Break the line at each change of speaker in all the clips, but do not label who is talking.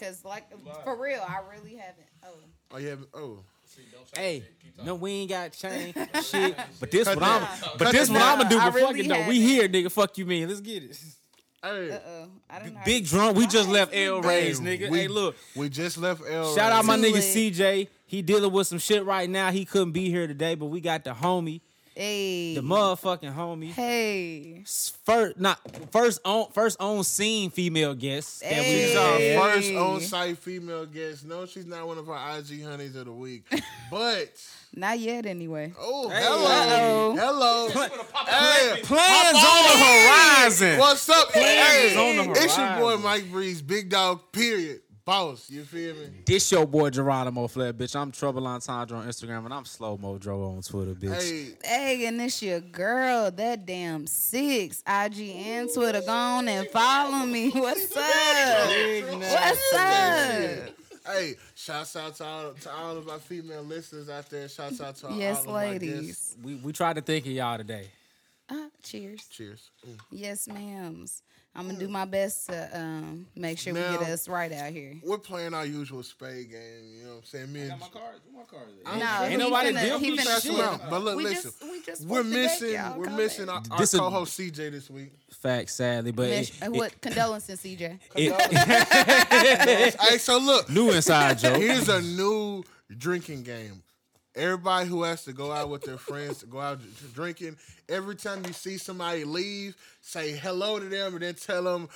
cause like for real, I really haven't. Oh,
Oh yeah. Oh.
Hey, no, we ain't got chain shit. But this
Cut
what I'm.
that.
But
Cut
this
that
what I'm gonna do.
I
But
really
fucking though, we
haven't.
here, nigga. Fuck you, mean. Let's get it.
Hey.
uh oh, I don't know.
Big drunk. We just left L
Hey,
Rays, nigga.
we-
hey, look.
We just left L.
Shout out my
Too
nigga
lit.
CJ. He dealing with some shit right now. He couldn't be here today, but we got the homie,
Hey,
the motherfucking homie.
hey,
First, not first on first on scene female guest that we
She's
Hey.
our
had.
first on-site female guest. No, she's not one of our IG honeys of the week, but
not yet anyway.
oh,
Hey.
hello,
Uh-oh.
hello, hey,
Plans on the horizon.
What's up?
Plans
Hey,
on the
it's your boy. Mike Breeze, Big Dog. Period. Boss. You feel me?
This your boy Geronimo Flair, bitch. I'm Trouble Entendre on Instagram and I'm Slow Mo Dro on Twitter, bitch.
Hey,
Hey, and this your girl, that damn six IG and Twitter. Go on and follow me. What's up? What's up?
hey, shouts out to all, to all of our female listeners out there. Shouts out to all,
Yes,
all of our guests.
ladies.
We we tried to think of y'all today.
Uh, cheers.
Cheers. Mm.
Yes, ma'ams. I'm gonna do my best to um, make sure we get us right out here.
We're playing our usual spade game. You know what I'm saying? Me and
Got my cards. Where my cards at?
No,
Ain't nobody
finna-
deal
he
with
finna
that
shoot.
shit.
But look,
we
listen.
just, we just
We're
booked the deck,
missing.
y'all.
we're missing
back.
our, our
This a-
co-host CJ this week.
Fact, sadly, but
Miss-
it,
what condolences, CJ.
it,
hey, so look,
new inside joke.
here's a new drinking game. Everybody who has to go out with their friends to go out to drinking, every time you see somebody leave, say hello to them and then tell them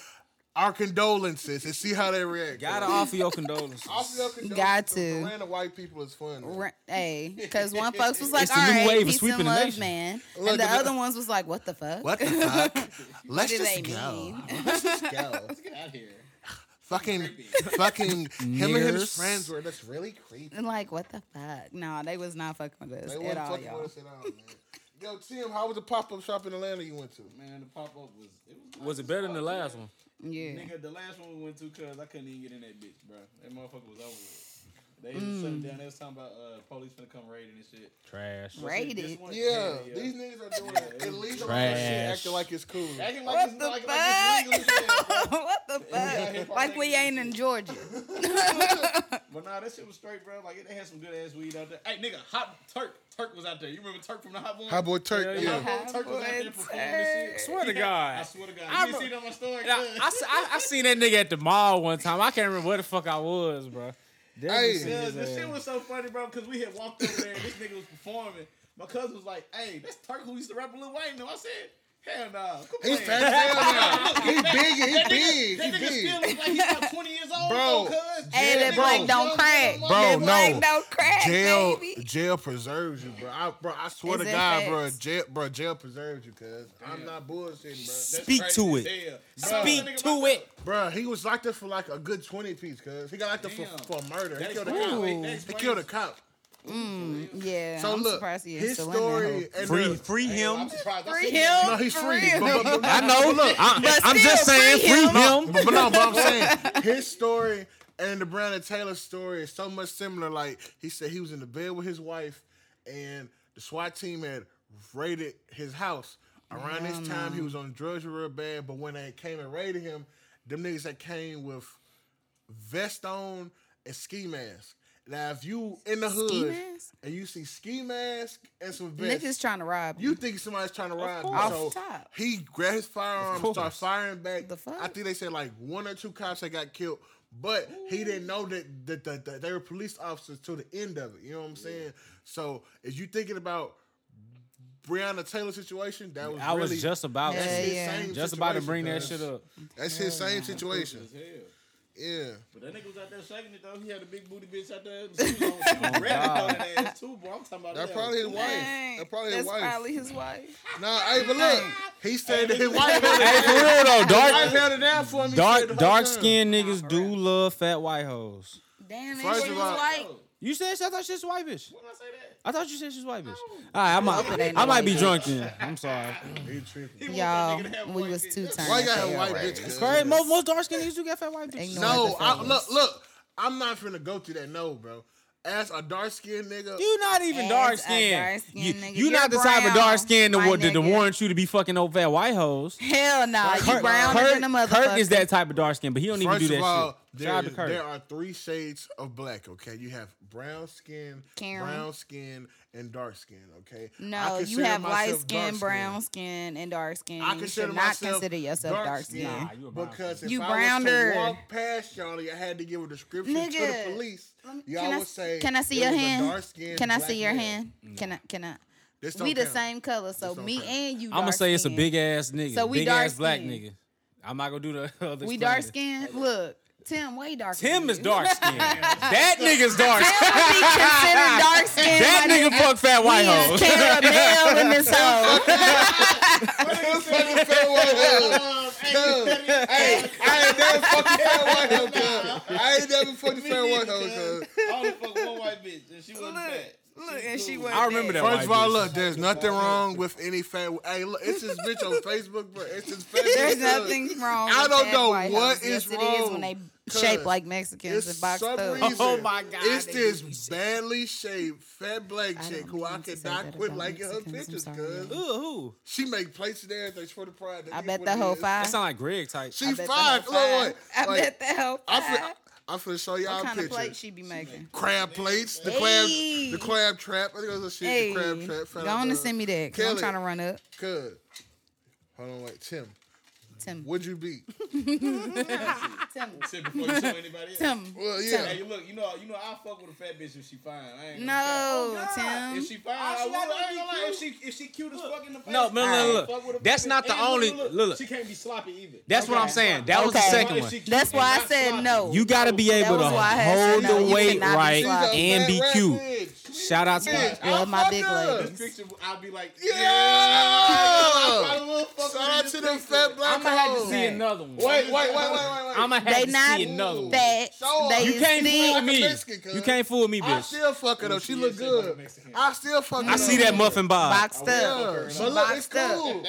our condolences and see how they react.
Gotta offer your condolences.
Offer your condolences
Got
to
to.
Random white people is fun.
Ra- Hey, because one folks was like,
It's
"All
the new
right,
wave
peace
sweeping
and
the
love,
nation.
man,"
Look
and the
at that.
other ones was like, "What the fuck?
What the fuck? Let's
do
just go. Let's just go.
Let's get out of here.
Fucking, fucking him and his friends were just really creepy.
And like, what the fuck? No, they was not fucking with us
They
at all,
fucking
y'all.
with us at all, man. Yo, Tim, how was the pop up shop in Atlanta you went to?
Man, the pop up was. It was,
Was it better than the last one?
Yeah,
Nigga, the last one we went to, cause I couldn't even get in that bitch, bro. That motherfucker was over. with. They was shutting down. They was talking about uh, police finna come raiding and shit.
Trash.
But
Raided?
this one-
Yeah, these niggas are doing
Yeah,
it illegal
trash.
shit, acting like it's cool.
Acting like
What
it's
the
like,
fuck?
like it's legal as hell, bro.
what the fuck? Like we ain't in Georgia.
But nah, that shit was straight, bro. Like they had some good ass weed out there. Hey, nigga, Hot Turk, Turk was out there. You remember Turk from the Hot Boy?
Hot boy Turk,
Yeah,
yeah.
yeah.
Hot Boy Turk was out there
Hot Boy
performing and shit.
Swear to
He had-
God.
I swear to God.
I
You didn't see it on my story?
And I, I, s- I- I seen that nigga at the mall one time. I can't remember where the fuck I was, bro. Definitely
Hey.
Yeah,
his
the shit was so funny, bro, because we had walked over there and this nigga was performing. My cousin was like, hey, that's Turk who used to rap with Lil Wayne. No, I said, hell nah.
He's fat as hell now. He big, he
That nigga,
big,
that nigga still
big.
looks like he's about 20 years old,
Bro,
bro. cuz.
Hey, that
Bro.
black don't crack.
Bro,
that black
no.
don't crack,
Jail,
baby.
jail preserves you, bro. I, bro, I swear
Is
to
it
God, bro, jail, bro, jail preserves you, cuz I'm not bullshitting,
That's
Speak to it.
hell.
Speak
that
to it.
bro. Bro, he was locked up for like a good twenty piece, cuz he got locked up for, for murder.
That
He killed a cop. He killed a cop.
Mm, yeah,
So
I'm
look,
surprised he is
his
still in that
story and
Free,
the,
free him.
Free him.
No, he's
For
free. But, but, but,
I know. Look, I, I'm just
still,
saying,
free
free
him.
him.
but no, but I'm saying his story and the Breonna Taylor story is so much similar. Like he said, he was in the bed with his wife, and the SWAT team had raided his house. Around this time, he was on drugs real bad. But when they came and raided him, them niggas that came with vest on and ski mask. Now, if you in the hood and you see ski mask and some vest,
Niggas trying to rob you.
you think somebody's trying to rob you.
course.
So
top.
he grabbed his firearm,
course.
started firing back.
The fuck?
I think they said like one or two cops that got killed, but he didn't know that, that, that, that they were police officers to the end of it. You know what I'm saying? So if you thinking about Breonna Taylor situation, that was
I
really,
was just about
Yeah, yeah.
same
just about to bring that shit up.
That's his same situation.
As hell.
Yeah.
But that nigga was out there shaking it though. He had a big booty bitch out there. She was on, she was oh, that ass too, boy. I'm talking about
That
that.
probably his wife.
Dang,
That probably
That's
his wife.
probably his wife.
Nah, hey, but look, he said that his wife held
Hey,
it
for real though,
His wife
dark,
held it down for him. He said
dark,
the
dark
time.
skinned niggas do love fat white hoes.
Damn,
First
it
of
was
all-
white.
You said I thought she's white bitch.
When I say that,
I thought you said she's white bitch. All right, I might,
ain't
I
no
might be
bitch.
drunk then. I'm sorry.
He tripping.
he want
Y'all,
that nigga to have
we
white
was
bitch.
two times.
Why you got a white bitch? cuz?
Correct. Most, most dark skinned niggas do get fat white bitches.
No, I, look, look. I'm not finna go through that. No, bro. As a dark skinned nigga,
You not even dark skinned. You, you
you're
not the type of dark skinned to,
my
to, to warrant you to be fucking no fat white hoes.
Hell nah, you
Kurt,
browner
Kurt,
than a
Kurt is that type of dark skin, but he don't even
first
do
of
that
all,
shit.
There,
Shout out to
there are three shades of black. Okay, you have brown skin,
Karen.
brown skin, and dark skin. Okay. I
No, you
consider
have light
myself
skin, brown skin, and dark skin.
I
you
consider
should not consider yourself dark
dark
skin.
skin.
Nah, you a brown
Because if
You
I
browner.
was to walk past y'all, I had to give a description
Nigga.
to the police.
Let me-
Y'all
can I,
would say,
can I see your hand?
dark-skinned
Can I see your
man.
hand? Can I? Can I? We
don't
the same color, so me
count.
and you.
I'm gonna
dark
say it's a big ass nigga.
So we
big ass
dark
black
skin.
nigga. I'm not gonna do the other.
We dark skin. Look, Tim, way dark.
Tim is dark skin. that nigga's dark
Tim would be considered dark skin.
That nigga fuck fat white
He is
hoes.
caramel in this hoe.
Fucking fat white hoe. Hey, I ain't never fucking fat white hoe. cuz. I ain't never fucking fat white hoe. cuz.
I only fuck one white bitch, and she wasn't fat.
Look, and she went.
I remember that.
First of all, look, there's nothing wrong with any fat. Hey, look, it's this bitch on Facebook, bro. It's this Facebook.
There's nothing wrong.
I don't know
white
what
hoes.
is
yes, it
wrong,
is when they shape like Mexicans and
It's
boxed up.
reason.
Oh my God,
It's this badly shaped fat black chick who I
mean to
cannot quit liking her pictures,
sorry,
cuz
Ooh, who?
she make plates and everything for the pride.
I bet
is
that
what it.
That sound like Greg type.
She
I bet that
fine.
hoe
Look,
five.
wait,
I bet that
whole
five.
Finna, I'm finna show y'all
What kind of
pictures.
plate she be making?
crab plates, the
Hey.
crab, the crab trap. I think it was a shit.
Hey,
the crab trap.
Go on and send me that. Cause I'm trying to run up.
Good. Hold on, wait, Tim.
Tim.
Would you be?
Tim.
Said before you show anybody else.
Tim.
Well, yeah.
Hey, look, you know, you know, I fuck with a fat bitch if she fine. I ain't
No,
cap.
Oh, Tim.
If she fine,
Oh,
I
she
would.
gotta
I ain't
be
gonna lie.
cute.
If she if she cute as fuck in the face,
No, no, no,
Alright.
look.
fuck with a
That's
fat
not the
And
only.
Look,
Look, look.
she can't be sloppy either.
That's what I'm saying. That was the second one.
That's why I said no.
You got to be able to
why I had said
hold the weight right and be cute. Shout out to
Bitch,
Well,
I'll
my big
her.
legs.
This picture, I'll be like,
Yeah.
I probably will fuck
Shout out to them fat black
I'm gonna have to see another one.
Wait, wait, wait, wait, wait, wait.
I'm gonna have
They
to
not
see another one.
fat.
Show
They
her.
You can't fool
Like
me.
Mexican.
You can't fool me, bitch.
I still fuck her though. She
she
look
is like
good. I still fuck her.
I see that muffin bob.
Boxed oh,
Yeah,
up.
but look, it's cool.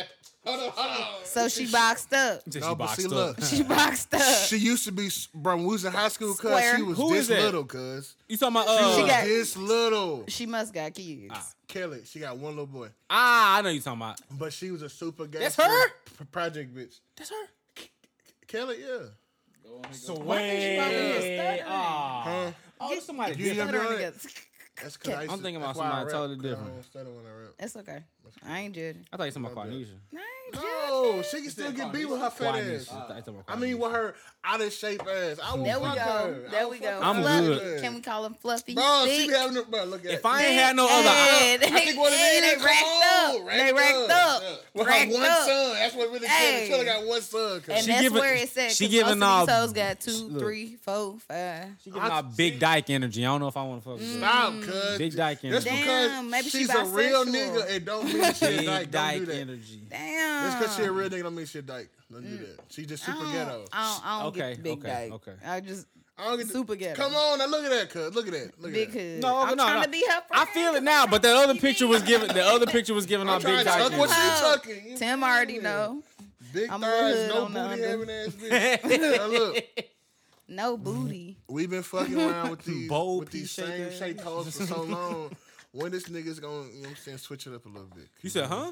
Hold on, hold on.
So she boxed up.
She
No, but
boxed
see,
up.
look.
She boxed up.
She used to be, bro. When we was in high school, cuz
Square.
she was
Who
this
that?
little, cuz.
You talking about?
She
Uh,
was
She got-
this little.
She must got kids.
Kelly, she got one little boy,
ah, I know you talking about.
but she was a super gangster.
That's her?
p- project bitch.
That's her.
Kelly, yeah.
Go
So
go on.
wait,
about being stuttering?
ah,
Huh?
oh, it's somebody
You
different.
young
Put her
blood?
together.
That's cause I used
I'm
to-
thinking
that's
about
why I
somebody
rap,
totally
'cause I
different.
don't stutter when I rap.
It's okay. I ain't judging.
I thought you talking about
My bad.
Quanisha.
No, she can still get beat with her fat ass.
I thought you talking about
I mean, with her out of shape ass. I will
there we
fuck
go.
Her.
There we go.
I'm
Fluffy.
good.
Can we call him Fluffy?
Bro, she be having the, bro, look at
If I ain't had no other,
Hey,
I think what it
hey,
is,
they
come
racked
on,
up. They racked up.
With her one
up.
son. That's what really
Hey.
killed her. She only got one son.
And
She
that's
giving-
where it said.
she
'cause
giving
most of these
all-
hoes got two,
Look.
three, four, five.
She giving out big dyke energy. I don't know if I want to fuck with her.
Stop, cuz.
Big dyke energy.
Damn,
because
maybe
she's a real nigga, it don't mean she a
Big
dyke. Don't do that.
energy.
Damn.
Just because she a real nigga don't mean she a dyke. Don't do mm. that. She just
I
super
don't,
ghetto.
I don't, I don't
Okay,
get big
okay,
dyke.
okay.
I just
I don't get the-
super ghetto.
Come on, now look at that, cuz. Look at that. Look at
big
that.
hood.
No,
I'm
no,
trying
no.
to be her friend.
I feel it now, but that other picture was giving. The other picture was giving
I'm
out
trying
big
to
dyke
tuck what she
energy.
Tucking. You
Tim
feel
already
me?
know.
Big
I'm a
thighs,
hood
no
on the
booty having ass bitch. now look,
No booty.
we've been fucking around with these
Bold
with these
piece
same
shaker.
shape hoes for so long. When this nigga's gonna, you know what I'm saying, switch it up a little bit.
You said, huh?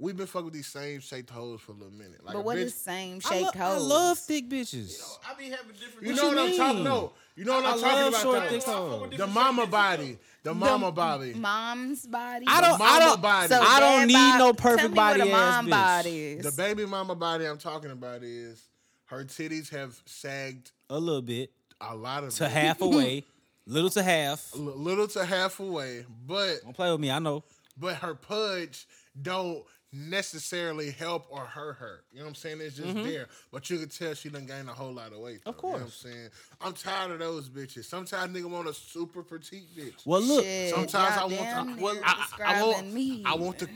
We've been fucking with these same shaped hoes for a little minute. Like
But
a
what
bitch,
is same
I,
shaped
lo- I love thick bitches.
I be having different.
You
What
know
you
what I'm talking about? No. You know what
I
I'm talking
love
about?
short thick hoes.
The mama body. The mama body.
mom's body.
I don't. I
mama
don't.
body.
So
I don't
that
need
bo-
no
tell
perfect
me
body
what a mom
bitch.
body is.
The baby mama body I'm talking about is her titties have sagged
A little bit
a lot of
to
it.
half away, little to half.
L- little to half away, but
Don't play with me. I know.
but her pudge don't necessarily help or hurt her. You know what I'm saying? It's just there. But you could tell she done gained a whole lot of weight. Though,
Mm-hmm. Of
You know what I'm saying? I'm tired of those bitches. Sometimes nigga want a super petite bitch.
Well, look.
Shit,
Sometimes I want
damn
the,
near
well, I, I, I want
me.
I want the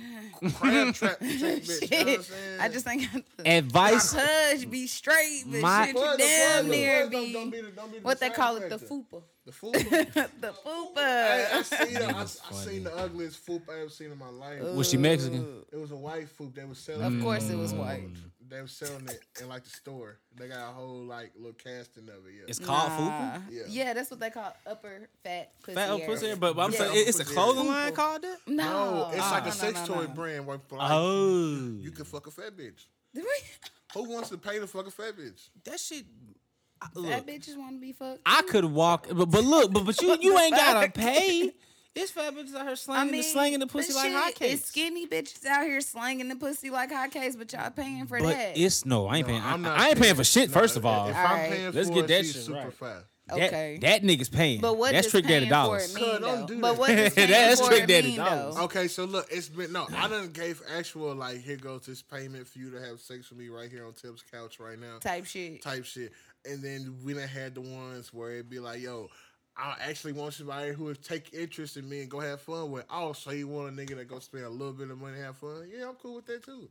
crab trap shaped bitch. You know what I'm
Shit.
saying?
I just think
Advice.
my be straight, but
My-
shit, you damn
fuzz-
near
the fuzz don't-
be.
don't be the- don't be the
what they
side
call it, the
factor.
fupa.
The fupa.
the fupa.
Hey, I seen her. I, I seen the ugliest foop I ever seen in my life.
Was she Mexican?
It was a white foop. They was selling.
Of course, it was white. Mm.
They was selling it in like the store. They got a whole like little casting of it. Yeah.
It's called
Nah.
fufu.
Yeah.
Yeah, that's what they call upper fat pussy.
Fat up
area.
pussy, but, but I'm
Yeah.
saying it's a clothing
Fufu.
line called that.
No,
no, it's like ah,
no,
a sex
no,
toy
no, no.
brand where like,
Oh,
you can fuck a fat bitch. Who wants to pay to fuck a fat bitch?
that shit. Look,
Fat bitches want to be fucked.
I could walk, but, but look, but but you you ain't gotta pay. It's fat bitches out here
I
slanging,
mean,
the slanging the pussy like
shit,
hotcakes.
It's skinny bitches out here slanging the pussy like hotcakes, but y'all paying for
but
that.
it's no, I ain't
No,
paying.
I'm
I,
not
I ain't paying for shit.
No,
First of all,
if
that,
I'm
Alright.
paying
Let's
for
get
it,
that
she's
shit
super
right.
fat.
okay.
that nigga's paying.
but what
That's
does
Trick Daddy
paying
dollars.
it mean
don't do
But what does paying
That's
for
Trick Daddy
mean
dollars.
though?
Okay, so look, it's been no. I done gave actual like here goes this payment for you to have sex with me right here on Tim's couch right now,
Type shit.
type shit. And then we done had the ones where it'd be like, yo, I actually want somebody who would take interest in me and go have fun with. Oh, so you want a nigga that go spend a little bit of money and have fun? Yeah, I'm cool with that too.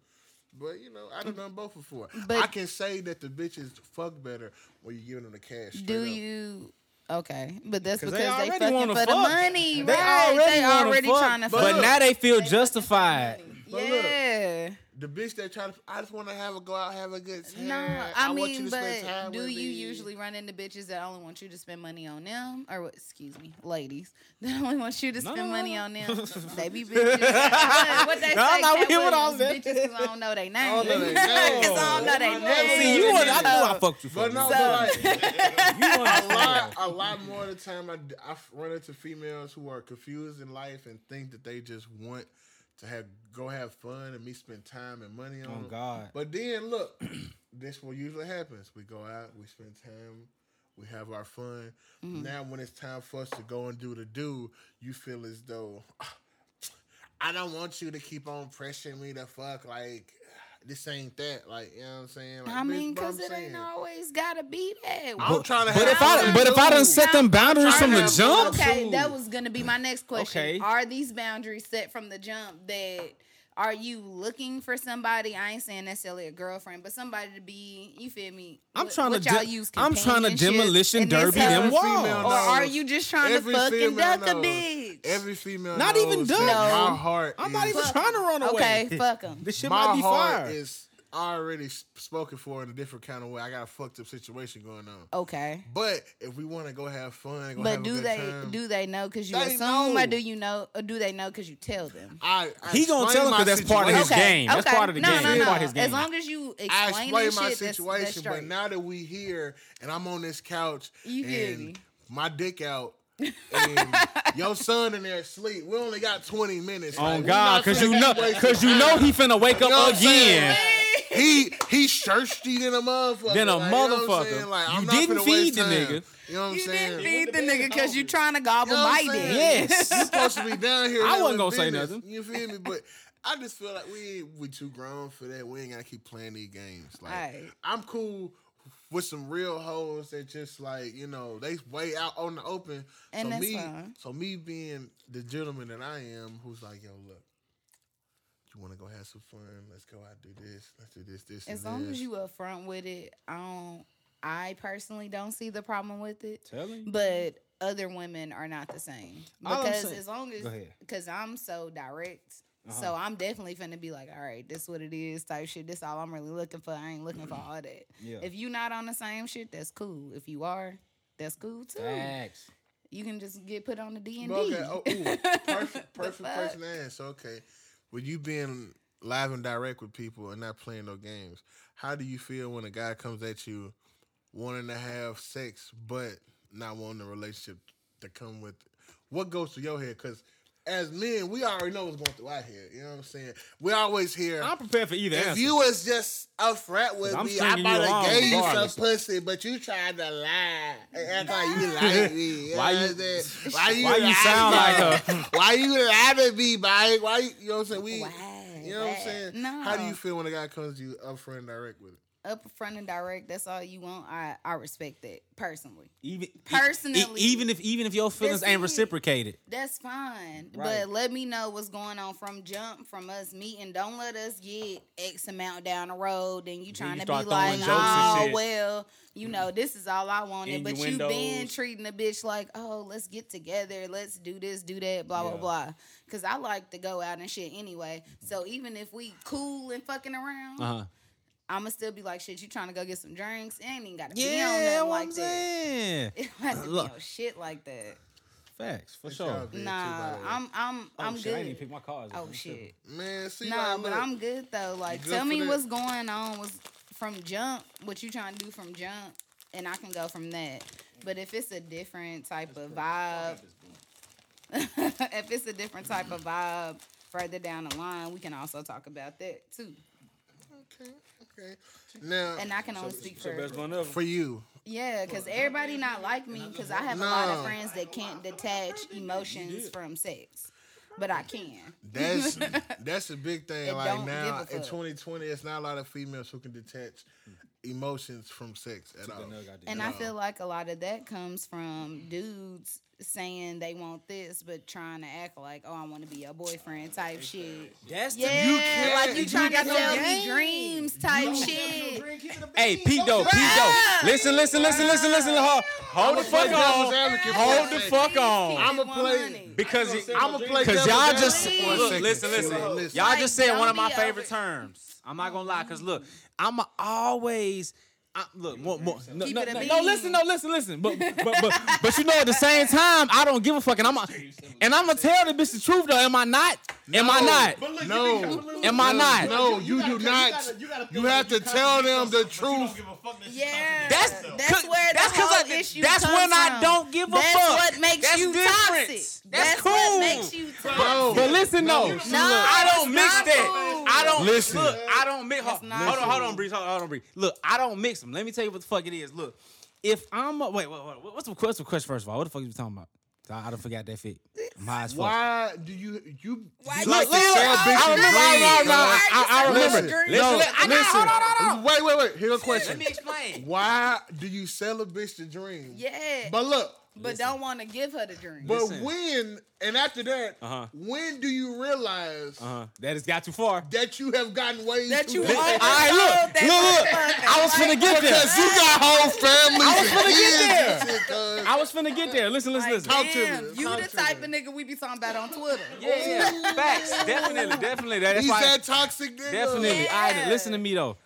But you know, I done done both before.
But-
I can say that the bitches fuck better when you giving them the cash.
Do
up.
you? Okay, but that's because
they
they, fucking
wanna
for the money,
They
right?
already
they
wanna
already
fuck,
trying to
but
fuck.
now they feel justified.
But look,
yeah.
The bitch that try to, I just want to have a go out, have a good time.
No, I,
want you
mean,
to
but
spend time
do
with
you
me.
usually run into bitches that only want you to spend money on them, or? Excuse me, ladies that only want you to spend
no,
money
no.
on them? they be bitches. what, what they
No,
say?
I'm not
Katt
here with all
Williams,
Bitches,
Bitches 'cause I don't know their name.
don't know they name.
Because I don't know their
I know.
name.
See, you want? I know I fucked you for.
But no,
So-
but like,
you
a lot, a lot more of the time, I, I run into females who are confused in life and think that they just want to have go have fun and me spend time and money on
Oh
them.
God.
But then look, this what usually happens. We go out, we spend time, we have our fun.
Mm-hmm.
Now when it's time for us to go and do the do, you feel as though "Ah, I don't want you to keep on pressuring me to fuck like this ain't that. Like, you know what I'm saying? Like,
I mean, because
I'm
it ain't always gotta be that.
I'm trying to
But
have
if I but if I
too.
done set them boundaries from the
trying to have
jump.
Okay, that was gonna be my next question.
Okay.
Are these boundaries set from the jump that are you looking for somebody? I ain't saying necessarily a girlfriend, but somebody to be, you feel me?
I'm
What-
trying to
what y'all
de-
use
I'm trying to demolition derby
house?
them walls.
Or are you just trying to
Every
fucking
female
duck a
knows.
bitch?
Every female
Not even duck.
No.
My heart
I'm not
is-
even trying to run away.
Okay, fuck them.
This shit
my
might be
heart
fire.
is already spoken for in a different kind of way. I got a fucked up situation going on.
Okay.
But if we want to go have fun, go
But
have a
do
good
they
time,
do they know because you assume,
know.
or do you know, or do they know because you tell them?
I, I
He gonna tell them
my
'cause that's part of his
situation.
game. That's part of the
no,
game.
No,
That's
no,
part of his game.
As long as you
I
explain,
explain my
shit, that's- that's
situation, but now that we here and I'm on this couch
You feel
and
me?
my dick out. and your son in there asleep. We only got 20 minutes.
Oh
Like,
God, because you know, because you know he finna wake
You know
up
what I'm saying?
again.
He he thirsty than a motherfucker.
Than a
Like, you know
motherfucker.
Like,
You didn't feed the
time.
nigga.
You know what I'm
You
saying?
didn't feed the
the
nigga because you
homies.
trying to gobble
You know
my dick.
Yes.
You supposed to be down here.
I wasn't gonna say nothing.
You feel me? But I just feel like we we too grown for that. We ain't gotta keep playing these games. Like
Aight.
I'm cool with some real hoes that just like you know they way out on the open.
And
so
that's
me,
fine.
so me being the gentleman that I am, who's like, yo, look, you want to go have some fun? Let's go out do this. Let's do this, this,
As
and
long
this.
as you upfront with it, I don't. I personally don't see the problem with it.
Tell him.
But other women are not the same because
saying-
as long as because I'm so direct.
Uh-huh.
So I'm definitely finna be like, all right, this what it is, type shit. This all I'm really looking for. I ain't looking for all that.
Yeah.
If you not on the same shit, that's cool. If you are, that's cool too.
Facts.
You can just get put on the D and D.
okay, oh, ooh, perfect, perfect person to ask. Okay, with you being live and direct with people and not playing no games, how do you feel when a guy comes at you wanting to have sex but not wanting a relationship to come with it? What goes through your head? Because as men, we already know what's going through our head. You know what I'm saying? We always hear.
I'm prepared for either
If
answer.
you was just upfront with me, I might have gave you some pussy, but you tried to lie and act like you like me. You
Why you-
what I'm saying? Why you,
why you sound like
me?
a-
Why you lie to me, Mike? Why you, you know what I'm saying? We,
Why?
you know what I'm saying?
No.
How do you feel when a guy comes to you upfront and direct with it?
Up front and direct, that's all you want. I I respect that personally.
even
Personally-
e- even if even if your feelings ain't reciprocated.
That's fine.
Right.
But let me know what's going on from jump from us meeting. Don't let us get X amount down the road and you trying
you
to be like, oh well, you know, this is all I wanted. But you been treating a bitch like, oh, let's get together, let's do this, do that, blah
Yeah.
blah blah. Cause I like to go out and shit anyway. So even if we cool and fucking around,
Uh huh.
I'ma still be like, shit, you trying to go get some drinks? It ain't even gotta be on
Yeah,
nothing like
I'm
that.
saying.
It don't to
Look.
be on shit like that.
Facts for
It's
sure.
y'all too,
Nah. I'm I'm
Oh,
I'm
shit,
good.
I didn't even pick my cards. up.
Oh
I'm
shit.
Man, see,
Nah,
like,
but
look,
I'm good though. Like,
good
tell me
that.
what's going on was from jump. What you trying to do from jump? and I can go from that. But if it's a different type of vibe, if it's a different type of vibe further down the line, we can also talk about that too.
Okay, okay. Now,
And I can only speak
So
for
best one ever.
for you,
yeah, because everybody not like me because I have a lot of friends that can't detach emotions from sex, but I can.
that's that's a big thing.
It
like now in 2020, it's not a lot of females who can detach emotions from sex at all.
And I feel like a lot of that comes from dudes saying they want this, but trying to act like, oh, I want to be your boyfriend type shit.
That's the
Yeah,
can't-
like you
you
trying to sell me dreams type shit.
Hey, Pete though, Pete though. Listen, listen, listen, listen, listen. Hold, hold the fuck on. Hold the fuck on.
I'ma play-
Because
I'ma play
Because y'all just look, listen, listen.
listen.
Y'all just said one of my favorite terms. I'm not gonna lie, cause look, I'm a always. I, look, more, more, no, no, no, no, listen, no, listen, listen. But, but, but, but you know, at the same time, I don't give a fuck, and I'm, a, and I'm gonna tell the bitch the truth though. Am I not? Am I not?
No,
Am I not?
no, you do not. You have to tell them the truth.
Yeah,
That's
that's where the
that's 'cause
whole
I,
issue
That's when I don't give a fuck.
That's what makes you toxic.
That's, cool.
what makes you toxic.
But listen though,
No,
look, I don't mix that. I don't
Listen.
Look, I don't mix. Hold, on, hold on. Breeze. Hold on, hold on, Breeze. Look, I don't mix them. Let me tell you what the fuck it is. Look, if I'm a, wait, wait, wait, what's the, what's the question first of all? What the fuck are you talking about? I, I don't forgot that fit. I'm as fuck.
why do you you,
Why
you
you
like
Look,
to
look,
sell
look,
bitches
I remember, I
dreams,
remember,
dog?
I, I, I remember.
Listen,
Listen,
no,
listen, I got,
listen.
hold on, hold on.
Wait, wait, wait. Here's a question.
Let me explain.
Why do you sell a bitch the dream?
Yeah,
But look,
but don't want to give her the dream.
but
Listen.
when and after that,
Uh-huh.
when do you realize
Uh-huh. That has got too far.
that you have gotten way
that
too
you
far?
All
oversold
right, look,
that
look, look. I was finna get there.
Because you got whole families.
I was finna get there.
and shit, cuz.
I was finna get there. Listen, listen, listen.
Talk to me.
damn, you
Talk
the type of nigga we be talking about on Twitter.
Yeah, yeah. Facts. Definitely, definitely. That's
He's
why.
that toxic nigga.
Definitely.
Yeah.
All right, listen to me though.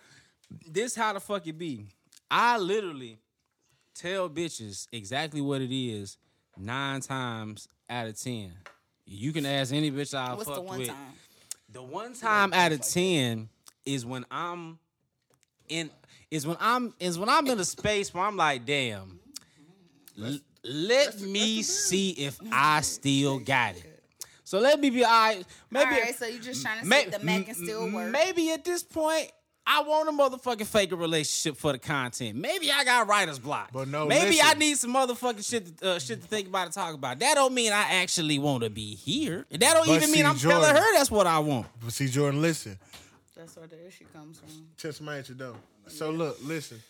This how the fuck it be. I literally tell bitches exactly what it is nine times out of ten. You can ask any bitch I
What's the
fucked
one
with.
time?
The one time out of ten is when I'm in is when I'm is when I'm in a space where I'm like, damn. l- let me see if I still got it. So let me be all right. Maybe
All right, so you just trying to
May-
say the Mac can still work.
Maybe at this point, I want a motherfucking fake a relationship for the content. Maybe I got writer's block.
But no,
maybe I need some motherfucking shit to, uh, shit to think about and talk about. That don't mean I actually want to be here. That don't
But
even
see,
mean I'm telling her that's what I want.
But see, Jordan, listen.
That's where the issue comes from.
Tell somebody at your door. So look, listen.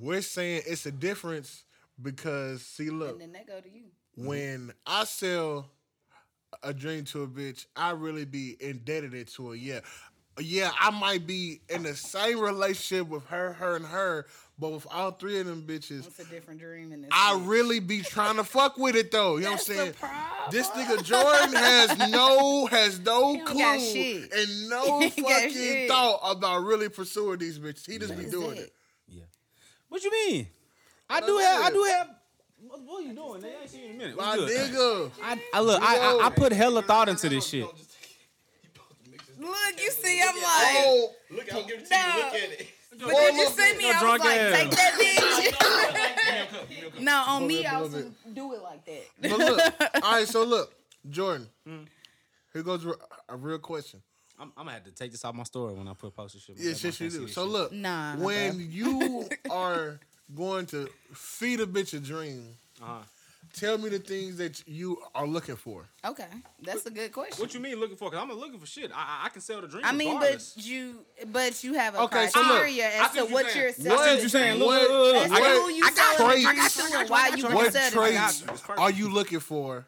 We're saying it's a difference because see, look,
And then they go to you.
when I sell a dream to a bitch, I really be indebted to her. Yeah. Yeah, I might be in the same relationship with her, her, and her, but with all three of them bitches,
It's a different dream in this.
I
bitch.
really be trying to fuck with it though. You know what I'm saying?
problem.
This nigga Jordan has no has no
He
clue
shit.
and no
He ain't got
fucking thought about really pursuing these bitches. He just be doing
it.
it.
What you mean? I
What
do
I
have. I do have. What, what are you doing? Nigga? I ain't seen you in a minute.
My
good?
nigga.
I, I look. I, I I put hella thought into this shit.
Look, you see, I'm like,
Oh,
Look, I'll give it to
No.
you. Look at it.
but did you see me?
Yo,
I was like,
ass.
take that bitch. no, on me,
up a
I
little
was do it like that.
but look. All right, so look, Jordan. Here goes a- a real question.
I'm, I'm gonna have to take this off my story when I put post this shit.
Yeah, shit you do. So look,
Nah,
when you are going to feed a bitch a dream,
Uh-huh.
Tell me the things that you are looking for.
Okay, that's a good question.
What you mean looking for? Cause I'm looking for shit. I, I- I can sell the dream.
I mean,
regardless.
but you, but you have a
Okay, so look,
criteria
I
as to
what
what
you're
you're
saying.
selling.
I see what you're saying. Look,
What-
look, look,
As
look.
to
what-
who you
I got
selling
traits.
the dreams to and why you
What
sell the
I
dreams.
got
traits
you. It's perfect.
are you looking for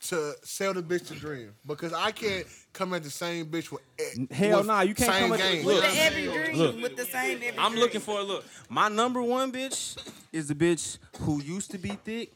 to sell the bitch the dream? Because I can't come at the same bitch with
Hell
with
nah, you can't come at the-
game.
look.
With the every dream,
Look.
with the same every
I'm
dream.
looking for a look. My number one bitch is the bitch who used to be thick.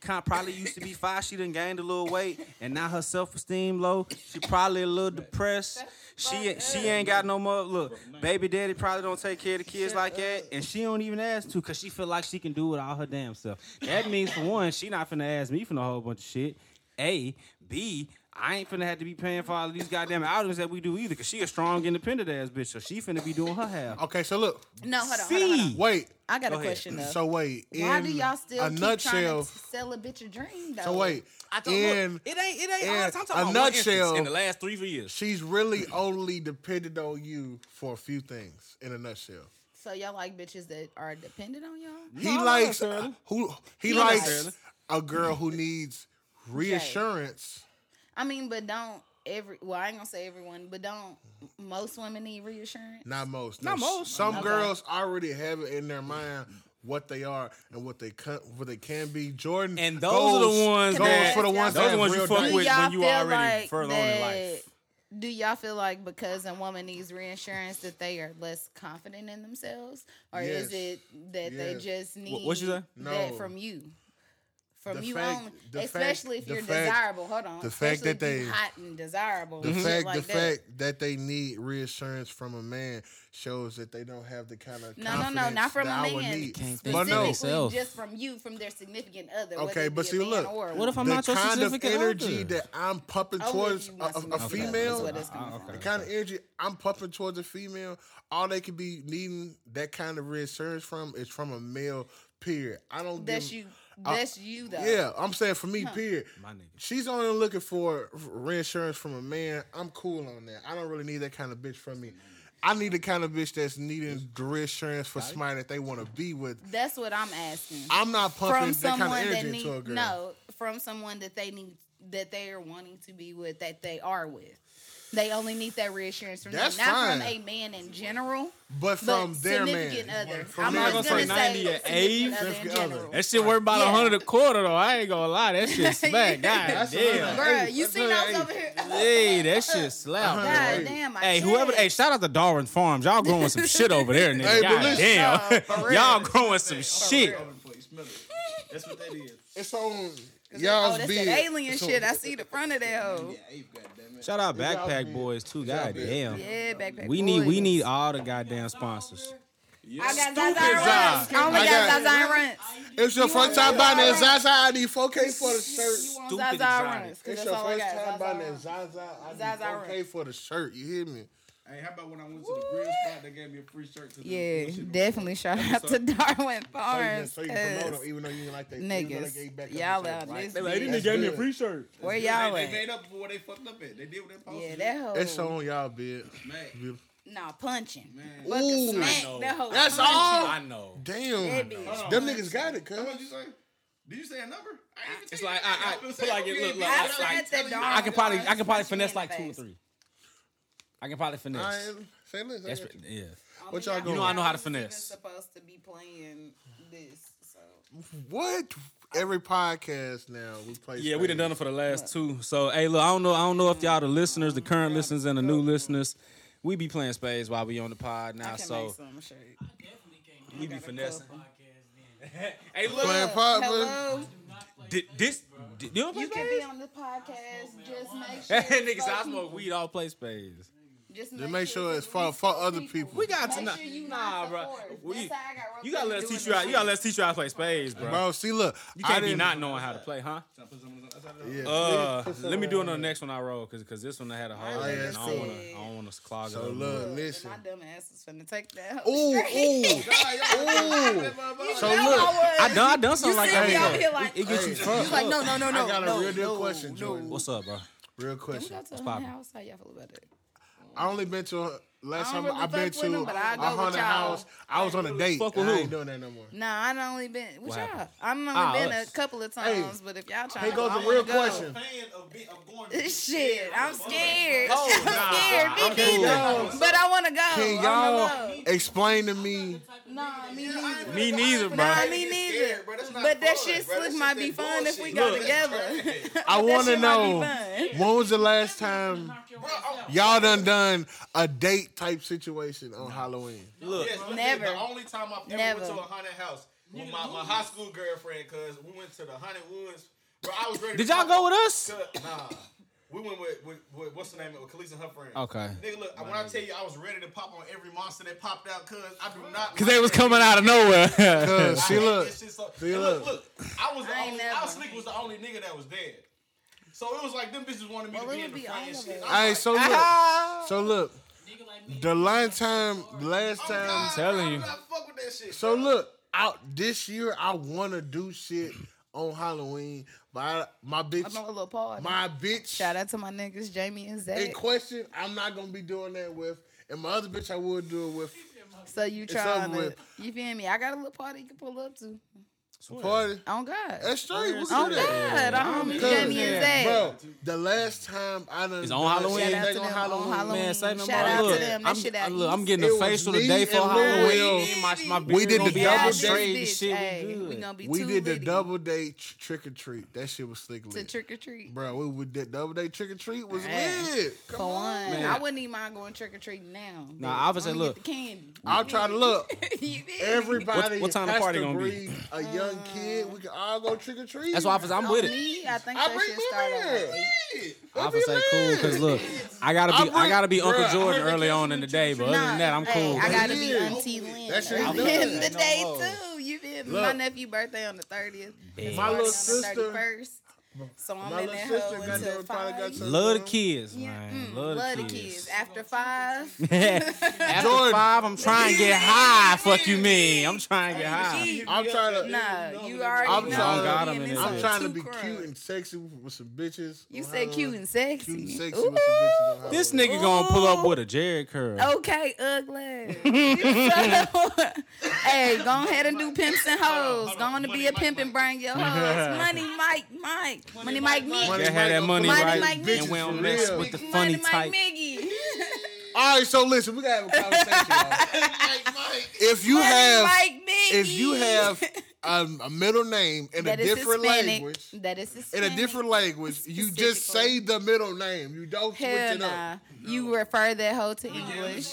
Kind probably used to be fine. She done gained a little weight, and now her self esteem low. She probably a little depressed. She she ain't got no more. Look, baby daddy probably don't take care of the kids like that, and she don't even ask to, cause she feel like she can do it all her damn self. That means for one, she not finna ask me for no whole bunch of shit. A, B. I ain't finna have to be paying for all of these goddamn outings that we do either, cause she a strong, independent ass bitch, so she finna be doing her half.
Okay, so look,
No, hold on, hold on, hold on.
C.
wait.
I got
Go
a
ahead.
question though.
So wait.
Why do y'all still
a
keep
nutshell?
trying to sell a bitch a dream though?
So wait.
I told
in
look, it ain't it ain't
in
all. I'm talking
a
about one
nutshell,
in the last three four years.
she's really only dependent on you for a few things. In a nutshell,
So y'all like bitches that are dependent on y'all?
he
No,
likes
necessarily.
who he
Not
likes
necessarily.
a girl who needs reassurance.
I mean, but don't every well, I ain't gonna say everyone, but don't most women need reassurance?
Not most.
Not most.
Some
Okay.
girls already have it in their mind what they are and what they can, what they can be. Jordan
And those are the ones
goes
that-
for the ones
those
that
are the ones you
real
fuck.
Do
with
y'all
when you
feel
already
like
further on in
that-
life.
Do y'all feel like because a woman needs reinsurance that they are less confident in themselves, or is
Yes.
it that they
Yes.
just need
what you say?
that
No.
from you? From
The
you
fact-
only,
the fact-
especially if you're
fact-
desirable. Hold on.
the fact that
if you
they-
hot and desirable.
The
and
fact,
like
the
that.
fact that they need reassurance from a man shows that they don't have the kind of
No, no, no,
confidence
not from
that
a
I would
man.
Can't
But
Specifically,
no,
just from you, from their significant other.
Okay, but see, look,
or
What if I'm
woman.
not
the kind of energy
other?
that I'm pumping
I'm with
towards
you
a,
once
a-
you
a
mention that.
female,
That's what it's coming
Okay.
the
from.
kind of energy I'm pumping towards a female, all they could be needing that kind of reassurance from is from a male. Period. I don't.
That's
give,
you. That's you though.
Yeah, I'm saying for me. Period.
My nigga.
She's only looking for reassurance from a man. I'm cool on that. I don't really need that kind of bitch from me. I need the kind of bitch that's needing the reassurance for somebody that they want to be with.
That's what I'm asking.
I'm not pumping that kind of energy
need
into a girl.
no, from someone that they need that they are wanting to be with that they are with. They only need that reassurance from
That's
them, not
fine.
from a man in general,
but from
but
their
significant
man.
other.
From
I'm not
gonna
gonna
say
say
90 at
significant
age.
other in
Significant other.
general.
That shit worth about a
Yeah.
hundred a quarter though. I ain't gonna lie, that shit smack. God
That's
damn.
another-
Bruh, you
that's
see
another
those over here?
Hey, that shit slap.
God damn, I
Hey, whoever, hey, shout out to Darwin Farms. Y'all growing some shit over there, nigga.
Hey,
God
listen-
damn. Y'all growing some shit.
That's what that is.
It's on y'all's oh,
that's
bid.
that alien
It's on-
shit. I see the front of that hoe.
Yeah, ape, goddamn it.
Shout out Backpack. Boys too.
y'all
God damn.
Yeah, backpack.
We need we need all the goddamn sponsors.
I got
Stupid
Zaza runs. I only
I
got
got-
Zaza runs.
It's your
You
first
want
time buying that
Zaza?
Zaza. I need 4K for the shirt.
You want
Stupid
Zaza
exotic.
runs? 'Cause
It's your
all I
first
got.
time
Zaza
buying that. Zaza. I need
Zaza
4K
runs.
for the shirt. You hear me?
Hey, how about when I went to the grill spot? They gave me a free shirt. To the
Yeah,
bullshit.
definitely shout out to Darwin
So you, can,
Farms.
so you can promote
'cause
them, even though you didn't like that. even though they
Niggas,
gave back
y'all out
right?
this
They like,
bitch.
"This gave me a free shirt.
Where
They-
y'all
they,
at?
made up for what they fucked up at. They did what they supposed
Yeah,
to.
that hoe.
It's on y'all, bid.
Man,
Nah, punching.
man.
Ooh.
smack
I know.
that hoe.
That's
punching.
all?
I know.
Damn.
That bitch.
Hold on.
Them niggas got it, cuz.
How much you say? Did you say a number? I ain't
It's like,
you
I-
that.
I-
I'm gonna
put
say,
like
okay,
it look
bitch,
like-
I'm
I
like-
said
telling
that
you.
Darwin
I can probably I can probably
Punch me
finesse
in
like
the
two or
face.
three. I can probably
I
finesse.
ain't, say less. I
That's
got you.
yeah.
What y'all
Only
going?
You know I know how to
y'all even
finesse.
supposed to be playing this, so.
What? Every podcast now we play.
Yeah, we done done it for the last two. So hey, look, I don't know, I don't know if y'all the listeners, the current listeners, and the new listeners, we be playing spades while we on the pod
I
now.
can
So
make some shit.
we be
got
finessing.
couple.
hey, look,
Playing pod, but
Hello?
di- this, di- you don't play
You can be on the podcast. Just make sure.
Niggas, I smoke weed, I'll play spades.
Just
Just make sure it's for for other people.
We got to
Make
not,
sure you
nah,
not the
bro. We,
That's how I got
you gotta let us teach you how. You gotta let us teach you how to play spades, bro.
Bro, see, look,
You
I
can't be
didn't-
knowing how to play, huh?
Tryna put some on the- outside of the-
Yeah.
Uh, let me do it on
on
the next one I roll, cause, cause this one I had a hole.
Oh, yeah,
I don't wanna. I don't wanna clog
So
it up.
look,
Look,
listen.
My dumb ass is finna take that.
Ooh,
hoe straight.
ooh. So look,
I
done, I done something
You
like that.
me
before.
over here like-
it, it gets you fucked.
He's like, no, no, no, no.
I got a real deal question. Jordan.
What's up, bro?
Real
Can we
question.
go to a
poppin'?
house? How y'all feel about that?
I only been to last
I
time
really
I've been to
them, I
a haunted house. I was on a date.
Fuck with
I
who?
ain't doing that no more.
Nah, I done only been with
What
y'all. I done only
Ah,
been
us.
a couple of
Hey.
times, but if y'all trying
Here
to
goes
go,
the
I
real
wanna go.
question.
fan of, be, of going
Shit, I'm scared.
Oh,
I'm
nah,
scared.
I'm
Be
cool.
deep. But I want to go.
Can y'all explain to me?
Nah, me neither.
Me neither, bro.
Nah, me neither.
scared, bro. That's not
But that
fun,
shit
bro.
Slick might be fun if we
bullshit.
go together.
I want to
shit might be
know when was the last time y'all done done a date type situation on Halloween?
Look,
Yes,
Never.
The only time I've ever
Never.
went to a haunted house with my, my high school girlfriend, cause we went to the haunted woods. Bro, I was ready.
did
to
y'all go with us?
Nah, we went with, with, with what's the name of it? With Khalees and her friend.
Okay.
Nigga, look, when I tell you I was ready to pop on every monster that popped out, cause I do not.
Cause they was coming out of nowhere.
Cause
I
see, look,
this shit so-
see,
look,
look.
look, I was the
I
only,
never.
I was Slick was the only nigga that was dead. So it was like them bitches wanted me
Well,
to
it
be in
would
the
be
front
all
and
of
shit.
it.
All right, so look, so look. The last oh, time, the last time.
I'm
telling you.
Fuck with that shit.
So look, out this year, I want to do shit on Halloween, but I, my
I'm
bitch,
a little party.
my bitch
Shout out to my niggas Jamie and
in
Zach.
question, I'm not gonna be doing that with, and my other bitch I would do it with.
So you
It's
trying
over
to,
with.
you feel me? I got a little party you can pull up to.
Party.
On God.
That's straight. Oh, we
On
can do that.
God. Our homies
Cause,
Jamie and Zach.
Bro, the last time I done
It's on Halloween?
Shout out to
on
them on Halloween.
Man, say no
Shout
more.
out
look,
to them. That
I'm,
shit out
look, I'm getting
It
a
was
facial the day for
and
Halloween.
Lil
My, my
We did the double
all
date.
straight and shit.
hey,
We
we
good.
gonna be
We
too
did the double day tr- trick or treat. That shit was slick
to trick or treat.
Bro, we, we did double day trick or treat was
Man.
lit. Come
For
on.
Man.
I wouldn't even mind going trick or treating now.
Nah, I would say, look.
the candy.
I'll try to look.
You feel me?
Everybody
What- what time the party gonna be?
a young kid. We can all go trick or treat.
That's why I was, I'm
On
with it.
me, I think
I
that
bring
should start
me
at
in.
like eight.
I would say cool because look, I gotta be,
I
I gotta be
bring-
Uncle
bruh, I
Jordan
heard
early on in the day, but other than that, I'm
Nah,
cool.
Hey, I gotta be
Yeah.
Auntie Lynn.
That shit is
I'm
done.
in the
Ain't no
day
more.
too. You feel me?
Look.
My nephew birthday on the thirtieth.
My little
on
sister-
the thirty first. So I'm
My
in that
sister
hoe until
got
five.
Love the kids,
Yeah,
man.
mm,
Love,
love
the
the
kids.
kids. After five,
After
Jordan.
five, I'm trying to get high. Fuck you, me. I'm trying to get high.
I'm trying to.
nah, you already
I'm
know.
trying-
God, I'm in
this
this
I'm trying to be
crunk.
cute and sexy with some bitches.
You
on
said cute and sexy.
Cute and sexy
Ooh.
with some bitches. on
This
Halloween.
nigga gonna pull up with a Jheri curl.
Okay, ugly. hey, go ahead and do pimps and hoes. Go on to be a pimp and bring your hoes. Money Mike, Mike. Money Mike me.
Money
Gotta have that money
Money
right,
Mike
and
bitches
we don't
for
mess
real.
with the
Money
funny
Mike
type.
Miggy.
All right, so listen, we gotta have a conversation. y'all. If you
Money
have,
Mike Miggy.
if you have a, a middle name in a different
Hispanic.
language,
That is
in a different language, you just say the middle name. You don't switch
Hell
it up.
nah. You refer that hoe to English.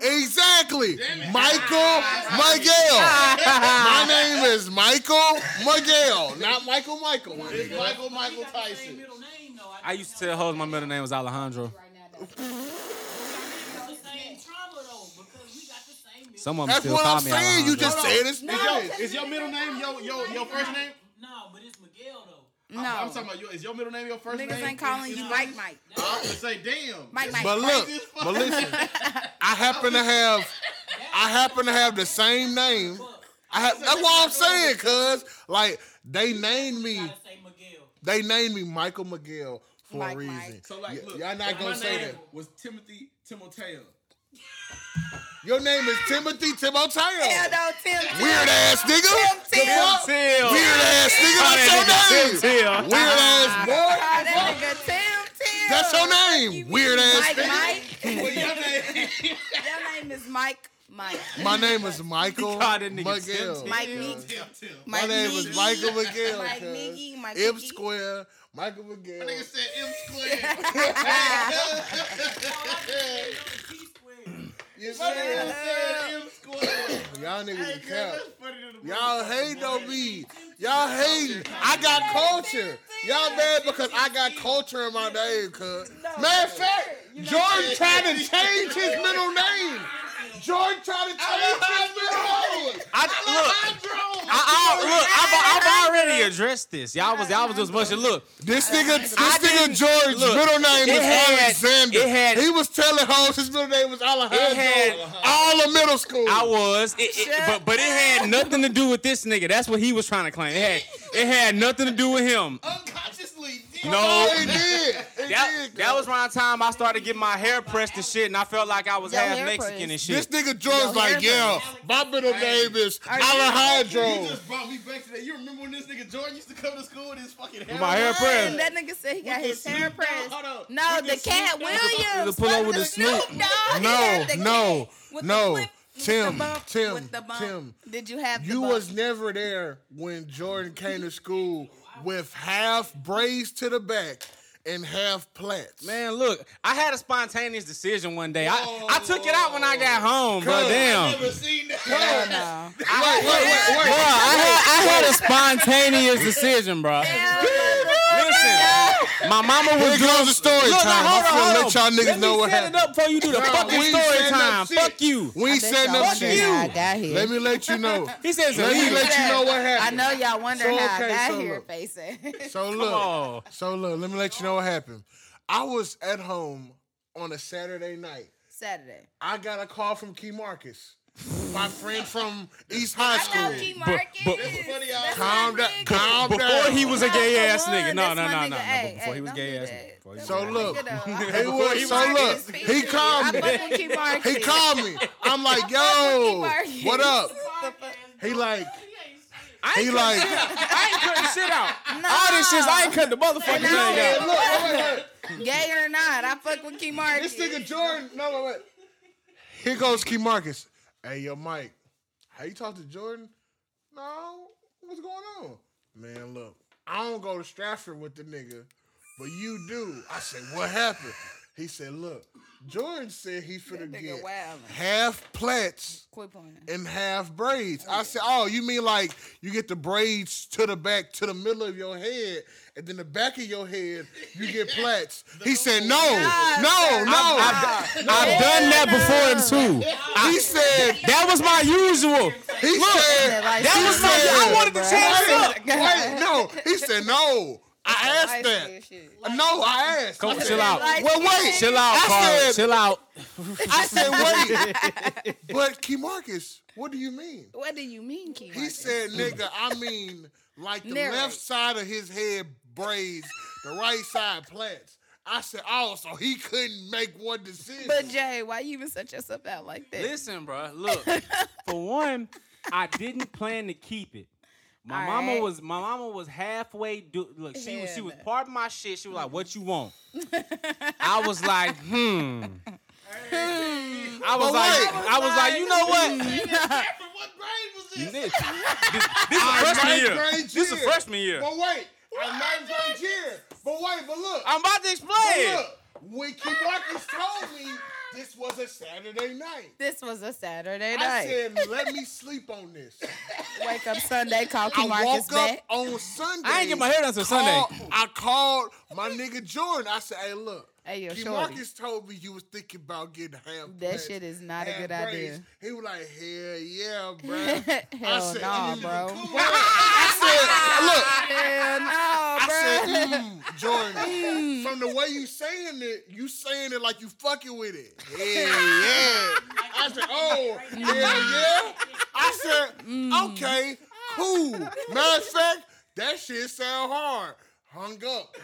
Exactly. Michael Miguel. My name is Michael Miguel, not Michael Michael.
It's Michael Michael Tyson.
I used to tell hoes my middle name was Alejandro. Some of them
That's
still
what
call
I'm
me
saying. You
Alejandro.
just said it's
Is your, is your middle name your your your first name?
No, but it's Miguel though.
No.
I'm talking about your, is your middle name your first
Niggas
name?
Niggas ain't calling you Mike Mike.
I'm gonna say damn.
Mike Mike.
But look, but listen, I happen to have, I happen to have the same name. I have, that's what I'm saying, cuz like they named me,
Gotta say Miguel.
they named me Michael Miguel for
Mike
a reason.
Mike.
So like,
Y- y'all not gonna say
name
that.
Was Timothy Timoteo?
Your name is Timothy Timoteo.
Hell no, Tim. Tim.
Weird ass nigga.
Tim, Tim.
Weird ass nigga. What's your name?
Till.
Weird ass boy.
That nigga Tim Tim.
That's your name. Weird ass
Mike
nigga.
Mike.
Well, your name.
Your name is Mike Mike.
My name is Michael
called that nigga
Miguel.
Tim
Mike
Yeah.
Meek.
Tim Tim.
My name is Michael McGill.
Mike
cuz.
Miggy, Mike
M square. Michael Miguel.
Nigga said M squared.
Uh, oh, You
My nigga
see?
said M squared.
Y'all niggas
Hey,
is cap.
that's funny to the
Y'all hate on me. Y'all hate. I got culture. Y'all mad because I got culture in my name, cuz. Matter of fact, Jordan tried to change his middle name. Jordan tried to tell his middle.
I, look, I, I, look, I've, I've already addressed this. Y'all was, y'all was just much. Look,
This nigga, this
I
nigga
didn't-
George's
look,
middle name
it
is
had-
Alexander.
it had-
he was telling hoes his middle name was Alejandro.
It had-
all of middle school.
I was, it, it, but but it had nothing to do with this nigga. That's what he was trying to claim. It had, it had nothing to do with him.
Unconsciously.
No,
he did. He
that,
did.
that was around the time I started getting my hair pressed and shit, and I felt like I was
Your
half
hair
Mexican
pressed.
and shit.
This nigga George's
Yo,
like, yeah, my middle name is
Are you-
You just brought me back to that. You remember when this nigga Jordan used to come to school with his fucking hair?
With my hair pressed.
And that nigga said he got his hair pressed.
hold on.
No, the
the
Katt
Snoop Dogg-
Williams.
To pull up with the
Snoop
Snoop.
No, no,
cat with the
no. Tim,
bump,
Tim,
with the bump.
Tim.
Did you have
You was never there when Jordan came to school with half braids to the back and half plaits.
Man, look, I had a spontaneous decision one day. I, I took it out when I got home, bro.
Cuz.
Damn.
Never seen that.
Hell no.
wait, wait, wait, wait.
Bro, I had, I had a spontaneous decision, bro. Listen, My mama was
Here goes the story
Look,
time.
now, hold
I'm
on,
finna let y'all niggas
Let
know
me
what
set
happened.
it up before you do the
Nah,
fucking
we ain't
story
setting up
time.
shit.
Fuck you.
We ain't
Bet
setting
y'all
up
wonder
shit.
how I got here.
Let me let you know.
He says
Let me
illegal.
let you know what happened.
I
happened.
know y'all wondering
So,
how
okay,
I got
so
here,
look.
face.
So look,
on.
so look. Let me let you know what happened. I was at home on a Saturday night.
Saturday.
I got a call from Key Marcus, my friend from East High School.
know Key Marcus.
but-
Calm down,
nigga.
calm
Before he was a gay ass
Nah,
nigga. No, no, no, no. Before he was gay ass nigga. He
So look,
Nigga, though. I
he was so look. He called me.
fuck with Key Marcus.
He called me. I'm like,
I fuck with Key
yo, what up? He like,
I
he
ain't
like.
cutting shit out. I ain't cutting shit out.
Nah.
All this shit, I ain't cutting the motherfucking
Nah.
thing
Hey,
out.
look, wait, wait, wait.
Gay or not, I fuck with Key Marcus.
This nigga Jordan. No, wait, wait. Here goes Key Marcus. Hey, yo, Mike. How you talk to Jordan? No. What's going on? Man, look. I don't go to Stratford with the nigga, but you do. I said, what happened? He said, look. Jordan said he finna
nigga
get
wildin'.
half plaits and half braids. I said, oh, you mean like you get the braids to the back, to the middle of your head, and then the back of your head, you get plaits. He said, no, no, no.
I've done that before too.
He said,
That was my usual.
he said,
That
was my- I wanted to change
wait, wait, no. He said, no. I asked that. No, I asked. I
Come,
said,
chill out.
Well, wait.
Chill out,
I
Carl.
said-
Chill out.
I said, wait. But Key Marcus, what do you mean?
What do you mean, Key Marcus?
He said, nigga, I mean, like the
Narrate.
left side of his head braids, the right side plants. I said, oh, so he couldn't make one decision.
But Jay, why you even set yourself out like that?
Listen, bro. Look, for one, I didn't plan to keep it. My
All
mama
right.
was my mama was halfway. Do, look, she was she was part of my shit. She was like, "What you want?" I was like, "Hmm." I was
But
like,
wait.
I was like, you know what?
what grade was this?
this, this, this is freshman year.
grade
This is freshman year.
But wait, our ninth grade year. But wait, but look.
I'm about to
but
explain.
look, when Key Marcus told me this was a Saturday night,
This was a Saturday
I
night.
I said, let me sleep on this.
Wake up Sunday, call Key
I
Marcus
woke up
back.
on Sunday.
I ain't get my hair done till Sunday.
I called my nigga Jordan. I said, hey, look.
Hey, yo,
Key
shorty.
Marcus told me you was thinking about getting half.
That
blessed,
shit is not a good
braids.
idea.
He was like, hell yeah, bro.
Hell
said,
nah,
mm,
bro.
I said, look,
Hell no,
I
bro.
said, mm, Jordan, from the way you saying it, you saying it like you fucking with it. Yeah, yeah. I said, oh, yeah, yeah. I said,
Mm.
okay, cool. Matter of fact, that shit sound hard. Hung up.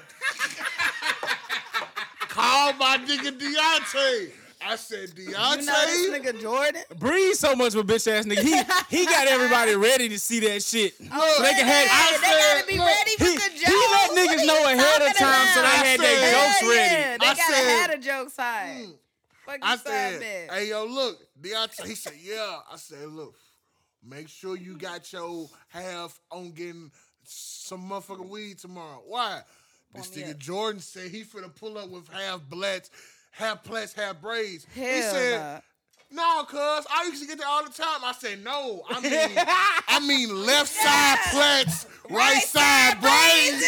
Call my nigga Deontay. I said, Deontay.
You know this nigga Jordan?
Breathe so much of a bitch ass nigga. He he got everybody ready to see that shit.
Oh,
so they can have.
I
they
said,
gotta be
look,
ready for
he-
the
he let niggas know ahead of
talking
time so they
about?
had their
Hell
jokes ready.
Yeah, they
I
gotta
said-
have the jokes high.
I said, hey, yo, look, Deontay. He said, yeah. I said, look, make sure you got your half on getting some motherfucking weed tomorrow. Why? This nigga
up.
Jordan said he finna pull up with half blacks, half plaits, half braids. he
Hell
said, no, cuz I used to get there all the time. I said, no, I mean, I mean left side plaits, right, side braids.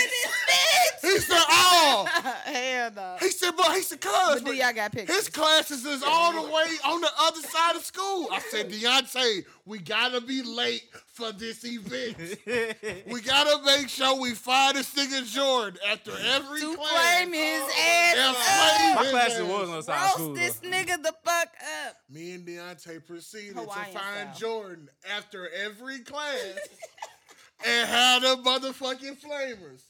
He said, oh.
Hell no.
He said, but he said, cuz.
But do y'all got pictures?
His classes is all the way on the other side of school. I said, Deontay, we gotta be late for this event. we gotta make sure we find this nigga Jordan after every
to
class.
flame his ass
And
up.
My
his
classes
ass.
was on the side of school.
Roast this
though.
nigga the fuck up.
Me and Deontay proceeded
Hawaiian
to find
style.
Jordan after every class and had the motherfucking flamers.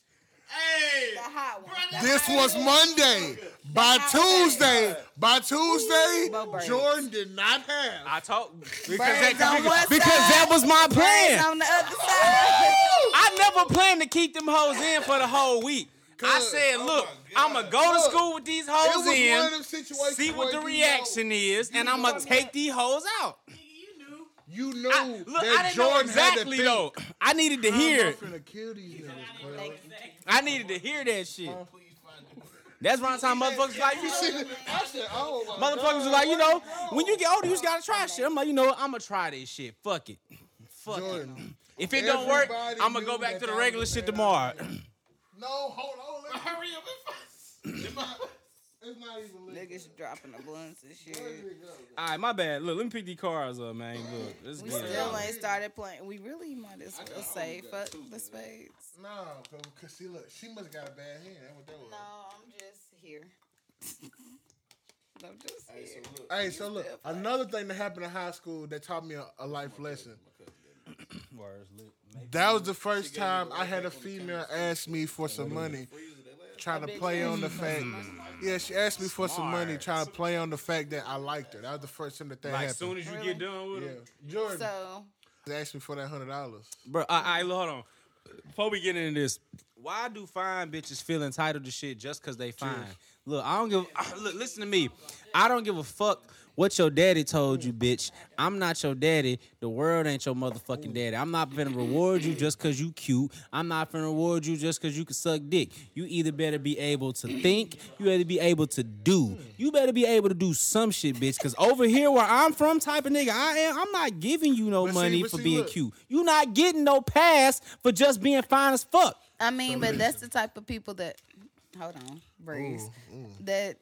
Hey,
The hot one.
This was
one.
Monday. By Tuesday, by Tuesday,
Bo braids.
Jordan did not have.
I talked because, that,
on
because
side,
that was my
birds
plan.
on the other side.
I never planned to keep them hoes in for the whole week. I said,
oh
look,
my
I'm
God.
gonna go to school with these
It
hoes
was one of
in,
them
see what the
you
reaction is, and I'm gonna take these hoes out.
you knew.
You knew
I, look,
that
I didn't know
Jordan
exactly
had to
though. I needed to hear it.
finna kill these niggas, cuz.
I needed to hear that shit.
Please.
That's around the time motherfuckers like you.
I said, oh
Motherfuckers was
God.
like, you know, when you get older, you just gotta try shit. I'm like, you know, what? I'm gonna try this shit. Fuck it. Fuck it. If it don't work, I'm gonna go back to the regular shit tomorrow.
No, hold on. hurry up and It's not, it's not even lit.
Niggas dropping the blunts and shit.
Where did it go?
All right, my bad. Look, let me pick these cars up, man. Look, let's
We
get it.
still ain't started playing. We really might as well
I
say fuck
two,
the
man.
spades.
No, cause see, look, she must got a bad hand. That's what that was.
No, I'm just here. I'm just
Hey,
here.
so look.
Hey, so look, another thing that happened in high school that taught me a, a life lesson.
Words
That was the first time I had a female ask me for some money, trying to play on the fact. Yeah, she asked me for some money,
Smart.
trying to play on the fact that I liked her. That was the first time that that
Like
happened.
soon as you
Really?
get done with
yeah,
it,
Jordan
So
asked me for that hundred dollars.
bro. I, look, hold on. Before we get into this, why do fine bitches feel entitled to shit just because they fine? Look, I don't give. Look, listen to me. I don't give a fuck what your daddy told you, bitch. I'm not your daddy. The world ain't your motherfucking daddy. I'm not gonna reward you just cause you cute. I'm not gonna reward you just cause you can suck dick. You either better be able to think, you better be able to do. You better be able to do some shit, bitch. Cause over here where I'm from, type of nigga I am, I'm not giving you no
But
money
but
for
see,
being
look.
cute. You not getting no pass for just being fine as fuck.
I mean, but that's the type of people that. Hold on, breeze. Mm, mm. That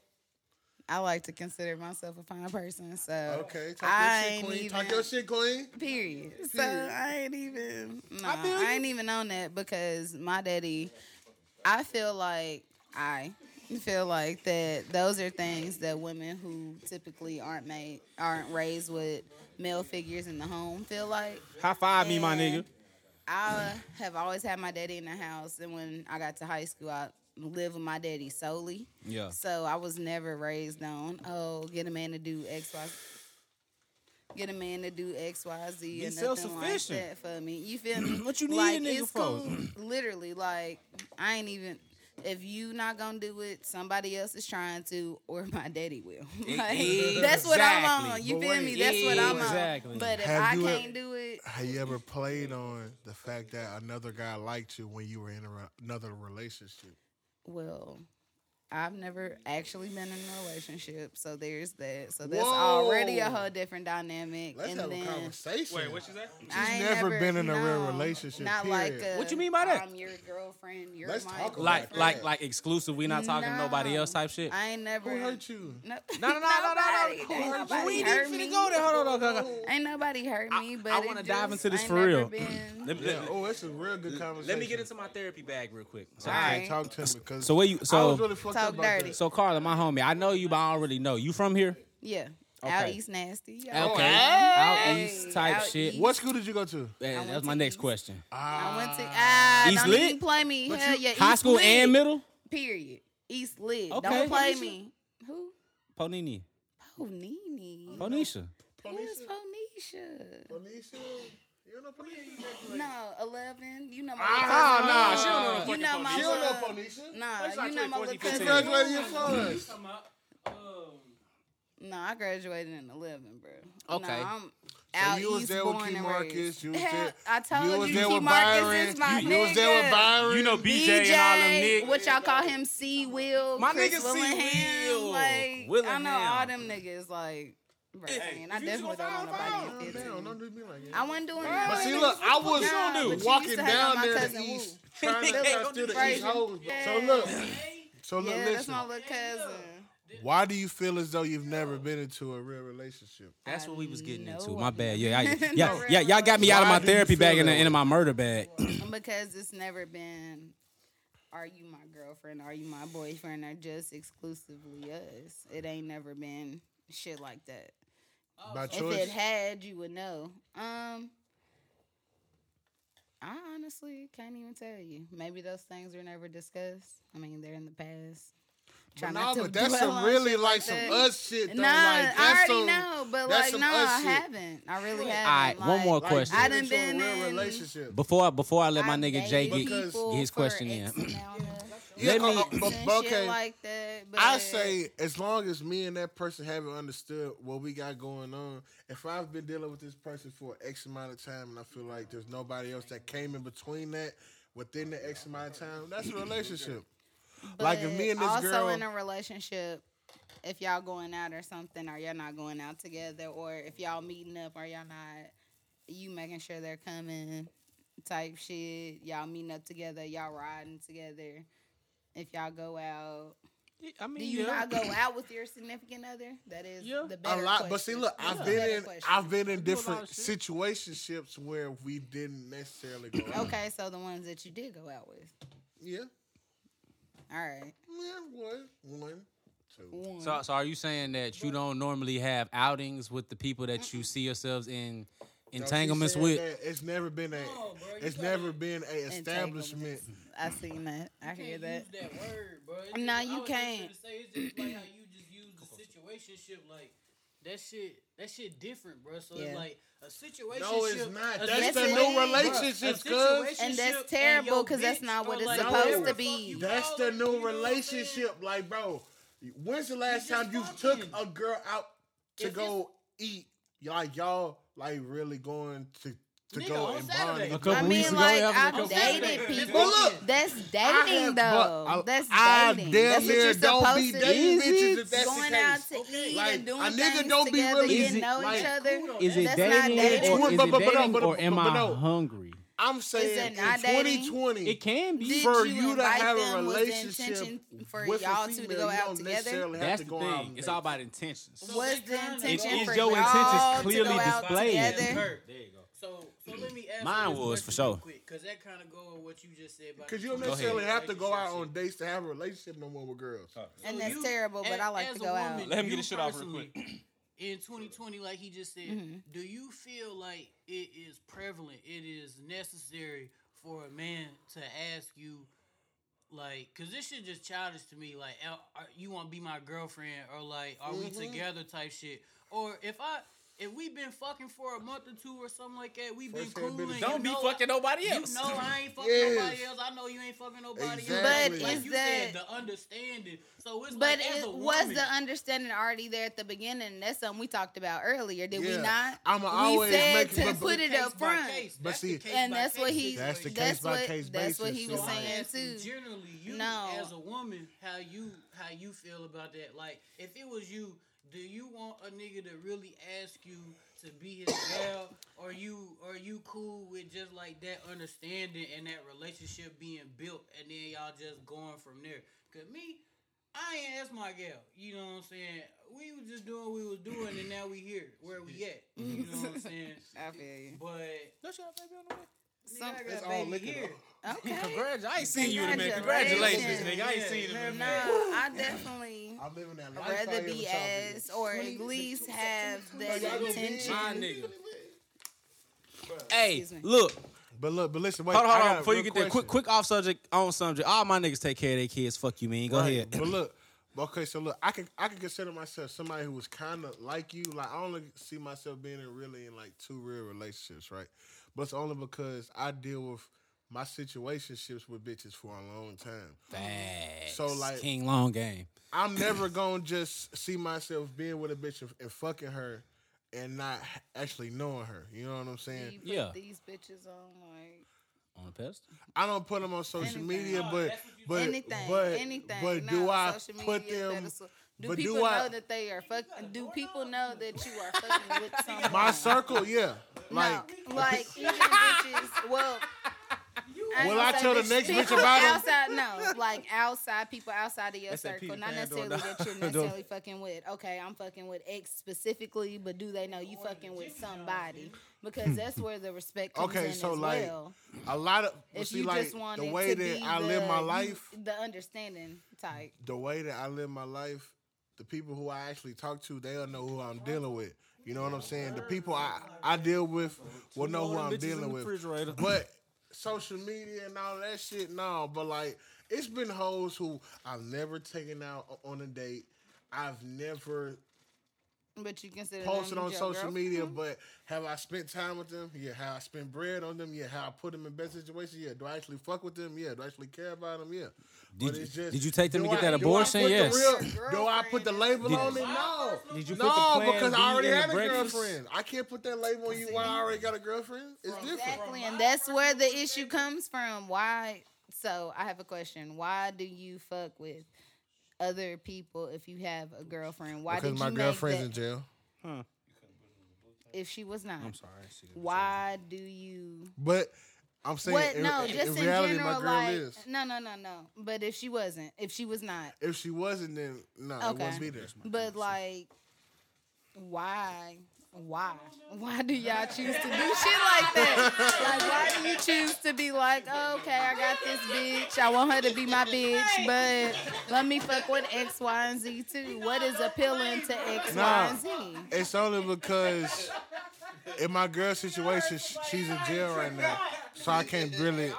I like to consider myself a fine person. So
Okay, talk
I
your shit,
ain't
queen.
even.
Talk your shit, queen.
Period. So
Period.
I ain't even. No,
I feel
I, ain't even on that because my daddy. I feel like I feel like that those are things that women who typically aren't made aren't raised with male figures in the home feel like.
High five me, my nigga.
I have always had my daddy in the house, and when I got to high school, I lived with my daddy solely.
Yeah.
So I was never raised on, oh, get a man to do X, Y. Get a man to do X, Y, Z,
Be
and nothing like
self-sufficient.
that for me. You feel me?
What you need
like,
a nigga for?
Literally, like I ain't even. If you not gonna do it, somebody else is trying to, or my daddy will. Like, that's what I'm on. You
But
feel me? That's what I'm
exactly.
on. But if
Have
I can't
ever-
do it,
Have you ever played on the fact that another guy liked you when you were in a, re- another relationship?
Well, I've never actually been in a relationship, so there's that. So that's
Whoa.
already a whole different dynamic.
Let's
and
have
then
a conversation.
Wait, what you say?
I
She's
ain't
never been in a real relationship,
Not
period.
like a,
What you mean by that?
I'm your girlfriend. You're
Let's
my
talk about
Like,
that.
like, like exclusive. We not talking to nobody else type shit.
I ain't never.
Who hurt you?
No,
No, no, no, no, no, no.
nobody.
Hurt We didn't
me.
finna go there. Hold on, hold on.
Ain't nobody hurt me, but
I
it
wanna dive into this for real.
been-
Let
Yeah.
let,
Oh, it's a real good conversation.
let me get into my therapy bag real quick. So,
All
Okay,
right.
talk to me because
so where you?
I was
So,
really fucked
Talk dirty.
so Carla, my homie. I know you, but I already know you from here.
Yeah, out east nasty.
Okay,
Out
out east type
out
shit.
east.
What school did you go to?
Man,
went
that's my next
East.
question.
I went to ah,
East
don't
lit?
even play me.
But
Hell
you-
yeah,
High
East
school
lit.
and middle.
Period. East lit.
Okay.
Don't play me. Who?
Ponini.
Ponini.
Ponisha.
Who is Ponisha?
Ponisha? You don't know Ponisha?
No, eleven. You know my.
Ah,
cousin.
nah, she don't know the
You know my.
You don't know
little-
Ponisha?
Nah, you know my
20,
little
14,
cousin.
graduated in Florence.
Talking um,
No, I graduated in eleven, bro.
Okay.
No, I'm
So
out
you was
east,
there with Key Marcus. You was
Hell,
there.
I told
you
you,
was there
Key
with
Marcus
Byron.
is my
you,
nigga.
you was there with Byron.
You know BJ and all them niggas.
What y'all call him? C. Will.
My
Chris
nigga C.
Willingham.
Will.
Like I know all them niggas. Like, bro,
Hey,
I definitely don't know
five,
nobody
five.
in
Calm down,
15.
don't do me like that.
I wasn't doing
But see, look, I was
Nah, but you used
walking
to hate on
down
my
there
cousin
to
Wu.
east, trying to
Don't
to the
Frazier.
east hoes. So look, so look,
Yeah, that's
listen.
my little cousin.
Why do you feel as though you've never been into a real relationship?
That's what we was getting
I
into.
know
My
I've
bad. Yeah,
been
yeah, yeah. Y'all got me out of
Why
my
do you
therapy
feel
bag and
that
into my murder bag.
because it's never been are you my girlfriend are you my boyfriend or just exclusively us it ain't never been shit like that
By
if
choice?
it had you would know um i honestly can't even tell you maybe those things were never discussed i mean they're in the past Try
But
not
no,
to
but that's some really
shit
like some us shit though.
Nah,
like,
I
that's
already
some,
know, but like, no,
us
I
shit.
haven't. I really haven't.
Alright, one
Like,
more
Like,
question.
I
get
done
into a
been in-
relationship.
Before before I let my
I've
nigga Jay get, get his question in.
Amount of
Yeah,
Let me-
uh, uh, but, but okay.
like that.
I say as long as me and that person haven't understood what we got going on, if I've been dealing with this person for X amount of time and I feel like there's nobody else that came in between that within the X amount of time, that's a relationship. like if me and this
also
girl, also
in a relationship, if y'all going out or something, or y'all not going out together, or if y'all meeting up, or y'all not, you making sure they're coming, type shit. Y'all meeting up together, y'all riding together. If y'all go out?
I mean,
Do you
yeah.
not go out with your significant other? That is
Yeah.
the
A
better
lot, but see, look, I've
the
been in,
question.
I've been in
do a lot
different
of
situationships where we didn't necessarily go out.
Okay, so the ones that you did go out with.
Yeah,
All right.
yeah, one, one, two.
One.
So, so are you saying that you don't normally have outings with the people that you see yourselves in
No, she
entanglements with?
that It's never been a.
No, bro, you
never been a establishment.
I seen that. I
You
hear
can't
that.
use that word, bro. It's
Nah,
just-
you
I
can't.
finna Say, it's just like how you just use the situationship, like that shit. That shit different, bro. So
Yeah.
it's like a situation.
No, it's not. That's
the new
relationship,
relationships, cuz.
And that's terrible, cuz that's not what it's
like
supposed
to be.
That's the new
you know what I'm saying?
relationship. Like, bro, when's the last
just
time you
fucking.
took a girl out to
If
go eat? Like y'all, like really going to to
Nigga,
go and bond
Saturday.
and
A couple
I
weeks
mean,
ago,
like
yeah,
I've
it was a
Saturday.
dated people.
But look,
that's dating
have-
though.
but I-
that's
I
dating.
damn
That's what
near
you're
don't
supposed
be
to
dating
do.
bitches if that's the
Going
case.
out to eat
Like,
and doing
a nigga
things
don't be
together,
really-
getting
Is
to
it-
know
like-
each other.
Is it
That's
dating
not
or
dating.
is
But-
it
but- but no,
dating or am
but
I hungry?
I'm saying in
not dating?
2020,
It can be.
Did
for
you,
you to have a
them? Was
relationship
intention for
with
y'all two to go out together?
That's
to
the thing. It's all about intentions.
So
Was the intention
go-
for
Is your
y'all
intentions
to
clearly
go out
displayed?
together?
There you go.
So, so let me ask
Mine was, for sure.
because that kind of go with what you just said.
Because you don't necessarily have to go out on dates to have a relationship no more with girls.
And
So
that's
you-
terrible, but I like to
a
go out.
Let him get
you
his shit off real
personally, In 2020, like he just said,
Mm-hmm.
do you feel like it is prevalent, it is necessary for a man to ask you, like, because this shit just childish to me, like, are, are- you want to be my girlfriend, or like, are we
Mm-hmm.
together type shit, or if I. If we've been fucking for a month or two or something like that, we've been
First
cool.
Don't
you
be
know
fucking nobody else.
you know I ain't fucking
Yes.
nobody else. I know you ain't fucking nobody
Exactly.
else.
But
like
is
you
that-
said, the understanding. So it's
But
like,
it
a
was the understanding already there at the beginning. That's something we talked about earlier, did we not?
I'ma
we said to
but-
put it up front.
case.
But
That's
see-
the
And that's what
case
he.
That's the
situation.
That's
case by
what.
case
That's what he was
so-
So
saying too.
Generally, you
No.
as a woman, how you how you feel about that? Like, if it was you, do you want a nigga to really ask you to be his gal, or you are you cool with just like that understanding and that relationship being built, and then y'all just going from there? Cause me, I ain't asked my gal. You know what I'm saying? We was just doing what we was doing, and now we here where we at. You know what I'm saying?
I feel you.
But
Some-
nigga, I
It's
got
all
baby
liquor,
here.
Okay.
Congrats. I ain't seen you in a minute. Congratulations, nigga. I ain't seen you in a minute.
No, I definitely
I'm living that
I'd
lifestyle.
rather be
time.
or at least have the intention.
My nigga. Hey, look.
But look, but listen, wait.
Hold on, hold on. Before you
real
get there, quick, quick off subject, on subject. All my niggas take care of their kids. Fuck you, man. Go
Right.
ahead.
But look, okay, so look, I can I can consider myself somebody who was kind of like you. Like I only see myself being in really in like two real relationships, right? But it's only because I deal with my situationships with bitches for a long time.
Facts.
So, like-
King Long Game.
I'm never gonna just see myself being with a bitch and, and fucking her and not actually knowing her. You know what I'm
Do
saying?
you put
Yeah.
these bitches on like
On the pedestal.
I don't put them on social
Anything.
media, but
that's
but
anything,
but
anything.
but
no,
do I put
media,
them?
pedestal. Do
but
people
do I-
know that they are fuck? Do people know that you are fucking with someone?
My circle, yeah. Like
no, like even bitches. Well, I ain't
Will I tell the next bitch
about
about 'em?
outside. No, like outside people outside of your
That's that
circle, not necessarily that you're necessarily fucking with. Okay, I'm fucking with X specifically, but do they know you fucking with somebody? Because that's where the respect comes
Okay,
in
so,
as
like,
well.
a lot of
If
see
you
like
just want
the way
to
that
be
I
the,
live my life,
the understanding type.
the way that I live my life, the people who I actually talk to, they'll know who I'm dealing with. You know what I'm saying? The people I, I deal with will know who I'm dealing with. But social media and all that shit, no. But like, it's been hoes who I've never taken out on a date. I've never
But you consider
posted
them
on
your
social
girlfriend?
media, mm-hmm. but have I spent time with them? Yeah. Have I spent bread on them? Yeah. Have I put them in best situations? Yeah. Do I actually fuck with them? Yeah. Do I actually care about them? Yeah.
Did you-
just,
did you take them to get
I-
that abortion?
put
Yes.
real- do I put the label
Did-
on it? No.
Did you put
no,
the plan no
because
B
I already
in
had a
breakfast?
girlfriend. I can't put that label on you while I already got a girlfriend. It's different.
Exactly, and that's where the issue comes from. Why? So I have a question. Why do you fuck with other people if you have a girlfriend? Why
Because
did
my
you
girlfriend's
make
in
that,
jail.
if she was not?
I'm sorry. I see that.
Why do you?
But I'm saying
What?
in,
No,
in-
just
in
in,
reality,
general.
my girl
like,
is.
no, no, no, no. But if she wasn't, if she was not,
If she wasn't, then no, it
Okay.
wouldn't be there.
but like, why? Why? Why do y'all choose to do shit like that? Like, why do you choose to be like, oh, okay, I got this bitch. I want her to be my bitch, but let me fuck with X, Y, and Z too. What is appealing to X, Y,
Nah.
and Z?
It's only because in my girl situation, she's in jail right now, so I can't really.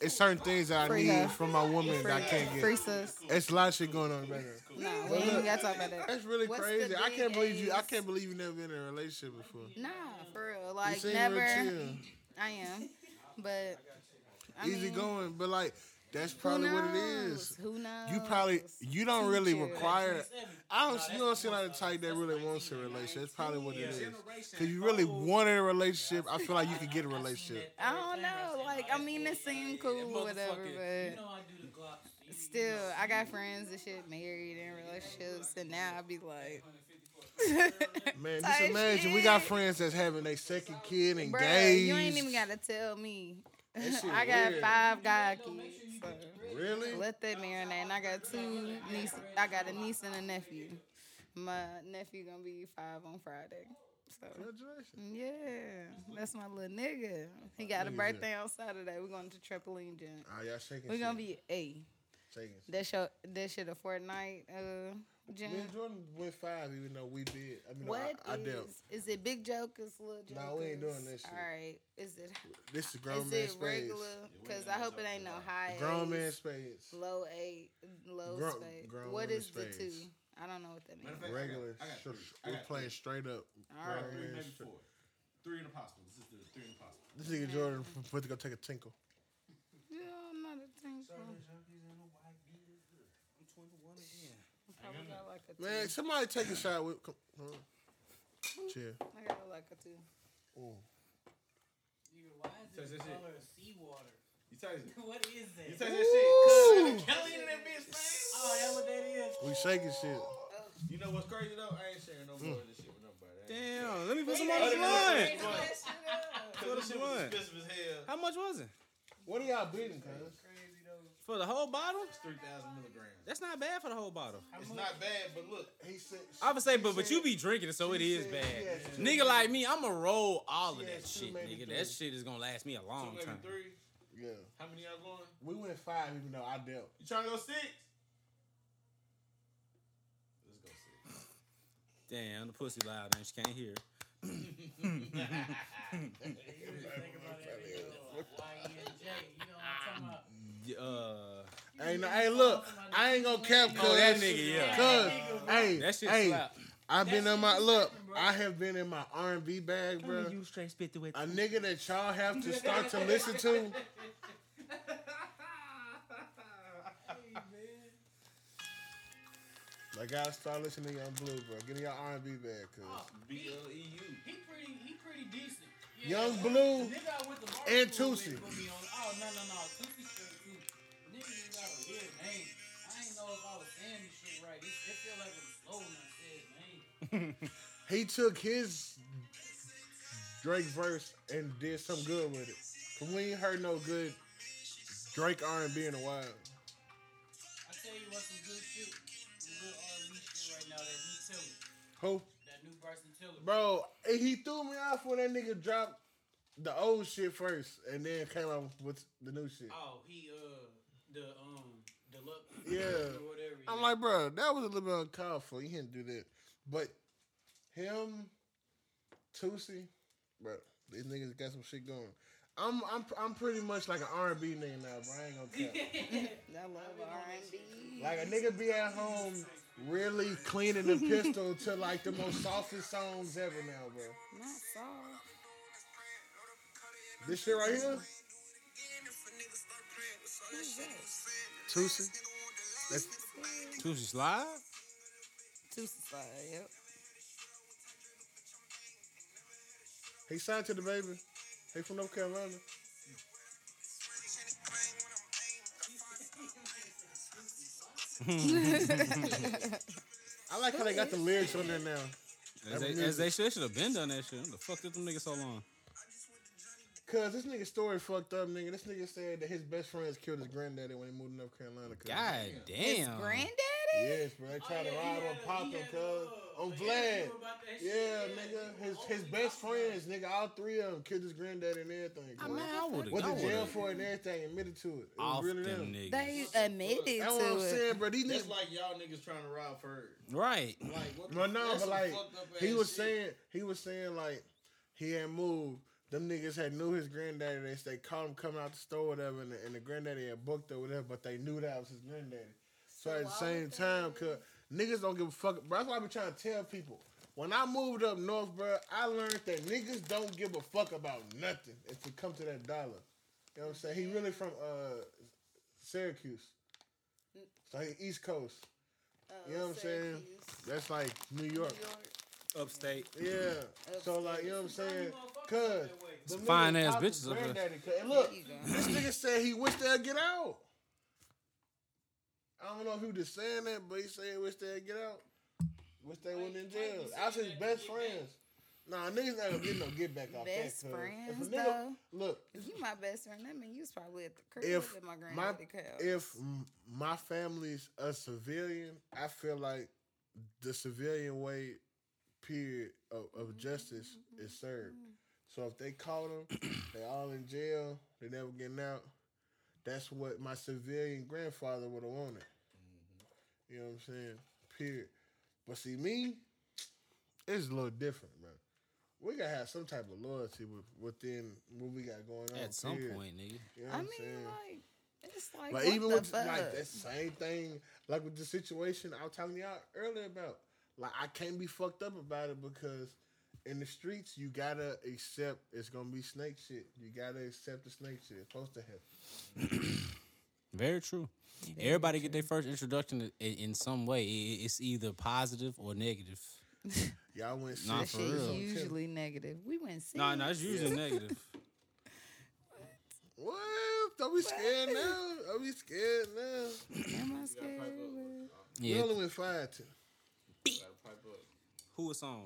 It's certain things that I
Free
need
her.
from my woman that I can't
Free
get.
sis.
It's a lot of shit going on right now.
No, we ain't even gotta talk about that.
That's really
What's the
crazy. I can't
big
believe you. I can't believe you never been in a relationship before.
Nah, for real.
You
Like
seem
never.
real chill,
I am, but I
easy
mean,
going, but like that's probably what it is.
Who knows?
You probably you don't really require. I don't. You don't seem like the type that really wants a relationship. That's probably what it is. Cause you really wanted a relationship. I feel like you could get a relationship.
I don't know. Like, I mean, it seemed cool, or whatever,
You
but
know I do the Glock.
still, I got friends that shit married in relationships, and now I be like,
Man, just imagine we got friends that's having their second kid
Bruh,
engaged.
you ain't even gotta tell me. I got
weird.
five god kids. So
Really?
let that marinate. And I got two nieces. I got a niece and a nephew. My nephew gonna be five on Friday. So
Congratulations.
yeah, that's my little nigga. He got a birthday on Saturday. We're going to trampoline gym.
Oh, y'all shaking.
We're gonna be a.
shaking.
That show. That shit a Fortnite uh gym.
Me and Jordan went five, even though we did. I mean, no,
What
I, I dealt.
is? Is it big jokers, little jokers?
Nah, we ain't doing this shit.
All right. Is it?
This is grown
Is
man
it
spades.
regular? Cause I hope it ain't no high.
Grown
A's,
man spades.
Low eight, low
Grown-
spade.
grown
What
women
is the two? I don't know what that means.
Fact,
Regular.
I got, I got three.
We
got
playing
three.
straight up.
All
I got
right.
three,
man,
maybe four. Three in the possible. This is the three in the possible.
This nigga Jordan f- went to go take a tinkle.
Yeah, I'm not a tinkle. Probably got like a two.
Man, somebody take a shot with. Come, hold on. Chill.
I got like a two.
Ooh.
Nigga, why is
Touch
this
that shit.
color of seawater?
You taste it.
what is that?
You taste that shit. Kelly in that bitch, man.
Oh, that what that is?
We shaking shit.
You know what's crazy though? I ain't sharing no mm. more of this shit with nobody. I ain't-
Damn, let me put some on
Other
the line.
that,
Crazy
fuck.
shit up.
Cause this shit was expensive as hell.
How much was it?
What are y'all bidding, cuz?
Crazy though.
For the whole bottle?
It's three thousand milligrams.
That's not bad for the whole bottle.
It's not bad, but look,
He said.
I would say, but but you be drinking it, so it
she
is
said
bad.
she has.
Nigga like me, I'ma roll all of that shit, nigga.
three.
That shit is gonna last me a
two,
long
maybe
time.
three.
Yeah.
How many y'all going?
We went five, even though I dealt.
You trying to go six? Let's go six.
Damn, the pussy loud, man. She can't hear.
Think about that video. YNJ. You know what I'm talking about?
Y- Uh,
Hey, no, hey, look, I ain't gonna cap, cuz.
Oh, that nigga, yeah.
Cuz, hey,
that shit
hey,
slap.
I've been
That
in my
shit
look.
bro.
I have been in my R and B bag, bro.
straight spit the way.
A nigga that y'all have to start to listen to. Like, gotta start listening to Yung Bleu, bro. Get in your R and B bag, cuz.
B L E U.
He pretty, he pretty decent. Yung
Bleu
the nigga I went to
and
with
Toosii.
put me on- Oh no no no,
He took his Drake verse and did some good with it. Cause we ain't heard no good Drake R and B in a while.
I tell you what, some good shit, some good R&B shit right now. That new Tiller,
Who?
that new Bryson Tiller.
Bro, he threw me off when that nigga dropped the old shit first and then came out with the new shit.
Oh, he uh the um deluxe.
Yeah.
Or whatever.
I'm
yeah.
like, bro, that was a little bit uncalled for. You didn't do that. But him, Toosii, bro, these niggas got some shit going. I'm I'm I'm pretty much like an R&B nigga now, bro. I ain't gonna cap.
I love R&B.
Like a nigga be at home really cleaning the pistol to like the most softest songs ever now, bro.
Not soft.
This shit right here, Toosii. That's
Tuesday slide.
Two slide. Yep.
he signed to DaBaby. He from North Carolina. I like how they got the lyrics on there now.
As they, as they should should have been done that shit. What the fuck took them niggas so long?
Cause this nigga story fucked up, nigga. This nigga said that his best friends killed his granddaddy when he moved to North Carolina. cuz.
God
His
damn.
Granddaddy?
Yes, bro. They tried to rob on pop him, cuz. On Vlad. Yeah, nigga. His his best friends, nigga. All three of them killed his granddaddy and everything.
I
cuz.
mean, I would have
Went to
have.
jail for it and everything. Admitted to it. It
Off
really
them
them.
niggas.
They admitted to it.
That's what I'm saying, bro. These
That's
niggas.
like y'all niggas trying to rob Ferg.
Right.
Like what?
No, no, but like he was
shit.
saying, he was saying like he had moved. Them niggas had knew his granddaddy. They, they caught him coming out the store, or whatever, and the, and the granddaddy had booked or whatever. But they knew that was his granddaddy. So, at the same time, cause niggas don't give a fuck. Bro, that's why I be trying to tell people. When I moved up north, bro, I learned that niggas don't give a fuck about nothing if it come to that dollar. You know what I'm saying? He really from uh Syracuse. So he East Coast. You know what I'm saying? That's like New York.
Upstate.
Yeah. So like, you know what I'm saying? Cause them
fine ass bitches up there.
cuz- And look,
There you go.
this nigga said he wished they'd get out. I don't know if he was just saying that, but he said he wished they'd get out. Wish they wasn't in jail. I was his best friends. Nah, niggas not gonna get no get back off
Best
that. cuz.
friends,
If a
though?
Look,
If you my best friend, that mean you was probably at the crib
if
at my
my
granddaddy house.
if my family's a civilian, I feel like the civilian way period of, of justice is served. Mm-hmm. So if they caught them, they all in jail, they never getting out. That's what my civilian grandfather would have wanted. Mm-hmm. You know what I'm saying? Period. But see me, it's a little different, man. We gotta have some type of loyalty with, within what we got going on.
At some
period.
point, nigga.
You know what
I
I'm
mean,
saying?
like, it's like,
But
what
even
the
with
fuck?
like that same thing, like with the situation I was telling y'all earlier about, like I can't be fucked up about it because in the streets you gotta accept it's gonna be snake shit. You gotta accept the snake shit. It's supposed to happen.
Very true. Everybody get their first introduction in, in some way. I- It's either positive or negative.
Y'all went
Nah, for
Shit
real.
on ten.
usually negative. We went six.
No, no, it's usually negative.
What? Don't be scared now. Don't be scared now.
Am I scared?
We
Yeah.
only went five to.
Gotta pipe up.
Who is on?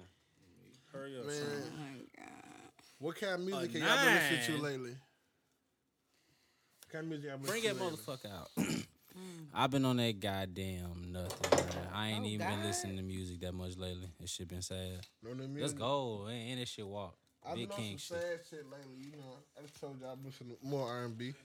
Hurry up.
Man,
Oh my god.
what kind of music
A
have y'all been listening to lately? What kind of music y'all been
Bring that
listening to lately?
motherfucker out. I've been on that goddamn nothing, bro. I ain't
Oh,
even been listening to music that much lately. This shit been sad.
No new music.
Let's go. And, and this shit walk.
I've
Big
been
King
on some
shit.
sad shit lately. You know, I just told y'all I'm listening to more R and B.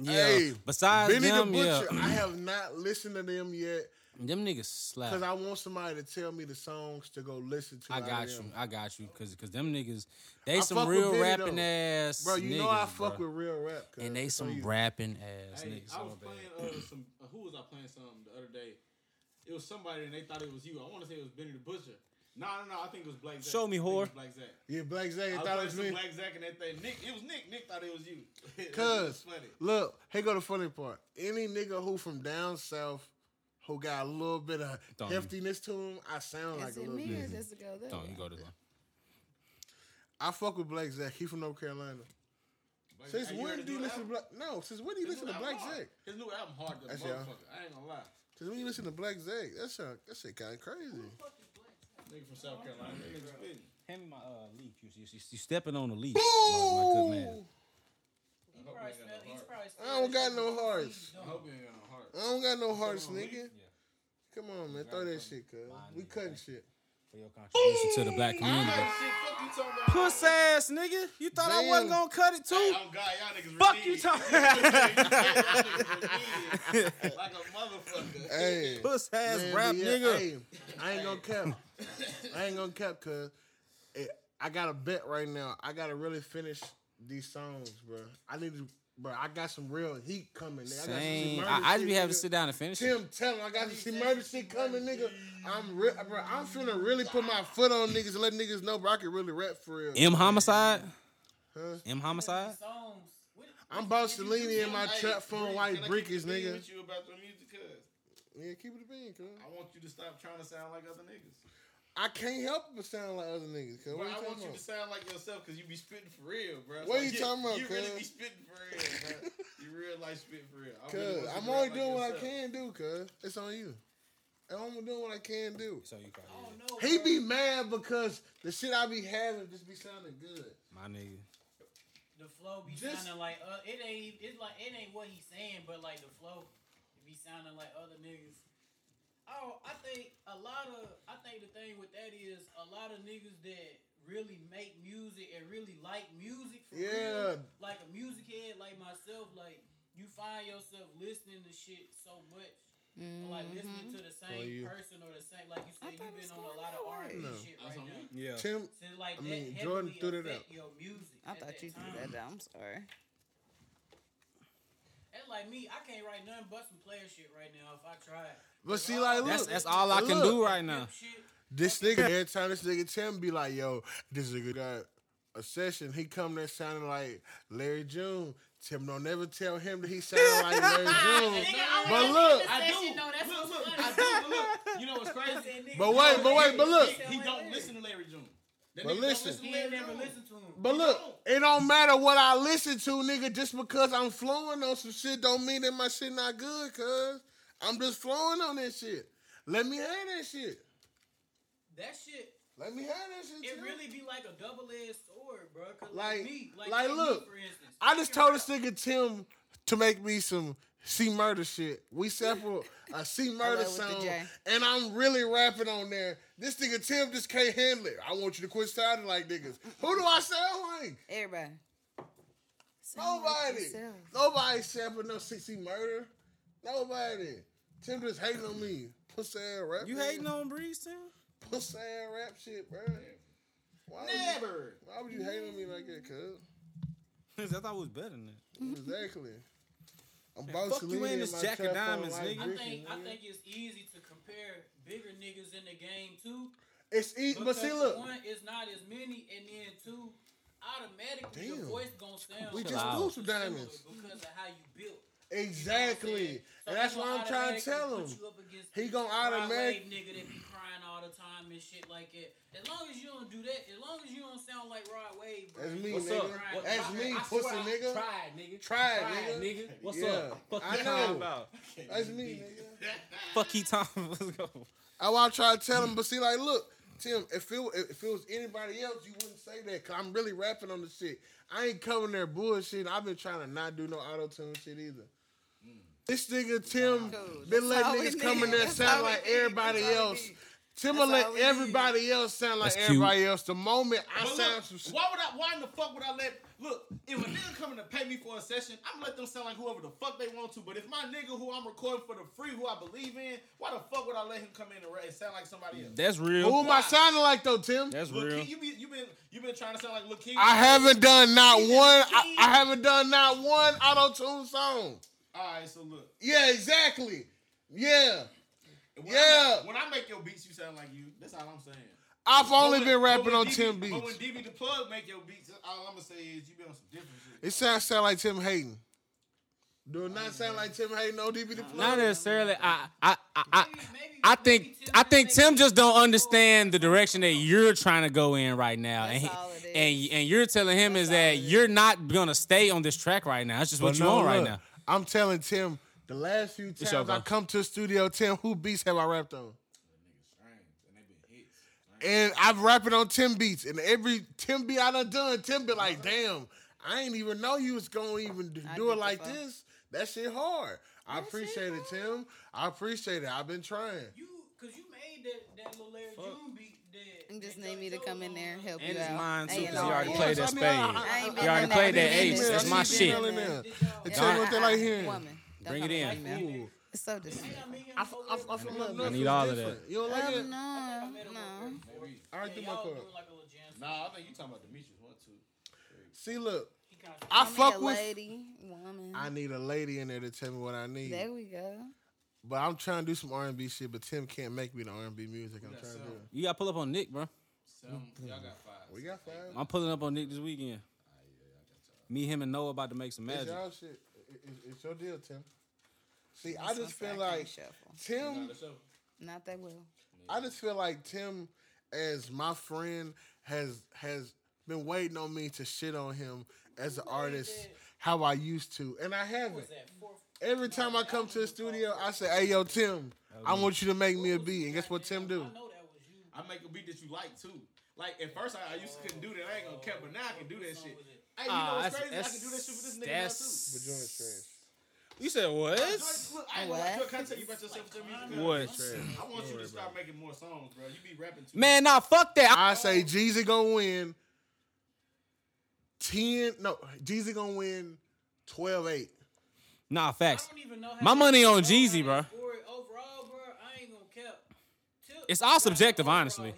Yeah.
Hey,
Besides
Benny
them,
the Butcher,
yeah.
I have not listened to them yet
them niggas slap.
because I want somebody to tell me the songs to go listen to.
I got you. I got you. Cause, cause them niggas, they
I
some real rapping
though.
ass
Bro, you
niggas,
know I fuck
bro.
with real rap.
and they some
you.
rapping ass
Hey,
niggas.
I was
bad.
playing uh, some. Uh, who was I playing something the other day? It was somebody and they thought it was you. I want to say it was Benny the Butcher. No, no, no. I think it was Black Zack.
Show me,
I think
whore.
Black Zack.
Yeah, Black Zay
I
thought
playing
it was me.
Black Zack and that thing. Nick, it was Nick. Nick thought it was you. It was
Cause
funny.
look, here go the funny part. Any nigga who from down south who got a little bit of
Don't.
heftiness to him, I sound like
Is
a
it
little
me
bit.
or does it go there?
Don't you go to one.
I fuck with Black Zack. He from North Carolina.
Black
Since
Zack- Hey, you
when
heard
did you
his new
listen to
album?
Black? No, since when did you
His
listen
new
to Black
album hard.
Zack?
His new album hard to
That's y'all.
motherfucker. I ain't gonna lie.
Since when you listen to Black Zack? That shit, that shit kind of crazy.
Nigga from South Carolina. Nigga spitting.
Hand me my uh, leaf. You, you, you, you stepping on the leaf, my, my good man.
Ooh,
I hope he ain't got no heart.
I don't got no hearts.
I hope he ain't got no heart.
I don't got no hearts,
on,
nigga. Come on, man. Throw that shit, cuz. We cutting shit.
For your contribution to the black community.
Hey, shit, fuck you talking about.
Puss ass nigga. You thought I wasn't gonna cut it too?
Oh God, y'all niggas
Fuck you
redeemed.
talking.
like a motherfucker.
Hey.
Puss ass
Man,
rap
yeah,
nigga.
Hey, I ain't gonna cap. I ain't gonna cap, cuz I got a bet right now. I gotta really finish these songs, bro. I need to, bro. I got some real heat coming. Nigga. I got some
Same.
murder
I, I just be having to sit down and finish it.
Tim, tell him I got to see murder shit coming, nigga. I'm real, bro. I'm finna really put my foot on niggas and let niggas know, bro. I can really rap for real.
M homicide.
Huh?
M homicide.
Songs.
I'm about Selena in my
Hey,
trap phone
Bree,
white
can I
brickers,
keep it being
nigga.
With you about the music, cuz
Yeah, keep it a bean, cuz.
I want you to stop trying to sound like other niggas.
I can't help but sound like other niggas, cuz.
Bro,
What
I
you
want
talking
you to
about?
sound like yourself because you be spitting for real, bro.
What are you talking about,
You really be spitting for real, bro. You real life spitting for real. I really
Cuz I'm only
rap
doing
like
what I can do, cuz. It's on you. I'm only doing what I can do.
So you call
I don't know.
He
bro.
be mad because the shit I be having just be sounding good.
My
My nigga.
the flow be
Just-
sounding like uh, it ain't. It's like it ain't what he's saying, but like the flow, it be sounding like other niggas. Oh, I think a lot of. I think the thing with that is a lot of niggas that really make music and really like music. For
Yeah.
Real, like a music head like myself, like you find yourself listening to shit so much. or, Like listening to mm-hmm. the same person or the same, like you said, you've been on a lot of
that
R and B shit right now.
Yeah.
Tim,
So like
I mean, Jordan threw that
affect
out.
Your music.
I thought you threw that down. I'm sorry.
And like me. I can't write nothing but some player shit right now if I tried.
But see, like, look,
That's that's all I can do right now.
This nigga, every time this nigga Tim be like, yo, this nigga got a session, he come there sounding like Larry June. Tim don't never tell him that he sound like Larry June. But look,
I do.
Session, no, that's
look,
what's
look,
funny.
I do. But look, you know what's crazy?
but wait, but wait, but look,
He, he don't listen to Larry June. That
But
nigga
listen.
listen
ain't
to
never
Larry June.
listened to him.
but look, it don't matter what I listen to, nigga. Just because I'm flowing on some shit don't mean that my shit not good, cuz. I'm just flowing on that shit. Let me have that shit.
That shit,
Let me have that shit.
it
Tim.
really be like a double edged sword, bro. Cause
Like-
like, me, like,
like, look,
me, for instance.
I just told this nigga Tim to make me some C murder shit. We sample a C murder song, and I'm really rapping on there. This nigga Tim just can't handle it. I want you to quit sounding like niggas. Who do I sound like?
Everybody. Sound
Nobody.
yourself.
Nobody sample no C murder. Nobody. Tim just hating on me. Pussy ass rap.
You
nigga.
hating on Breeze, Tim?
pussy ass rap shit, bro. Why would, you,
Never.
why would you hate on me like that, cuz?
I thought it was better than that.
Exactly. I'm
Man,
about
fuck
to
you and
in
this
my
Jack of Diamonds, nigga.
I think I think it's easy to compare bigger niggas in the game too.
It's easy, but see, look,
one, it's not as many, and then two, automatically
Damn.
your voice gonna sound.
We just
threw
some
similar
diamonds.
because of how you built.
Exactly,
So
and that's
he
what I'm trying to tell him.
you up against
He
the
gonna
Rod
automatic-
Wave nigga that be crying all the time and shit like it. As long as you don't do that, as long as you don't sound like Rod Wave, bro,
That's me,
gonna
nigga.
be crying.
That's
I-
me,
I
pussy
swear I-
nigga.
Try it, nigga.
Try it,
Try it,
nigga.
nigga. What's
Yeah.
up? Fuck
I
you
know.
about?
That's me, nigga.
Fuck he talking. Let's go.
I want to try to tell him, but see, like, look, Tim, if it if it was anybody else, you wouldn't say that. Cause I'm really rapping on the shit. I ain't covering their bullshit. I've been trying to not do no auto tune shit either. This nigga Tim
Cool.
been letting niggas come in there sound like
need.
everybody
That's
else.
need.
Tim will let
all need.
everybody else sound like
That's cute.
everybody else. The moment I
But
sound
look,
some shit.
why would I? Why in the fuck would I let? Look, if a nigga coming to pay me for a session, I'm gonna let them sound like whoever the fuck they want to. But if my nigga who I'm recording for the free, who I believe in, why the fuck would I let him come in and, ra- sound like somebody else?
That's real.
Who
real.
am I sounding like though, Tim?
That's
Lil'
real.
Key, you be you been you been trying to sound like Lil Key.
I haven't done not
He
one. I, I haven't done not one auto tune song.
All right, so look.
Yeah, exactly. Yeah,
When
Yeah.
make- when I make your beats, you sound like you. That's all I'm saying.
I've only
when-
been rapping on
DB
Tim beats.
But when
beats.
DB the plug make your beats, all I'm gonna say is you been on some different shit.
It sounds sound like Tim Hayden. Do it not sound like Tim Hayden? No, DB the plug.
Not necessarily. I, I, I, I,
Maybe- maybe-
I think,
Tim
I think Tim just don't understand the direction that you're trying to go in right now, and he-
all it is.
and and you're telling him is
That's
that you're not gonna stay on this track right now. That's just what
But
you
no,
want right
look,
now.
I'm telling Tim, the last few times I come to the studio, Tim, who beats have I rapped on?
And they been hits.
And I've rapping on Tim beats, and every Tim beat I done done, Tim be like, damn, I ain't even know you was gonna even do
I
do
get
it like this. That shit hard. I appreciate it, Tim. I appreciate it. I've been trying.
You, cause you made that that little Larry June beat that.
Just need me to come in there and help
And
you
it's
out.
mine too, because he already
yeah.
played that
I
spade.
I- I-
I ain't
He
been
already
in
played that
I've been
ace. That's my
I've been
shit.
in
Telling
there.
y'all-
tell what they like hearing.
Woman.
Bring it in.
like It's so disrespectful.
I mean,
I, f- I, f- I, feel like
I need all of
different. You don't like
Um,
it?
no,
I met him
no.
up there before.
I like
Yeah,
the
y'all
Marco.
like a little jam.
Nah, I think you talking about Demetrius one too.
See, look, I
I
fuck
a
with.
lady, woman.
I need a lady in there to tell me what I need.
there we go.
But I'm trying to do some R&B shit, but Tim can't make me the R&B music I'm
got
trying to do.
some.
You got to pull up on Nick, bro.
So y'all got five.
We got five.
I'm pulling up on Nick this weekend. Me, him, and Noah about to make some
It's
magic.
y'all shit. It- it- It's your deal, Tim. See, I just feel like. Tim.
Not a show.
Not that well.
I just feel like Tim, as my friend, has has been waiting on me to shit on him as an artist, how I used to, and I
What
haven't.
Was that? Fourth?
Every time I come to the studio, I say, "Hey, yo, Tim, I want you to make me a beat." And guess what Tim do?
I know that was you.
I make a beat that you like too. Like at first, I, I used to couldn't do that. I ain't gonna cap, but now I can do that shit. Hey, you
Ah,
know what's crazy? I can do that shit with this nigga now
that's-
too.
But joint's trash.
You said what?
Look, I ain't
What?
lie, can I tell you about yourself? Tell me
What?
I want you to start making more songs, bro. You be rapping too.
Man, nah, fuck that.
I say Jeezy gonna win 10. No, Jeezy gonna win 12 8.
Nah, facts.
I don't even know how
My money on Jeezy,
it.
bro.
Overall, bro, I ain't gonna cap. Tip
It's all subjective, honestly.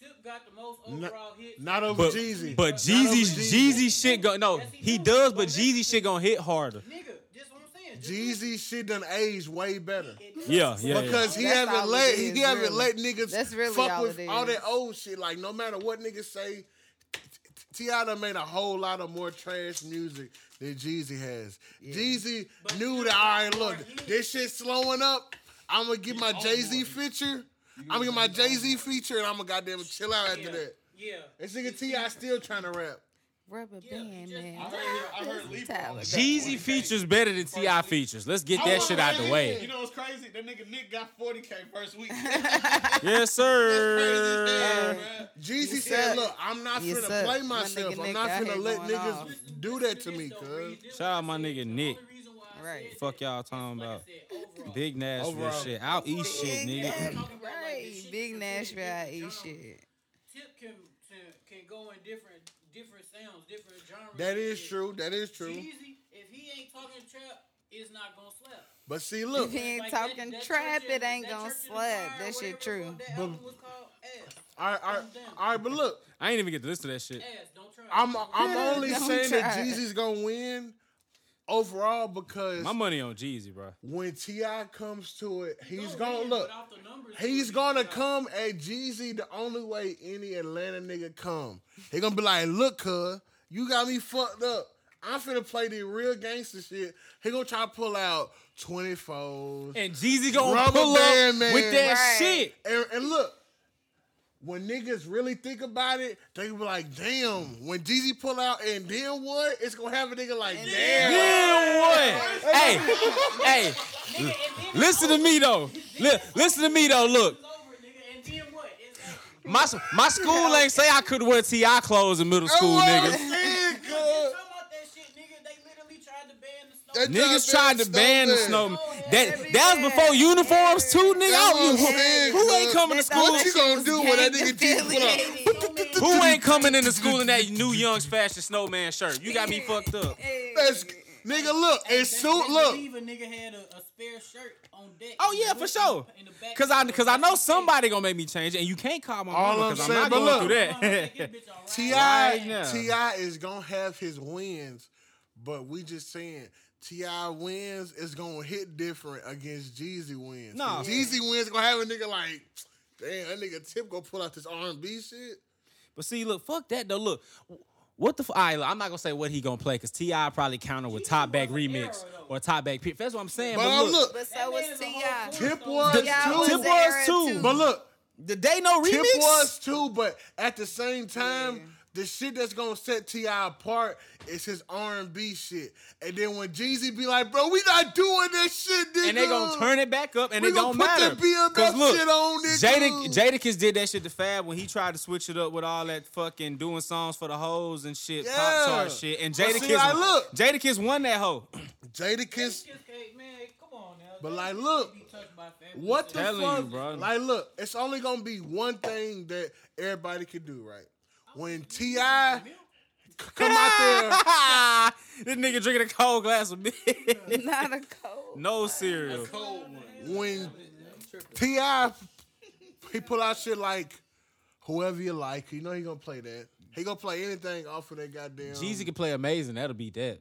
Tip got the most
Not,
overall hits.
not over
But
Jeezy.
but Jeezy's
over Jeezy.
Jeezy shit go no,
Yes, he
he
do.
does, but
But
Jeezy shit gonna hit harder.
Nigga, just what I'm saying. Just
Jeezy shit done aged way better.
Yeah, yeah. yeah.
Because he
That's
haven't
all
let
it is,
he haven't
really.
let niggas
That's really
fuck
all
with
it
all that old shit. Like no matter what niggas say, Ti done made a whole lot of more trash music than Jeezy has. Jeezy
But
knew that. All right, look,
hits.
this shit slowing up. I'm gonna get my Jay Z feature. I'm gonna get my Jay Z feature, and I'm gonna goddamn chill out after
yeah,
that.
yeah.
This nigga Ti still trying to rap.
Rubber
Yeah,
band
just-
man.
I heard, I heard Libra. on
Tyler.
the-
Jeezy features better than Ti features. Let's get that shit out the way.
You know what's crazy? That nigga Nick got 40k first week.
Yes, sir.
Jeezy
You
said, "Look, I'm not
You
finna
suck.
play myself.
nigga
I'm not
out
finna let niggas
off.
do that to me, cuz."
Shout out my nigga Nick.
Right.
Fuck y'all talking about.
Overall.
Big Nashville
Overall.
shit. Out east shit,
Big
nigga.
Nash-
Talking about, like,
Right. Big Nashville
fit
out
different
shit.
Tip can, can can go in different different sounds, different genres.
That
and
is
shit.
true. That is true.
Jeezy, if he ain't talking trap, it's not gonna slap.
But see, look,
If he ain't
Like,
talking
that
trap, it ain't gonna
Church
slap. That shit true.
That
But-
album was called Ass.
all right, all right, all right. But look,
I ain't even get to listen to that shit.
Ass, don't try.
I'm I'm only
Don't
saying that. Jeezy's gonna win overall because
My money on Jeezy, bro.
when Ti comes to it, he's
Don't
gonna
win,
look.
off the numbers,
He's gonna
be
come at Jeezy the only way any Atlanta nigga come. He gonna be like, look, cuz, you got me fucked up. I'm finna play the real gangster shit. He gonna try to pull out 24s.
And Jeezy gonna
Rubber
pull
band
up
man.
with that
Right.
shit.
And, and look, when niggas really think about it, they be like, damn, when Jeezy pull out and then what? It's gonna have a nigga like, damn.
Then what? hey, hey,
Nigga, and then
listen to me though. Listen to me though. Look,
it's over, nigga, and then what? It's over.
my my school ain't say I could wear Ti clothes in middle school,
what
nigga.
saying,
Just uh,
cuz.
talking about that shit, nigga. They literally tried to ban the snow.
They
Niggas tried to ban the
snowman.
Snow. That that was before uniforms too, nigga. I
That's what I'm
don't-
saying,
who ain't coming to school?
What you
shit
gonna
was
do when that nigga Jeezy pull up?
Who ain't coming into school in that new Young's fashion snowman shirt? You got me fucked up.
That's, nigga, look, it's suit, look.
believe a nigga had a, a spare shirt on deck.
Oh yeah, for sure.
in the back
Cause I cause I know somebody gonna make me change it, and you can't call my
All
mama
I'm
because I'm not
but
going
look.
through that.
this
Ti.
Right.
Ti is gonna have his wins, but we just saying Ti wins is gonna hit different against Jeezy wins.
Nah.
Jeezy wins gonna have a nigga like, damn, that nigga Tip gonna pull out this R and B shit.
But see, look, fuck that though. Look, what the? F- all right, look, I'm not gonna say what he gonna play because Ti probably counter with top back remix
era,
or top back. P- That's what I'm saying.
But,
But, look,
look,
But so
That
was
man is a
Ti.
Tip
cornerstone.
was
T.I.
too.
Tip
the
was
era
too.
But look,
the day no remix.
Tip was too, but at the same time, the shit that's gonna set Ti apart is his R and B shit. And then when Jeezy be like, "Bro, we not doing this shit," nigga.
and they gonna turn it back up, and
We
it
gonna
don't
put
matter.
that BMF
'Cause look,
shit on, nigga.
Jada, Jadakiss did that shit to Fab when he tried to switch it up with all that fucking doing songs for the hoes and shit,
Yeah.
pop chart shit. And
But see,
Jadakiss,
like, look.
Jadakiss won that hoe.
Jadakiss.
Kiss man, come on now.
But like, look,
touched by family.
What the
Telling
fuck?
you, bro.
Like, look, it's only gonna be one thing that everybody can do, right? When Ti come out there.
this nigga drinking a cold glass of milk.
Not a cold.
no cereal.
cold one. when Ti he pull out shit like whoever you like, you know he gonna play that. He gonna play anything off of that goddamn.
Jeezy can play amazing. That'll beat that.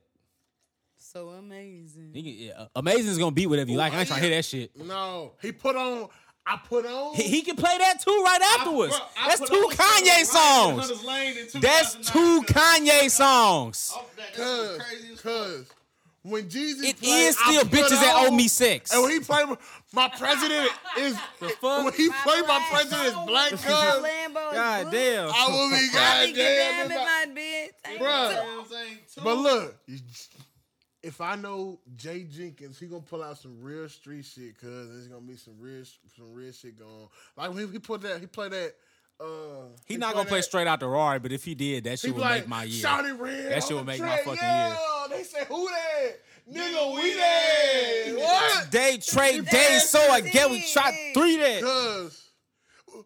So amazing.
He can, yeah, amazing is gonna beat whatever you like. I ain't trying to hear that shit.
No, he put on. I put on.
He, he can play that too right afterwards.
Bro, I
That's two Kanye songs.
Hunter's Lane in
That's two. Kanye songs.
Cause,
crazy as fuck.
cause when Jeezy
It
play,
is still
put
bitches that owe me sex.
And when he play, my president is.
the fuck?
When he
My
play, my president is black.
with
Cuz
God damn.
I will be
I be
goddamn.
goddamn
if
in my bed.
Bruh.
You know what I'm saying? Two-
But look, if I know Jay Jenkins, he gonna pull out some real street shit, cause there's gonna be some real some real shit going. Like when he put that, he played that Uh,
He not gonna play
that-
straight out the Rari, but if he did, that
He
shit would
like,
make my year.
Shawty red.
That shit
on
would
the
make my fucking
yeah.
year.
They say who that? Nigga, we that. What?
Day trade
Yeah,
day, so I get we shot three there.
Cause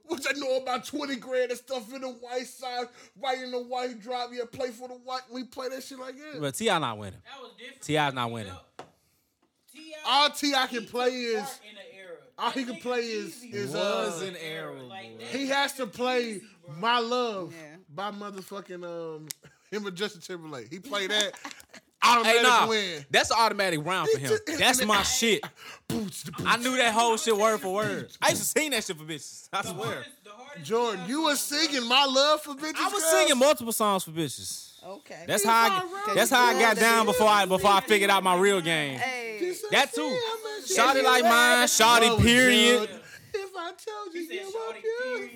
what I know about 20 grand and stuff in the white side, right in the white drop. Yeah, play for the white. We play that shit like that.
But Ti not winning.
That was different.
T.I.'s not winning.
T.I.
All T.I. can play is-
in the era.
all he can play is-
Jeezy
is,
Was
uh,
an era,
Like
boy.
that.
He has to play My Love by motherfucking um him and Justin Timberlake. He played that
Hey,
automatic
nah,
win.
that's an automatic round for him. That's my shit.
Boots, the
I knew that whole shit word for word. I used to sing that shit for bitches. I swear.
Hardest- the hardest
Jordan, you was singing My Love for bitches.
I was
girl?
singing multiple songs for bitches.
Okay.
That's how I, that's how I got down before I before I figured out my real game.
Hey.
That too.
Shawty
Shawty like mine, shawty period.
If I told you you were
shawty,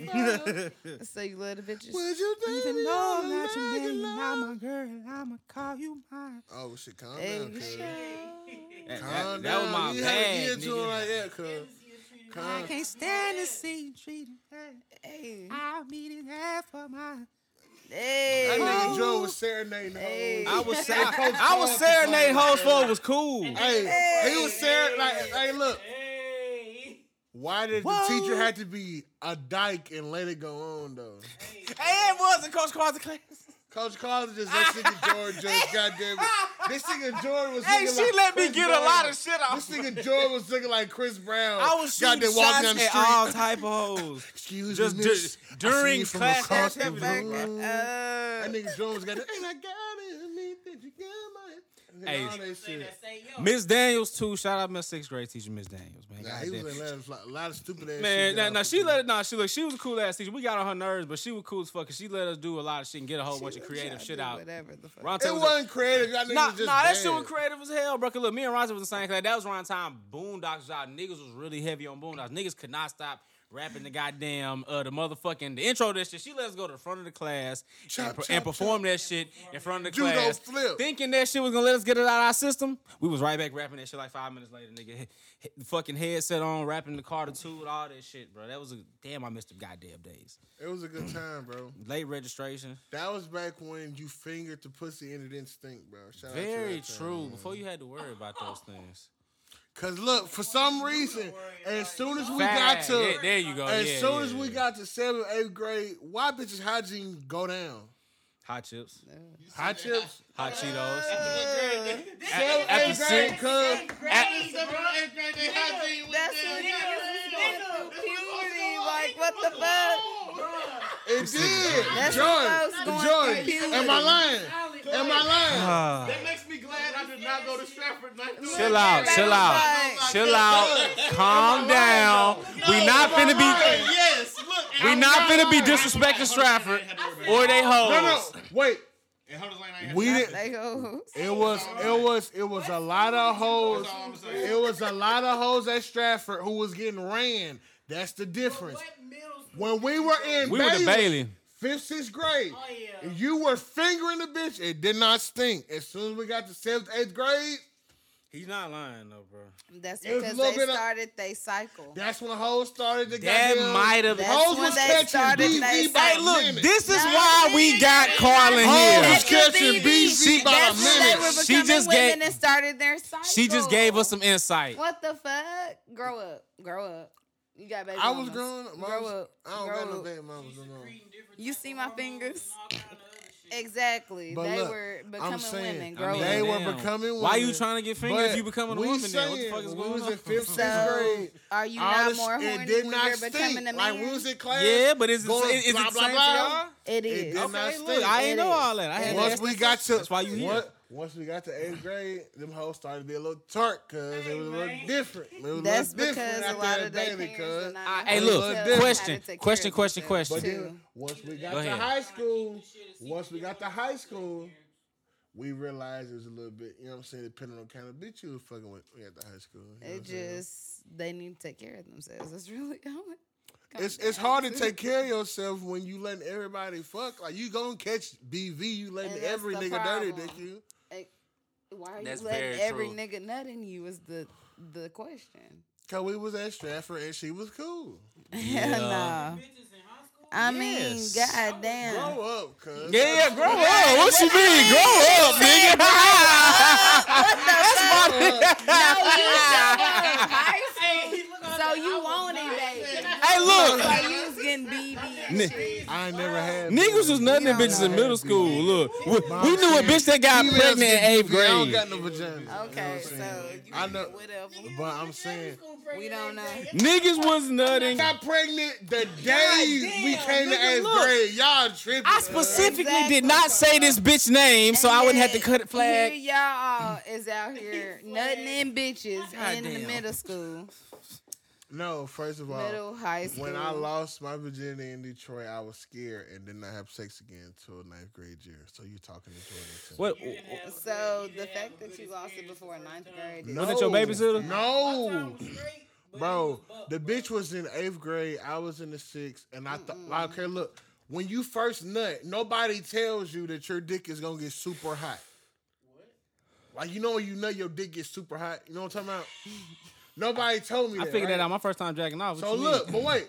period.
beautiful,
So you love the bitches?
would you
Even
baby,
though
all
I'm not your
make
man,
love?
I'm a girl, I'ma call you mine.
Oh shit, calm
Hey,
down, cuz.
That,
Calm
that, that was my
you haven't
bag,
get to it
nigga.
like that, cuz.
I can't stand to see you treating her.
Hey.
I'll meet it half for mine.
That
Hey.
nigga Joe was serenading the
Hey.
whole.
I was I, I was serenading hoes for it was cool.
Hey, he was serenading. Like, hey, look.
Hey.
Why did
Whoa.
the teacher have to be a dyke and let it go on though?
Hey, it was in Coach Carter's class.
Coach Carter just let nigga Jordan just goddamn it. This nigga Jordan was
Hey,
looking
she
like
let me
Chris
get a lot of shit off.
This nigga Jordan was looking like Chris Brown.
I was shooting
goddamn
shots
down the
at all type of hoes.
Excuse
Just
me,
dur-
miss. I
during
you
class
across the
activity.
room.
Uh,
That nigga Jordan was got that. And I got it. Me that you got my.
Hey,
all that
Say
shit.
that, say yo.
Miss Daniels too. Shout out to my sixth grade teacher, Miss Daniels, man.
Nah, he
Goddamn.
was in a lot of, a lot of stupid ass
Man,
shit.
now,
y'all
now she let it. Nah, she look. She was a cool ass teacher. We got on her nerves, but she was cool as fuck. 'cause she let us do a lot of shit and get a whole bunch of creative shit out.
Whatever the fuck.
Ron
It
was
wasn't creative. Y'all
Nah,
was just
nah, that shit was creative as hell, bro. 'Cause Look, me and Ronson was the same class. That was around time Boondocks was out. Niggas was really heavy on Boondocks. Niggas could not stop rapping the goddamn uh the motherfucking the intro to that shit. She let us go to the front of the class
Chop,
and,
chop,
and perform that shit in front of the
Judo
class.
flip.
Thinking that shit was gonna let us get it out of our system. We was right back rapping that shit like five minutes later, nigga. Hit- hit the fucking headset on, rapping the two, all that shit, bro. That was a damn. I missed the goddamn days.
It was a good time, bro.
Late registration.
That was back when you fingered the pussy and it didn't stink, bro. Shout
Very
that time,
true. Before you had to worry about those things.
Cause look, for some reason, as soon as we got to,
Yeah, there you go.
as
Yeah,
soon
yeah,
as we got to seventh, eighth grade, why bitches hygiene go down?
Hot chips,
Hot chips.
hot Cheetos.
Seventh,
after
eighth grade,
six-
cuz.
That's when niggas was going puberty. Like, what the fuck?
It did.
That's
Joy,
what going
Joy. Am I lying? Am I lying?
Ah.
That makes me glad I did not go to Stratford. Night
Chill out, chill out,
Like,
chill out. Calm down. We not finna be,
Yes, look.
we not finna be
lying.
disrespecting Stratford or they
No, no.
hoes.
Wait.
And Hunters Lane, I ain't had
We didn't.
They go.
It was. It was. It was a lot of hoes.
That's all I'm saying.
It was a lot of hoes at Stratford who was getting ran. That's the difference. When we were in
We were the Bailey.
Fifth, sixth grade,
Oh, yeah.
you were fingering the bitch. It did not stink. As soon as we got to seventh, eighth grade,
He's not lying though, bro.
That's
It was a
because
little
they
bit of-
started they cycle.
that's when the hoes started to
That might have.
Hoes was
they
catching
started
BV
they
by
Hey,
a
look,
minute.
this is
No,
why we got Carlin
Hoes
here.
was catching
BV.
BV by a
That's when they
minute.
She
becoming
just
women
gave-
and started their cycle.
She just gave us some insight.
What the fuck? Grow up. Grow up. You got baby
I was
mamas.
growing up.
Grow up.
I don't
Grow
got no baby mamas no more.
You see my fingers? Exactly.
But
they
look,
were
I'm
becoming
saying,
women.
I
Grow
mean,
They
up.
were becoming women.
Why you trying to get fingers if
But
you becoming a
we
woman then? What the
saying,
fuck is
when
going
we was in fifth, sixth
So,
grade.
are you
all
not
this-
more
it
horny
did
when
not
you're becoming a man?
Like we was in class.
Yeah, but is it,
going
is it
blah,
the
blah,
same
blah.
for y'all?
It
It
is.
did not
Okay,
stink.
look, I
It
ain't know all that. I had
Once we got
question.
to
That's why you here.
What- Once we got to eighth grade, them hoes started to be a little tart because it was a little different. It was
That's
a little
because
different
a
after
lot of their
baby,
parents
cuz.
did not
Ah, hey, look,
to tell
question,
to take care
question, question,
But
question.
then once we got
Go
to
ahead.
high school, once we got to high school, we realized it was a little bit, you know what I'm saying, depending on kind of bitch you was fucking with we got to high school. you know what
It
I'm saying?
just they need to take care of themselves. That's really how it
It's it's hard to take care of yourself when you letting everybody fuck. Like you gonna catch BV, you letting every
the
nigga dirty
problem.
dick you.
Why are
That's
you letting every
true.
nigga nut in you? Is the the question?
Cause we was at Stratford and she was cool.
Yeah.
nah. I mean,
Yes.
goddamn.
Grow up, cuz.
Yeah, yeah, grow up. What you mean? Grow up, nigga.
No, you don't. High school. So you wanted that.
hey, look.
So you BB and
Ni-
shit.
I ain't never had.
Niggas was nothing in bitches in middle school. Look, we, we knew a bitch that got pregnant in eighth
BB. I don't
grade.
got no vagina.
Okay, so
I know,
whatever.
but I'm saying,
We don't know.
Niggas was nutting.
got pregnant the day we came to eighth
look.
grade. Y'all tripping.
I
cuz.
specifically did not say this bitch name, so I wouldn't have to cut it
Here
flag.
y'all is out here nutting in bitches in the middle school,
No, first of all,
middle high school.
when I lost my virginity in Detroit, I was scared and did not have sex again until ninth grade year. So you're talking to Jordan? too.
What?
So the fact that you lost it before ninth grade. Is
Was it your babysitter?
No, bro. The bitch was in eighth grade. I was in the sixth, and I thought, like, okay, look. When you first nut, nobody tells you that your dick is gonna get super hot. What? Like you know when you nut, your dick gets super hot. You know what I'm talking about? Nobody told me
I
that.
figured
right?
that out my first time jacking off. What
So
you mean?
look, but wait.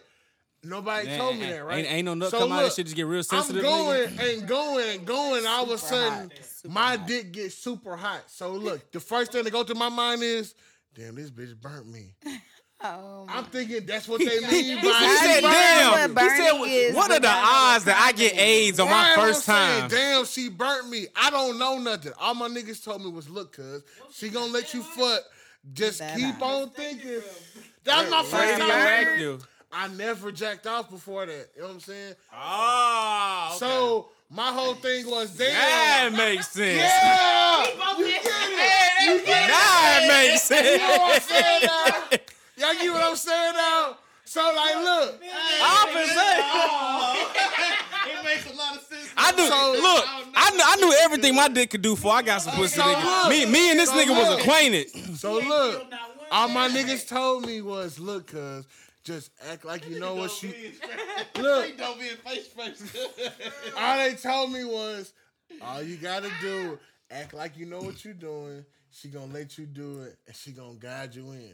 Nobody
Yeah,
told me that, right?
ain't- ain't no nut
so
come out, that shit just get real sensitive,
I'm
nigga.
going and going and going. All of a sudden, my
hot.
dick gets super hot. So look, the first thing that go through my mind is, damn, this bitch burnt me.
Oh,
I'm thinking that's what they mean
He,
by
he said,
you
"Damn."
what
He said, "What are the
y'all know what
odds that I get. AIDS on my first
I'm saying,
time?"
Damn, she burnt me. I don't know nothing. All my niggas told me was, look, cuz she gonna let you fuck. Just
That
keep
hot.
on thinking. That's my first time.
Radioactive.
I never jacked off before that. You know what I'm saying?
Oh,
So my whole thing was, damn.
that makes sense.
Yeah! You get it! You get it!
Now it makes
You know what I'm
sense.
saying now? Y'all get what I'm saying now? So like, look,
I've been saying.
It makes a lot of sense.
I knew.
So-
look, I knew, I knew everything my dick could do before I got some pussy.
So
nigga.
look.
Me, me and this
So
nigga was acquainted.
so look. All my niggas told me was, look, cuz just act like you know what she. Look,
Don't be in face face.
all they told me was, all you gotta do, act like you know what you're doing. She gonna let you do it, and she gonna guide you in.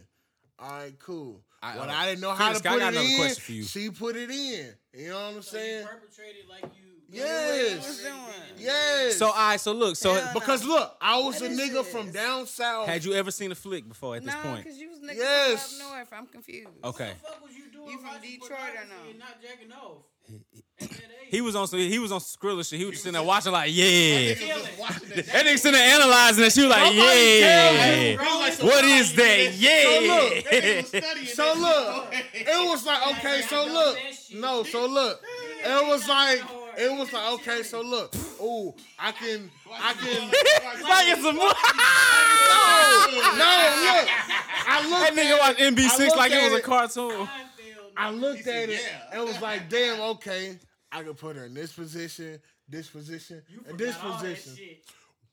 All right, cool.
I-
When
uh,
I didn't know how to
Felix, I
put
got
it
another
in,
question for you.
she put it in. You know what I'm
So you
saying?
perpetrated like you.
Yes. Yes.
So, all right. So look. So,
Hell
because look, I was
What
a
is
nigga
this?
from down south.
had you ever seen a flick before at this
No,
point?
because you was niggas
Yes.
from up north. I'm confused.
Okay.
What the fuck was you doing?
You from
watching
Detroit or
pornography
no?
and Not jacking off. At that age.
He was on some. He was on some Skrilla shit. He was just sitting there watching like, yeah.
Just watching that.
That nigga sitting there analyzing it. She was like,
Nobody tells
yeah.
Bro, like
What is that?
That nigga was
Yeah.
So look, it was like okay, so look, no, so look, it was like it was like okay, so look, ooh, I can, I can,
like it's a mo-
no, look, I
That
looked
nigga
at
watched
it, I
NB6 like it
at
was a
it.
cartoon.
I looked at it
yeah.
and was like, damn, okay, I could put her in this position, this position, and this
Forgot all that
position.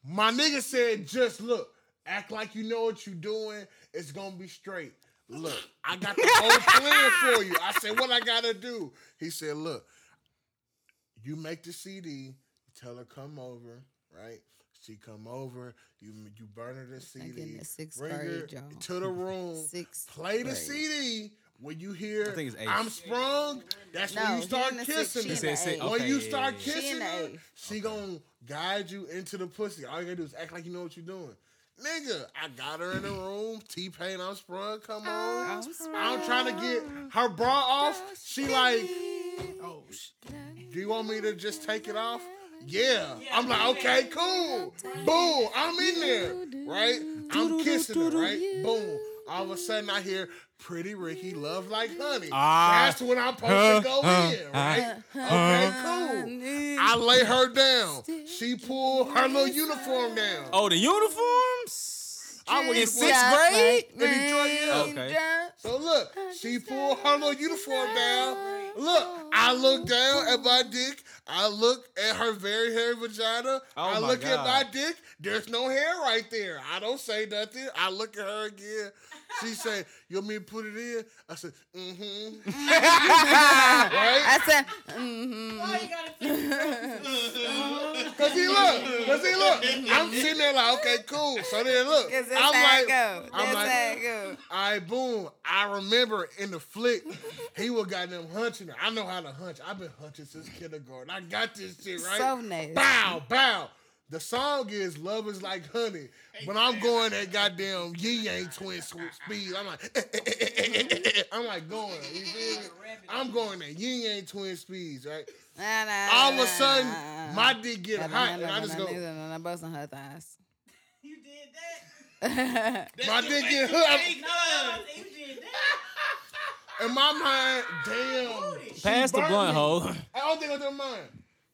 My nigga said, just look, act like you know what you doing. It's gonna be straight. Look, I got the whole plan for you. I said, what I gotta do? He said, look, you make the CD, you tell her come over, right? She come over, you you burn her the CD,
in the sixth
bring her
grade, y'all.
to the room,
Sixth
play the. CD. When you hear
I think it's eighth.
I'm sprung, that's
No,
when you start
in
kissing
she
her.
in the
said six. Okay,
When you start
yeah,
She in
kissing
the
her,
eighth.
she gonna guide you into the pussy. All you gotta do is act like you know what you're doing. Nigga, I got her in the room. T Pain, I'm sprung. Come on. I'm trying to get her bra off. She like, oh, sh- do you want me to just take it off? Yeah. I'm like, okay, cool. Boom. I'm in there. Right? I'm kissing her, right? Boom. All of a sudden I hear Pretty Ricky love like honey.
Ah.
That's when I'm supposed to go in, right? Okay, cool. I lay her down. She pulled her little uniform down.
Oh, the uniforms?
I was
In sixth grade?
In Detroit, yeah.
Okay.
So look, she pulled her little uniform down. Look, I look down at my dick. I look at her very hairy vagina.
Oh
I
my
look at my dick. There's no hair right there. I don't say nothing. I look at her again. She said, "You want me to put it in?" I said, "Mm-hmm." right?
I said, mm-hmm.
Why you gotta think
Cause he look, cause he look. I'm sitting there like, okay, cool. So then look, I'm like,
go.
I'm
That's
like,
how it go.
all right, boom. I remember in the flick, he was goddamn hunching her. I know how to hunch. I've been hunching since kindergarten. I got this shit right.
So nasty.
Bow, bow. The song is "Love Is Like Honey," but I'm going at goddamn Ying Yang Twin sw- speed. I'm like, I'm like going. You feel me? I'm going at Ying Yang Twin speeds, right?
Nah, nah,
All of a sudden,
nah, nah,
my dick get hot, and I just go.
nah, busting her thighs.
You did that?
My dick get hot.
No, you did that.
In my mind, damn. she
Pass the blunt,
me.
hoe.
I don't think it's in mine.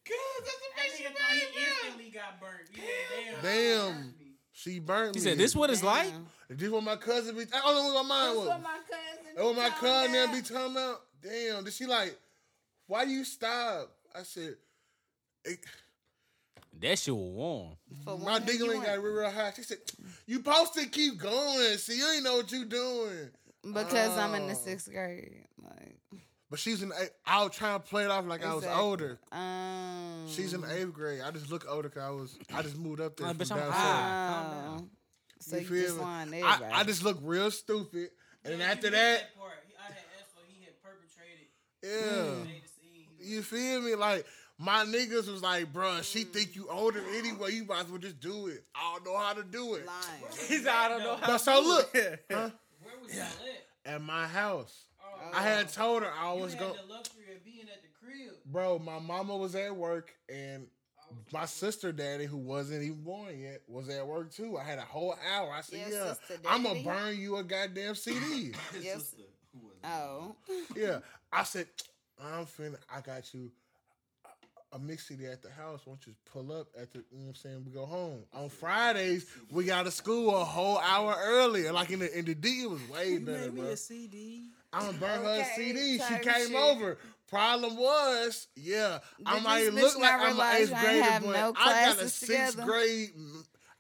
That nigga thought he instantly got burnt. Yeah, damn.
Damn. She burnt
He
me.
said, "This what it's like."
This what my cousin be. I don't know what mine was.
What my cousin.
That's what my cousin be talking about. Damn. Did she like? Why you stop? I said. "It-
That shit was warm.
For
my
one,
ain't got real, real high. She said, "You supposed to keep going. See, you ain't know what you doing."
Because I'm in
Oh.
the sixth grade. Like,
But she's in. eight- I was trying to play it off like I was older.
um,
She's in the eighth grade. I just look older because I was. I just moved up there.
Like,
from
bitch, I'm
down
high.
south.
Calm down.
Oh. So
You
you,
feel
just
me?
lying
I. I just look real stupid, and then
Yeah,
after
you
that,
part. He- I had asked for he had perpetrated.
yeah.
Made the scene.
You feel me? Like my niggas was like, bruh, she think you older anyway. You might as well just do it. I don't know how to do it.
lying.
He said, "I don't know how."
But so look,
Where was y'all at?
at my house,
Oh,
I had oh. told her I was
had
going.
the luxury of being at the crib.
Bro, my mama was at work, and my sister daddy, who wasn't even born yet, was at work too. I had a whole hour. I said,
Your
yeah,
sister
I'm gonna burn you a goddamn CD.
Yes. Oh.
yeah, I said, I'm finna. I got you. A mix CD at the house. Why don't you pull up at the, you know what I'm saying? We go home. On Fridays, we got to school a whole hour earlier. Like in the in the D, it was way better, bro.
CD.
I'm gonna burn her a
Okay,
CD. She came
shit.
over. Problem was, yeah, I
Did
might
this
look like I'm an eighth grader, but
no
I got a sixth
together?
grade.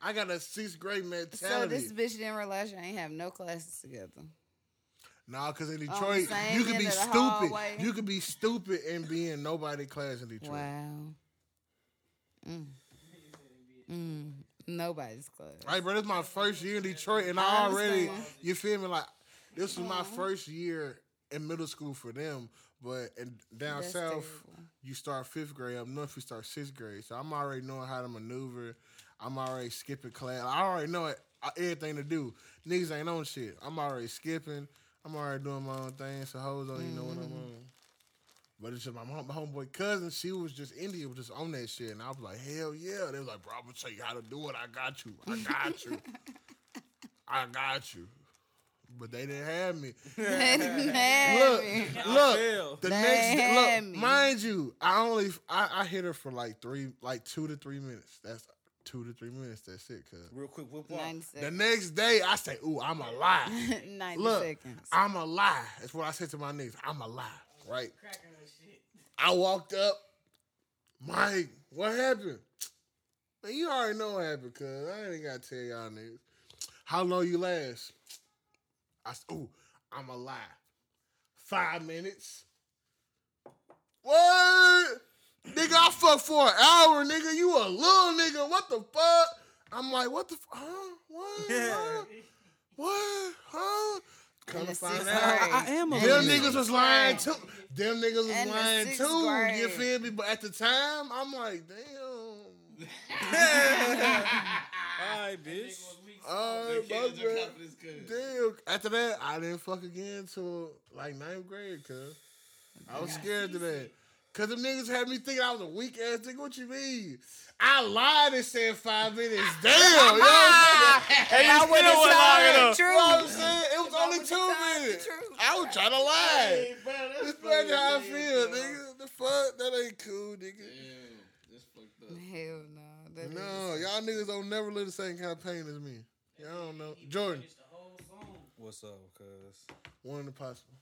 I got a sixth grade mentality.
So this bitch didn't realize you ain't have no classes together.
nah, because in Detroit, you could be stupid.
hallway?
You could be stupid and be in nobody class in Detroit.
Wow. Mm. Mm. Nobody's class.
Right, bro. This is my first year in Detroit, and
I
I already, you feel me? Like this was my first year in middle school for them, but in down
That's
south,
terrible.
you start fifth grade. Up north, you start sixth grade. So I'm already knowing how to maneuver. I'm already skipping class. I already know it, uh, everything to do. Niggas ain't on shit. I'm already skipping. I'm already doing my own thing. So hoes don't even know what I'm
Mm.
on. But it's just my, mom, my homeboy cousin. She was just India, was just on that shit, and I was like, hell yeah. They was like, bro, I'm gonna tell you how to do it. I got you. I got you. I got you. But they didn't have me.
They didn't have
Look,
me.
look. The
They
next
had
look,
me.
mind you, I only I, I hit her for like three, like two to three minutes. That's two to three minutes. That's it. Cause
Real quick, whip walk.
90
the next day I say, "Ooh, I'm a lie."
90
Look,
seconds.
I'm a lie. That's what I said to my niggas. I'm a lie, right?
Cracking her shit.
I walked up, Mike. What happened? Man, you already know what happened, cuz I ain't gotta tell y'all niggas. How long you last? I s- ooh, I'm a lie. Five minutes. What? Nigga, I fuck for an hour, nigga. You a little nigga. What the fuck? I'm like, what the f- huh? What? Huh? What? Huh? Come to find out.
grade.
I am a
In
Them
the
niggas was lying
grade.
too. Them niggas was
In the
lying
sixth
too. You
grade.
feel me? But at the time, I'm like, damn.
All right, bitch.
Oh, Alright, my bad.
confidence.
Damn. After that, I didn't fuck again till like ninth grade, cuz. I was scared of that. Cause them niggas had me thinking I was a weak ass nigga. What you mean? I lied and said five minutes. Damn, you know what I'm saying?
And I would have told the
You know what I'm saying? It was only two minutes. I was trying to lie.
Hey, bro, that's
That's
funny
how I
as
feel,
hell,
nigga. The fuck? That ain't cool, nigga.
Damn, that's fucked up.
Hell no. That is-
No, y'all niggas don't never live the same kind of pain as me. Y'all don't know. Jordan,
the whole song.
What's up, cuz?
one in the possible.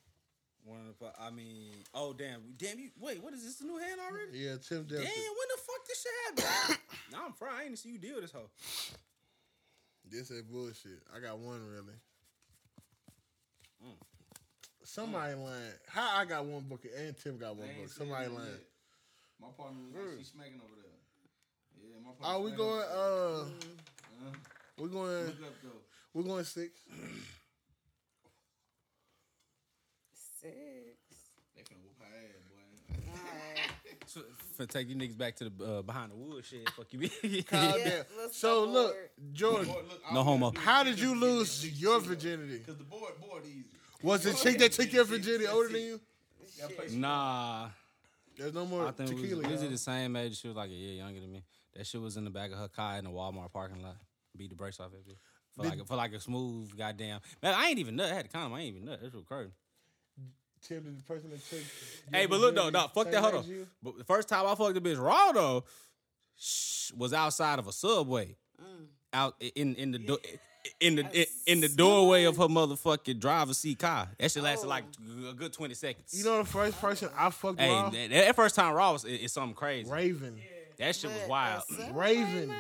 One of the, I mean, oh damn, damn you. Wait, what is this? The new hand already?
Yeah, Tim
Damn,
Delta.
when the fuck this shit happen? nah, I'm fried. I ain't see you deal with this hoe.
This ain't bullshit. I got one really.
Mm.
Somebody lying. How I got one book and Tim got one
They
book. Somebody
nothing
lying.
yet. My partner,
Word.
she's smacking over there. Yeah, my
Oh,
partner.
we going. Uh,
Uh,
we going.
look up though.
We're going six.
Six.
They finna whoop her ass, boy.
Alright.
For take you niggas back to the uh, behind the wood shit. Fuck you. be-
Calm
Yeah,
down. So look,
forward.
Jordan,
Boy, look,
No homo.
we gotta do
how
is
did you lose your virginity?
Cause the board, board easy.
Was the chick that took your virginity older than you?
Nah.
There's no more
I think we
tequila.
was, we was
y'all.
the same age. She was like a year younger than me. That shit was in the back of her car in the Walmart parking lot. Beat the brakes off it. bitch. For like, a, for like a smooth goddamn. Man, I ain't even nut. I had to condom. I ain't even nut. That's what crazy.
Tim, the person that took.
Hey, but look though,
virginity
no, fuck that. Hold on. But the first time I fucked a bitch raw though, sh- was outside of a subway, mm. out in in the do- in the in, in the doorway of her motherfucking driver's seat car. That shit lasted like oh. a good twenty seconds.
You know the first person I fucked
hey,
raw?
that, that first time raw was it, it's something crazy.
Raven.
That shit was wild.
Raven.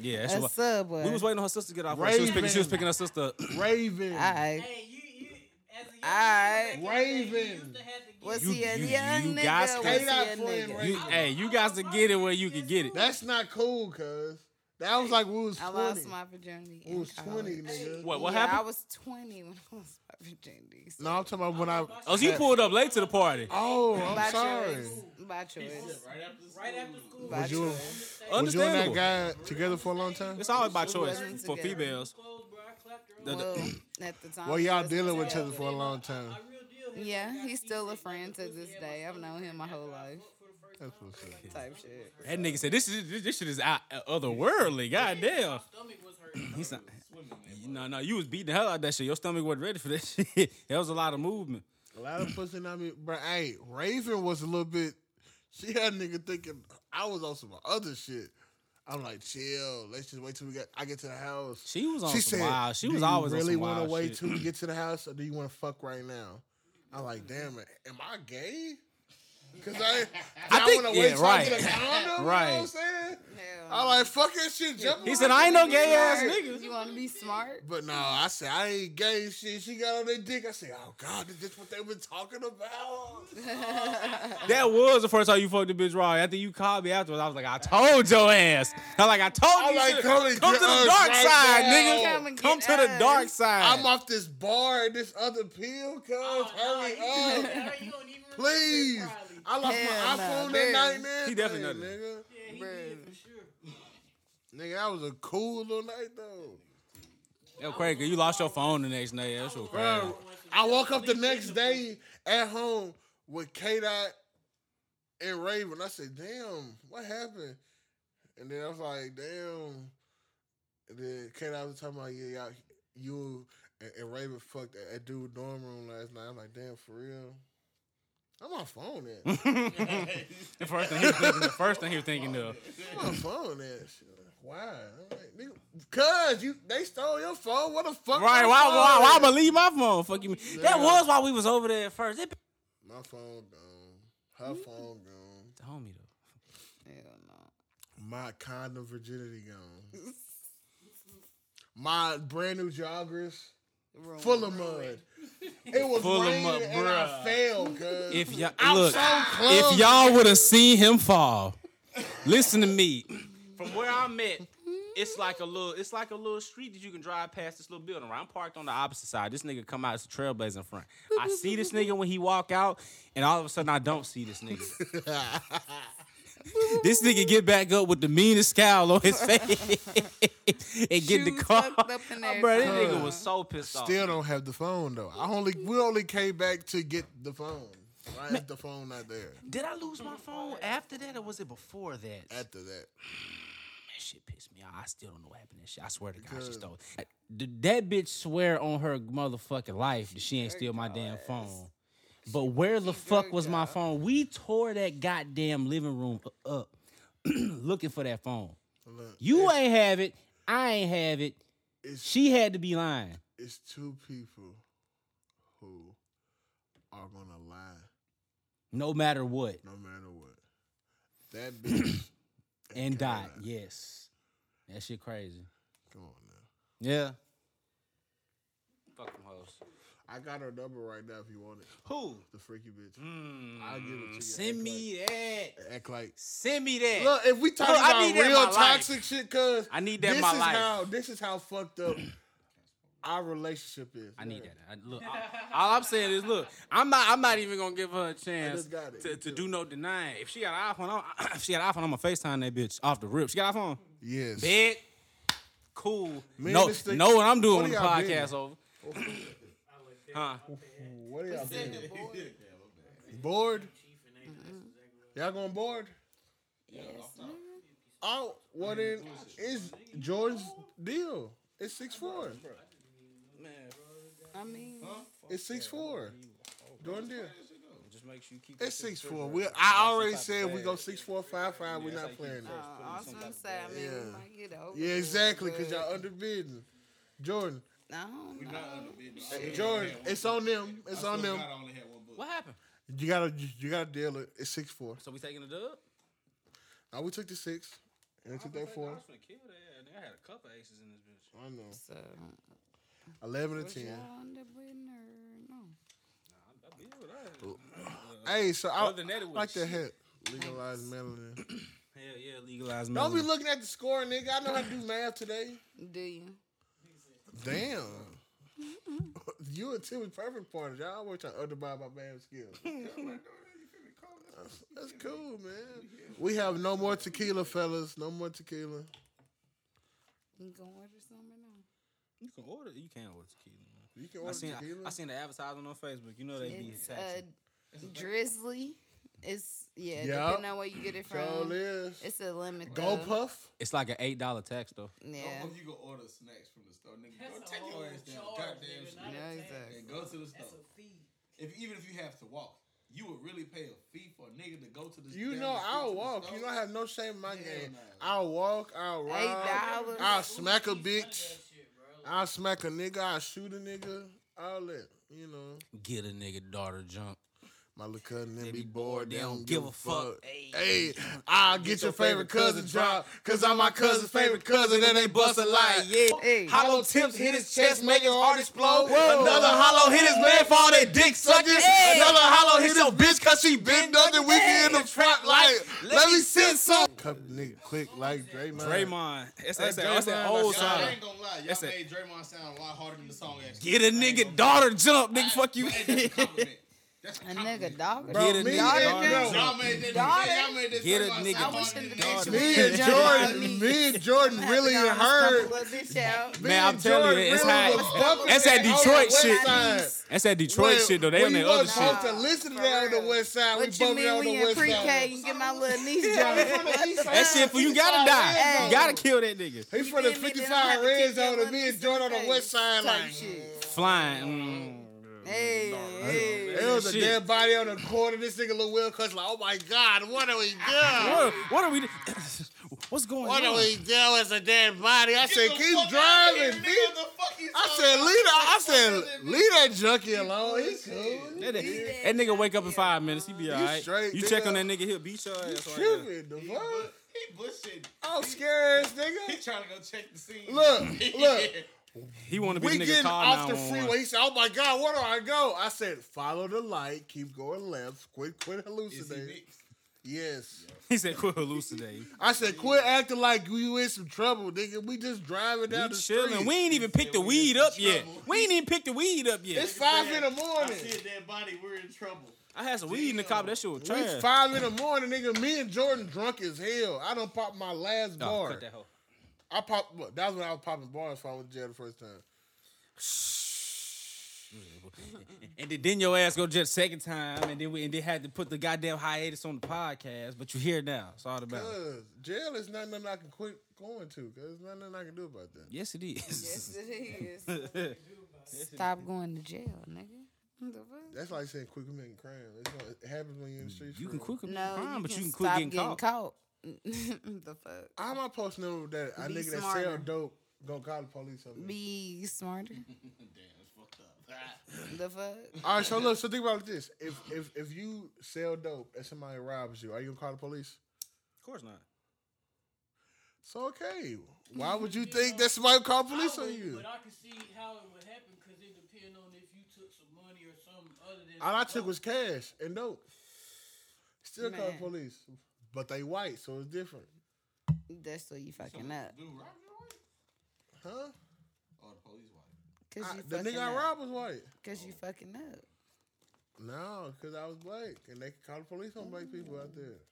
Yeah, that
A
shit was.
subway.
We was waiting on her sister to get off. work. She was picking. She was picking her sister.
Raven.
Alright.
Hey, you, you, as a young
Alright.
nigga back in the day, you
Raven.
used to have to get-
Was
You-
he a
you-
young
you
nigga?
guys
Was
can't
he a
friend
nigga?
You, hey, you got to get it where you can get it.
That's not cool, cuz. That was like we was
I
20.
lost my virginity.
we
in
was 20, nigga.
What? What
yeah, I was 20 when I lost my virginity. So
No, I'm talking about when I.
Oh, so you pulled up late to the party.
Oh, I'm
by
sorry.
choice. By choice.
Right after the
Right after school.
By
Was you,
choice.
was you and that guy together for a long time?
It's always by choice for
together.
females.
Clothes, bro. I clapped her
The-
up.
the-
Well, at the time.
Well, y'all dealing with each other for a long time.
I real deal.
Yeah, he's still a friend to this day. I've known him my whole life.
That's what's up.
Type shit.
That nigga said this is this, this shit is out, uh, otherworldly. Goddamn.
Stomach was hurting.
He's not. No, no, you was beating the hell out of that shit. Your stomach wasn't ready for that shit. There was a lot of movement.
A lot of pussy on me, but hey, Raven was a little bit. She had a nigga thinking I was on some other shit. I'm like, chill. Let's just wait till we get. I get to the house.
She was on
She
some
said,
wild. She
"Do
was
you
always
really
on some
wanna wait
shit.
till we get to the house, or do you want to fuck right now? I'm like, damn it, am I gay? Because I,
I
I,
think-
want to
yeah,
wait till I
right.
get a condom. You know what
Right.
I'm saying?
Hell
I'm like, fuck that shit. Jump
He said, "I ain't no gay ass
Smart.
nigga."
You want to be smart?
But no, I said I ain't gay and shit. She got on their dick. I said, oh God, is this what they been talking about?
That was the first time you fucked a bitch raw. After you called me afterwards, I was like, I told your ass. I was like, I told
I'm
you.
like,
shit.
come
come to the dark
right
side,
now.
nigga.
Come
Come
get
to the dark side.
I'm off this bar and this other pill, cuz.
Oh,
Hurry
no,
up.
you- you don't even remember
Please. I lost
Hell
my
no,
iPhone that night, man.
He definitely
Nigga.
nutted.
Nigga.
Yeah, he
Bruh.
did for sure.
nigga, that was a cool little night, though.
Yo, Craig, you lost your phone the next night. That's what crazy.
Bro, I woke up the next day at home with K Dot and Raven. I said, damn, what happened? And then I was like, damn. And then K Dot was talking about, yeah, y'all, you and, and Raven fucked at, at dude dorm room last night. I'm like, damn, for real? I'm on phone at.
The first thing he was thinking, the first thing he was thinking of.
I'm on phone at. Why? Like, Cause you they stole your phone. What the fuck?
Right?
my
Why?
phone
Why? Why
at?
believe my phone? Fuck you. mean? That was why we was over there at first. It
My phone gone. Her mm-hmm. phone gone.
the homie though.
Hell no.
My condom virginity gone. My brand new joggers
Ruined.
full of mud. It was
Full of
raining
mud,
and I
bruh.
fell, cuz.
If y'all
I'm
look,
so clumsy.
if y'all would have seen him fall, listen to me. From where I'm at, it's like a little, it's like a little street that you can drive past this little building. Right, I'm parked on the opposite side. This nigga come out, it's a trailblazer in front. I see this nigga when he walk out, and all of a sudden I don't see this nigga. this nigga get back up with the meanest scowl on his face and get the
Shoes
car.
tucked up in there.
Bro, this nigga was so pissed off.
Still don't have the phone though. I only we only came back to get the phone. Why is the phone not there?
Did I lose my phone after that, or was it before that?
After that.
That shit pissed me off. I still don't know what happened. to That shit. I swear to God, she stole it. Did that bitch swear on her motherfucking life that she ain't steal my damn phone. But where the fuck was my phone? We tore that goddamn living room up looking for that phone.
Look,
You ain't have it. I ain't have it. She had to be lying.
it's two people who are gonna lie
No matter what.
no matter what. That bitch
And
Canada.
dot. Yes. That shit crazy.
Come on now.
Yeah. Fuck them hoes.
I got her number right now if you want it.
Who?
The freaky bitch.
Mm,
I'll give it to you.
Send
Act
me that.
Act like
Send me that.
Look, if we talk
Look, I
about
need that
real
my life.
toxic shit, cuz
I need that in
this
my
is
life.
how this is how fucked up our relationship is.
I need that. I, look, I, all I'm saying is, look, I'm not. I'm not even gonna give her a chance
it.
to, to do no denying. If she got an iPhone, I'm, if she got an iPhone, I'm gonna Facetime that bitch off the rip. She got an iPhone.
Yes.
Big, cool.
Me
no,
and this thing-
know what I'm doing
what
when the podcast over. Huh?
What are y'all doing? Bored? Y'all going bored?
Yes.
Oh, well then it's Jordan's deal. It's six four.
Man, I mean,
It's six four. Jordan deal.
Just make sure you keep.
It's six four. We I already said we go six four five five. We're not playing that.
uh, I was gonna say, I mean,
Yeah.
we might get over.
Yeah, exactly. Cause y'all underbidding. Jordan,
I don't know.
Jordan, it's on them. It's on them.
I only had one book.
What happened?
You gotta, you gotta deal it. It's six four.
So we taking a dub?
Now we took the six, and we took that
I
four.
was finna kill that. I had a couple aces in this bitch.
I know.
So,
Eleven to
was
ten.
y'all on the winner? No.
I deal with that.
Hey, so I
Other than that, it was
like that
shit.
hat. Legalize melanin.
Hell yeah, legalize
Don't be looking at the score, nigga. I know how to do math today.
Do you?
Damn. you and Timmy perfect partners. Y'all always trying to undermine my man's skills. That's, that's cool, man. We have no more tequila, fellas. No more tequila.
You gonna order some or no?
You can order. You can order tequila. Man.
You can
I
order
seen.
tequila.
I, I seen the advertisement on Facebook. You know they be
It's
taxing.
uh, Drizly. It's yeah,
Yup.
depending on where you get it from.
Sure
from.
is.
It's a limit.
Go
though.
puff.
It's like an eight dollar tax though.
Yeah.
Don't you go order snacks from the store, nigga. Go
That's a
take your ass down,
charge,
goddamn
nigga,
shit,
Yeah, exactly.
and go to the store.
That's
store.
a fee.
If even if you have to walk, you would really pay a fee for a nigga to go to the.
You know I'll walk. You know I have no shame in my
Hell
game.
no.
I'll walk. I'll
Eight
ride.
dollars.
I'll smack a
None of that
bitch.
shit.
I'll smack a nigga. I'll shoot a nigga. All that. You know.
Get a nigga daughter jump.
My little cousin they
They
be
be
bored. They don't give a fuck.
Hey.
Hey, I'll get your favorite cousin drop. Cause I'm my cousin's favorite cousin and they bust a lie.
Yeah.
Hey.
Hollow tips hit his chest, make his heart explode.
Whoa.
Another hollow hit his man for all that dick sucking.
Another hollow hit your bitch cause she been nothing. We can in the trap like, let me send some. Couple nigga quick like Draymond.
Draymond. That's, that's,
Hey,
that's that old
that's
Y'all
song.
ain't gonna lie, y'all
That's it.
made Draymond sound a lot harder than the song actually.
Get a nigga daughter jump, nigga. Fuck you.
Hey, that's a compliment. That's a
A
compliment.
nigga dog.
Bro,
Get a
me
nigga
and
daughter
bro,
Y'all made that.
Daughter.
Y'all made that
Get a nigga
I wish
harder
the
than
me and Jordan,
me.
me and Jordan really heard.
stumble a bitch out.
Me
Man, I'm telling you, it's
really
high- that's that Detroit shit. That's that Detroit
When-
shit though. They on that other
wasn't
shit.
supposed to listen to that on the west side.
What
we
you mean
on
we
the
in
west
pre-K
side.
and get my little niece jumping?
That shit for you gotta die.
Hey.
You gotta kill that nigga.
He from the
feel
55 red zone and
little
me and Jordan on the
the
west side like.
shit.
Flying. Mm.
Hey, hey.
There was a dead body on the corner. This nigga Lil Will cuss like, oh my God, what are we doing?
What, what are we? do- What's going
What
on?
What are we doing? It's a dead body. I said, keep
fuck outta here,
driving,
nigga.
bitch.
The fuck you
I said,
about?
leave that. I said, leave that junkie alone. He's cool.
That, nigga- that nigga wake up in five minutes. He be alright.
straight,
You check
nigga.
on that nigga, he'll beat your ass.
You
right
tripping, the
He
fuck?
He bullshit.
I'm scared, nigga.
He trying to go check the scene.
Look, look.
He want to be
We
the nigga
getting
call
off the freeway. He said, "Oh my God, where do I go?" I said, "Follow the light. Keep going left. Quit, quit hallucinating." Yes.
He said, "Quit hallucinating."
I said, "Quit acting like you in some trouble, nigga. We just driving down
We
the
chilling.
street.
We ain't even picked the weed up yet. We ain't even picked the weed up yet.
it's five in the
I
morning.
see a dead body. We're in trouble.
I had some weed in the cop. that shit was
It's five in the morning, nigga. Me and Jordan drunk as hell. I don't pop my last
Oh,
bar.
cut that hoe.
I popped. Look, that was when I was popping bars. If I went to jail the first time.
And then, then your ass go just second time, and then we and they had to put the goddamn hiatus on the podcast. But you here now. It's all about.
Cause jail is not nothing I can quit going to. Cause there's nothing I can do about that.
Yes, it is.
Yes, it is. Stop going to jail, nigga. What the fuck?
That's like saying quit committing crime. It's gonna, it happens when you're in the streets.
you can
real.
quit committing
No,
crime,
you
but you can quit
stop
getting, caught.
caught. Mm, the fuck?
How am I supposed to know that a
Be
nigga that sell dope gonna call the police on me?
Be smarter.
Damn, it's fucked up.
The fuck?
All right, so look, so think about this: if if if you sell dope and somebody robs you, are you gonna call the police?
Of course not.
So okay, why would you think that somebody would call police
I
on you?
But I can see how it would happen because it depends on if you took some money or something other than.
All I
some
took was cash and dope. Still call the police, but they white, so it's different,
That's what you fucking up.
Dude, rob your
huh?
Oh, the police wife.
Cause
I-
you
the
fucking
nigga I
up.
robbed was white.
Cause you fucking up.
No, because I was black, and they called the police on black people out there.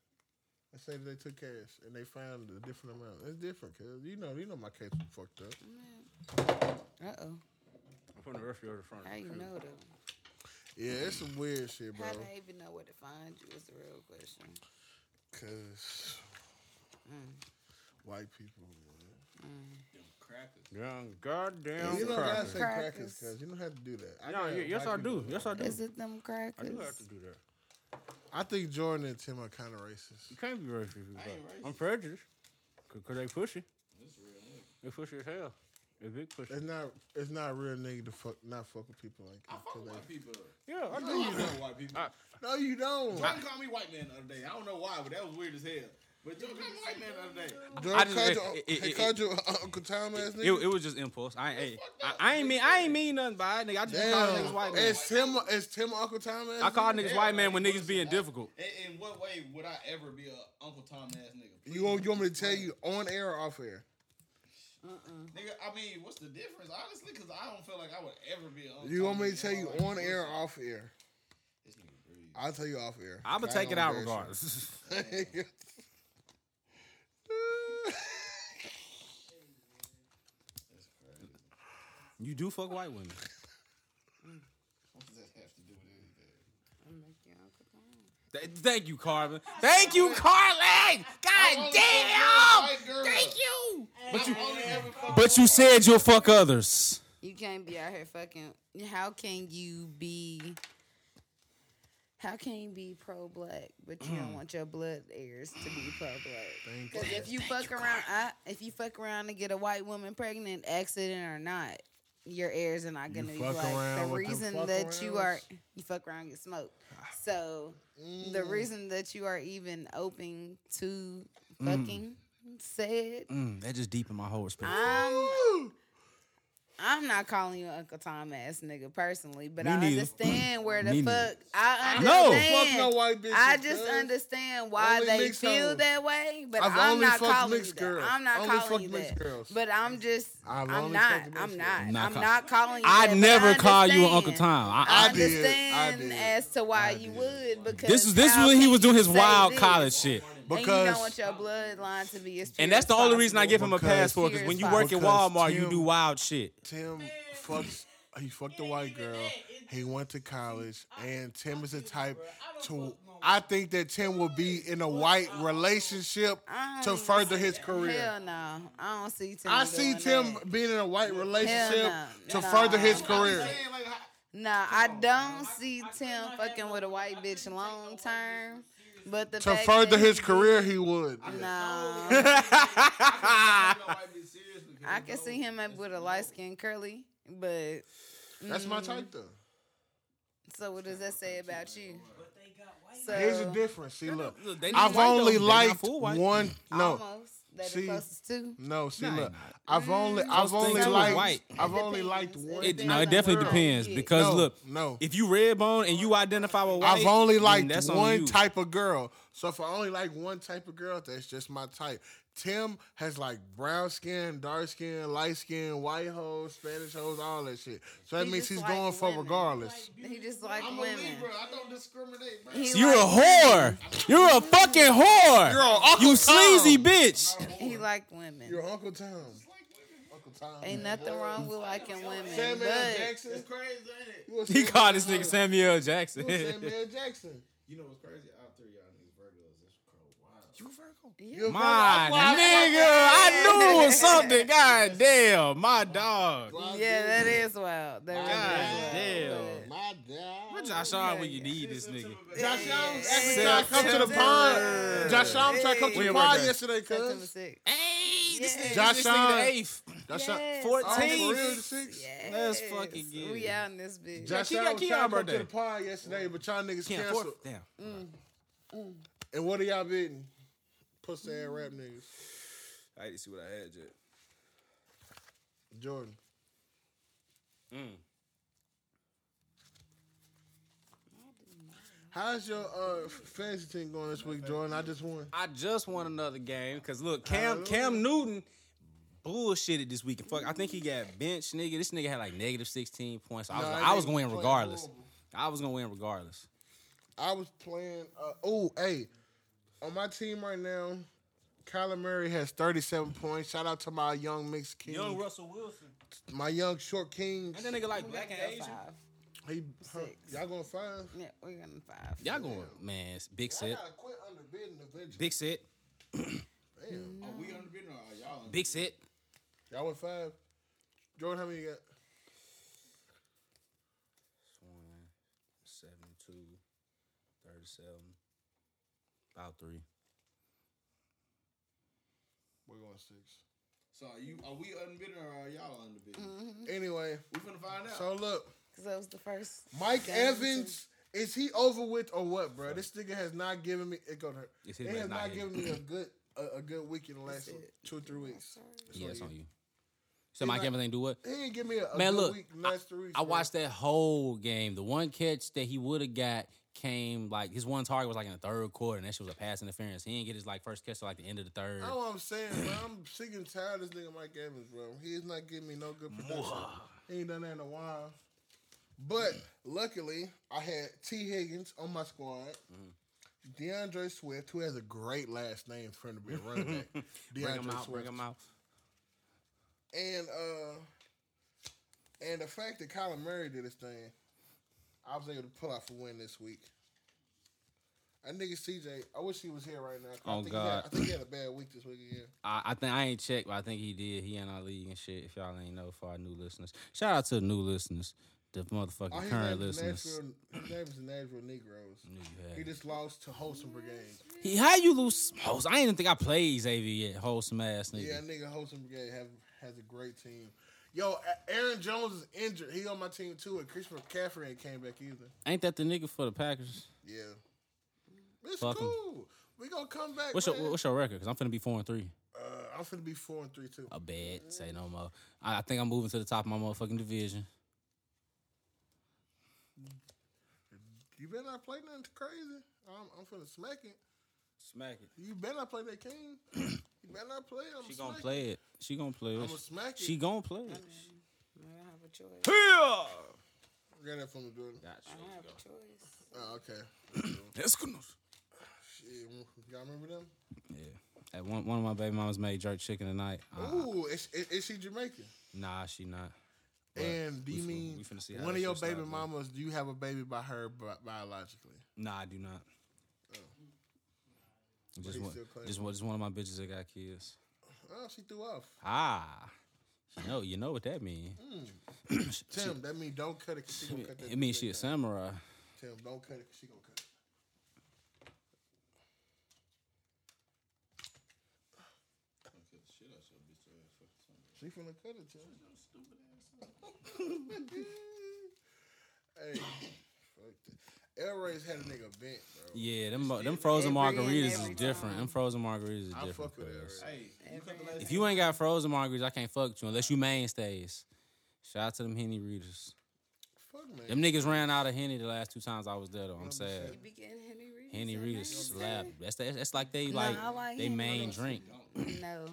They say that they took cash and they found a different amount. It's different, cause you know, you know my case was fucked up.
Uh oh.
I'm putting the refrigerator in front of
How you know though?
Yeah, it's some weird shit, bro.
How they even know where to find you is the real question.
Cause mm. white people. Mm.
them Crackers.
Young goddamn
you don't gotta
cracker.
say
Crackers.
crackers, cause you don't have to do that. I
No,
got
y- yes I do.
people-
Yes I do.
Is it them crackers?
I do have to do that.
I think Jordan and Tim are kind of racist.
You can't be racist.
I ain't racist.
I'm prejudiced. Cause, 'cause they pushy.
This real nigga.
They pushy as hell. They big pushy.
It's not. It's not real nigga to fuck. Not fuck with people like
I
that.
fuck
'cause
with
they-
white people.
Yeah, I
I
do.
know you know white people.
I-
No, you don't.
Jordan called me white man the other day. I don't know why, but that was weird as hell. But Jordan called me white man the other day.
Jordan
I
called you,
it- it-
called you Uncle Tom ass nigga.
it was just impulse. I ain't. hey, I, I ain't mean. I ain't mean nothing by it, nigga. I just be calling niggas
Damn,
white man.
is Tim is Tim Uncle Tom ass?
I call niggas white man when niggas being difficult.
In, in what way would I ever be a Uncle Tom ass nigga?
You want, you want me to tell you on air or off air?
Nigga, I mean, what's the difference? Honestly, because I don't feel like I would ever be an Uncle
You want me to tell you
my life.
on air or off air?
This nigga breathe.
I'll tell you off air.
I'ma take it out regardless.
you.
That's crazy.
you do fuck white women.
What does that have to do with anything?
I'm like your Uncle Tom.
Th- Thank you, Carvin. Thank you, Carlin. God damn.
fuck.
Thank you.
But you only ever fuck
But you said you'll fuck others.
You can't be out here fucking. How can you be? How can you be pro black, but you don't mm. want your blood heirs to be pro black?
Thank
Because
you.
if you fuck around, I, if you fuck around and get a white woman pregnant, accident or not, your heirs are not gonna be
fuck
black. The reason that you are, you fuck around get smoked. Ah. So the mm. reason that you are even open to mm. fucking said,
Mm, that just deepened my whole respect.
I'm I'm not calling you Uncle Tom ass nigga personally, but
Me
I
neither.
understand where the
Me
fuck
neither.
I
No.
understand.
Fuck no white bitches.
I just
cuz.
understand why
Only
they feel
hoes.
that way, but
I've
I'm
only
not
fucked
calling you
mixed
that. I'm not
Only
calling
fucked
you
mixed
that.
girls.
But I'm just
I've
I'm
only
not I'm not
girls.
Not
I'm
call-
not calling you
I
that,
never
I
call you Uncle
understand.
Tom. I,
I,
I did. I
understand
did.
as to why
I
you
did.
would because
this is this is
how
when he was doing his wild college shit.
And you don't want your bloodline to be as
And that's the only reason I give him a
Because-
pass for because when you work at
Because
Walmart, you do wild shit.
Tim fucks. He fucked a white girl. He went to college, and Tim is the type to. I think that Tim will be in a white relationship to further his career.
Hell no, I don't see Tim.
I see Tim
that.
being in a white relationship
no.
to
Nah.
further his career.
saying, like, how-
Nah, I don't see Tim fucking with a white bitch long term. But the
To
fact
further
that
his career, he would.
No.
I know white bitch serious because
I can see him with a light skin curly. But
That's my mm. type, though.
so what does that say about you? So
Here's the difference. See, look,
Look, they not
I've
white,
only
though. They not
liked
full white.
one. No,
almost that
See,
the closest to.
no. See,
Nah,
look. I've only, mm. I've
Close
only
thing to is
liked,
white.
I've
It
only liked one.
It
It, no, it definitely
girl.
depends because
No,
look,
no.
if you red bone and you identify with white,
I've only liked
that's
one
you.
type of girl. So if I only like one type of girl, that's just my type. Tim has like brown skin, dark skin, light skin, white hoes, Spanish hoes, all that shit. So that
He
means he's
like
going for regardless.
He just like
I'm a
women.
Libra. I don't discriminate, bro.
You're a
like
whore. You're a fucking whore.
You're a Uncle
you sleazy
Tom.
bitch.
He like women.
You're Uncle Tom. Uncle Tom.
Ain't nothing wrong with liking women.
Samuel
but
Jackson.
It's crazy, ain't it?
He called this nigga Samuel Jackson.
Samuel Jackson.
You know what's crazy? All three of y'all niggas Virgos. That's cold. Wow.
You Virgo?
Yeah.
You a
My
Virgo? That's why I
nigga, I knew it was something. God damn, my dog.
Yeah, that is wild. That
God
really is wild.
damn.
My dog.
What Josh on when you need this nigga?
Josh Allen
Yeah.
actually tried to come to the pond. Josh Allen tried to come to the
your
pod
birthday?
yesterday,
September
cuz.
Hey, this
Yeah.
nigga,
Josh
this the
Allen.
eighth.
Josh Allen.
Yes.
Oh,
14th.
real, the sixth?
Yes.
Let's fucking get
We
it.
out in this bitch.
Josh
Keon-
Allen was
Keon
to come to the pod yesterday, but y'all niggas
Can't
canceled.
Damn. Mm. Mm.
And what are y'all bidding? Pussy ass rap niggas.
I didn't see what I had yet.
Jordan. How's your uh, fantasy team going this week, Jordan? I just won.
I just won another game because look, Cam Cam Newton bullshitted this week. and Fuck, I think he got benched, nigga. This nigga had like negative 16 points. I was,
Nah,
I
that
was going to win
playing
regardless.
horrible.
I was gonna win regardless.
I was playing. Uh, oh, hey, on my team right now, Kyler Murray has 37 points. Shout out to my young mixed king, Young
Russell Wilson.
my young short king.
And that nigga like black and Asian.
five.
He, huh, y'all going five?
Yeah, we're gonna five.
Y'all going, man, it's big
I
set.
gotta quit underbidding eventually.
Big set.
Damn.
Are we unbeaten or are y'all unbeaten?
Big set.
Y'all went five. Jordan, how many you got?
72, 37, about three.
We're going six.
So are you are we unbeaten or are y'all unbeaten?
Mm-hmm.
Anyway,
We finna find out.
so look,
Cause that was the first.
Mike Evans, is he over with or what, bro? This nigga has not given me. It go to her.
It's
He has not
not
given me a good a, a good week in the last two or three weeks.
Yeah, it's on you. So Mike
Evans
everything do what?
He didn't give me a, a
Man,
good
look,
week in the last three weeks.
I
bro.
watched that whole game. The one catch that he would have got came like his one target was like in the third quarter, and that shit was a pass interference. He didn't get his like first catch till like the end of the third.
I know what I'm saying, bro. I'm sick and tired of this nigga Mike Evans, bro. He's not giving me no good production. He ain't done that in a while. But luckily, I had Tee Higgins on my squad.
Mm-hmm.
DeAndre Swift, who has a great last name for him to be a running back.
Bring him
DeAndre
out, bring him out.
And uh and the fact that Kyler Murray did his thing, I was able to pull off a win this week. That nigga CJ, I wish he was here right now. I
Oh,
think He had,
God.
I think he had a bad week this week again.
I, I think I ain't checked, but I think he did. He in our league and shit. If y'all ain't know, for our new listeners, shout out to the new listeners, the motherfucking
Oh,
current listeners.
Nashville, his name is the Nashville Negroes. He just lost to Wholesome Brigade.
He, how you lose host? I ain't even think I played Xavier yet. Wholesome ass nigga.
Yeah, nigga, Wholesome Brigade have has a great team. Yo, Aaron Jones is injured. He on my team too, and Chris McCaffrey ain't came back either.
Ain't that the nigga for the Packers?
Yeah, it's
Fuck 'em.
cool. We gonna come back.
What's your. What's your record? Cause I'm finna be four and three.
Uh, I'm finna be four and three too.
A bad. Say no more. I, I think I'm moving to the top of my motherfucking division.
You better not play nothing crazy. I'm, I'm finna smack it.
Smack it.
You better not play that king. you better not play. I'm
She gonna play it. She gonna play it.
I'ma smack it.
She gonna play it.
I don't have a choice.
Yeah.
Got that from the door.
I don't have a choice.
Oh, okay.
That's good.
Shit, y'all remember them?
Yeah. At one one of my baby mamas made jerk chicken tonight. Uh,
Ooh, is, is, is she Jamaican?
nah, she not. But
and do
we
you
fin-
mean
we finna see how
one of
that
your
shit
baby
start, man.
mamas? Do you have a baby by her bi- biologically?
Nah, I do not. Just
he
one,
still claiming
just one, just one of my bitches that got kids.
Oh, she threw off.
Ah, you know, you know what that mean?
Tim, that mean don't cut it. She gonna cut that.
It means she a samurai.
Tim, don't cut it. She gonna cut it. She finna cut it, Tim. hey, fuck that. El Ray's had a nigga bent, bro.
Yeah, them them frozen margaritas is different.
time.
Them frozen margaritas is
I
different.
fuck with El
cuz.
Ray.
Hey, you cut the last
If you ain't got frozen margaritas, I can't fuck with you unless you mainstays. Shout out to them Henny readers.
Fuck man.
Them niggas ran out of Henny the last two times I was there though. I'm sad.
You be getting Henny Reed.
Henny readers slap. That's that's, that's like they
No,
like,
I like
they
Henny
main drink.
No.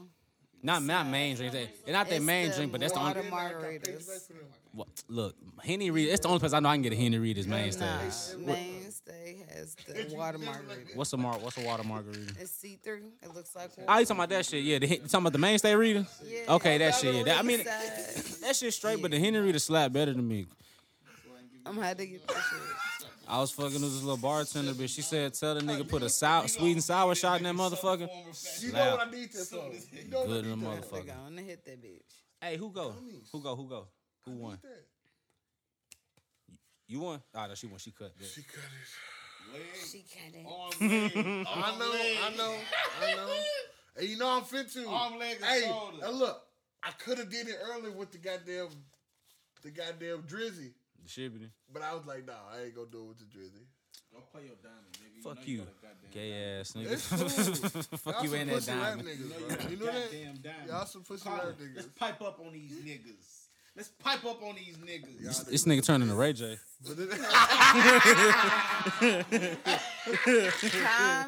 Not not main drink. They, they're not their main
the
drink, but that's the only.
water
Then I got
margaritas.
Page back for them.
What, look, Henny Reed. It's the only place I know I can get a Henny Reed is mainstays.
Nah, mainstay has the water margarita.
What's a mar? What's a water margarita?
It's see through. It looks like water.
Oh, you talking about that shit? Yeah, the, you talking about the mainstay reader?
Yeah.
Okay, that shit. Yeah, that, I mean, that shit straight, but the Henny Reader slap better than me.
I'm gonna get that shit.
I was fucking with this little bartender, but she said, "Tell the nigga put a sour, sweet and sour shot in that motherfucker."
You know what I need this for. You know what
Good in the
that for.
motherfucker.
They gonna hit that bitch.
Hey, who go? Who go? Who go? Who won?
That.
You won? Ah, no, she won. She cut.
She cut it.
leg,
She cut it.
arm, leg,
I know,
leg.
I know, I know. And you know I'm fit to.
Arm, leg, and
hey,
shoulder.
and look, I could have did it earlier with the goddamn, the goddamn drizzy,
The shibbity.
but I was like, nah, I ain't gonna do it with the drizzy.
Go play your diamond, nigga.
Fuck
know
you,
got a
gay ass
It's
nigga. Fuck
Y'all
you
some
in that
pussy rap
diamond.
niggas,
You know
bro.
you got
You
a
know that?
goddamn diamond.
Y'all some pussy
Carter,
rap
Let's pipe up on these niggas. Let's pipe up on these niggas.
Y'all
This nigga turned into Ray J.
Calm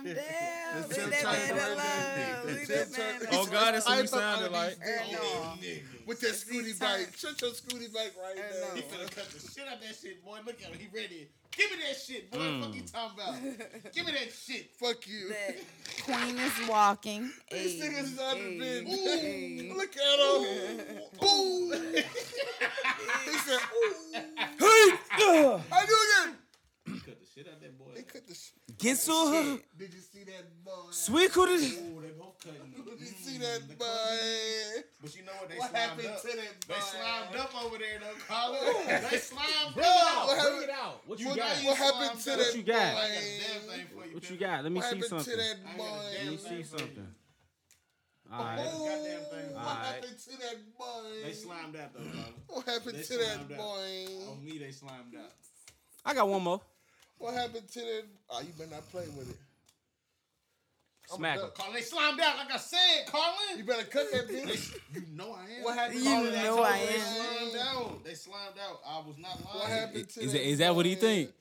down. Leave that man alone.
there.
Leave
Tim
that man
Turner.
Oh, God, that's what you
Hype up
sounded
on
like.
These
no.
niggas. With that scooty bike. Shut your scooty bike right
now.
there.
no.
He finna cut the shit out that shit, boy. Look at him. He ready. Give me that shit, boy.
Mm.
Fuck you talking about? Give me that shit.
Fuck you.
That queen is walking.
These
Ayy,
niggas not
ayy,
been.
ayy.
Ooh, look at him. Ooh. he said, ooh.
Hey,
I do again.
He cut the shit out that boy.
They cut the sh-
get so
Did you see that boy?
sweet cootie.
Ooh, they both cutting.
Did you see
Mm,
that boy?
But you know what? They
What
slimed
happened
up.
to that boy?
They slimed up over there, though, Colin. They slimed
Bring it
up.
What
Bring it out. What you
What,
got?
what happened to
What
that
you got?
boy?
I got a damn thing for you.
What you got? Let me
What
see
happened
something.
to that
I got a
boy?
Let me see
thing for you.
something. All right.
Oh,
Goddamn thing.
what
Alright.
happened to that boy?
They slimed out, though, Colin.
What happened
They
to that
slimed out.
boy?
On me, they slimed out.
I got one more.
What happened to that? Oh, you better not play with it.
Smack
done.
him.
Colin, they slimed out, like I said, Colin.
You better cut that bitch.
You know I am.
What happened?
You
to that
know
boy?
I
They
am.
slimed out. They slimed out. I was not lying.
What happened to
Is
that
that- is that what he think?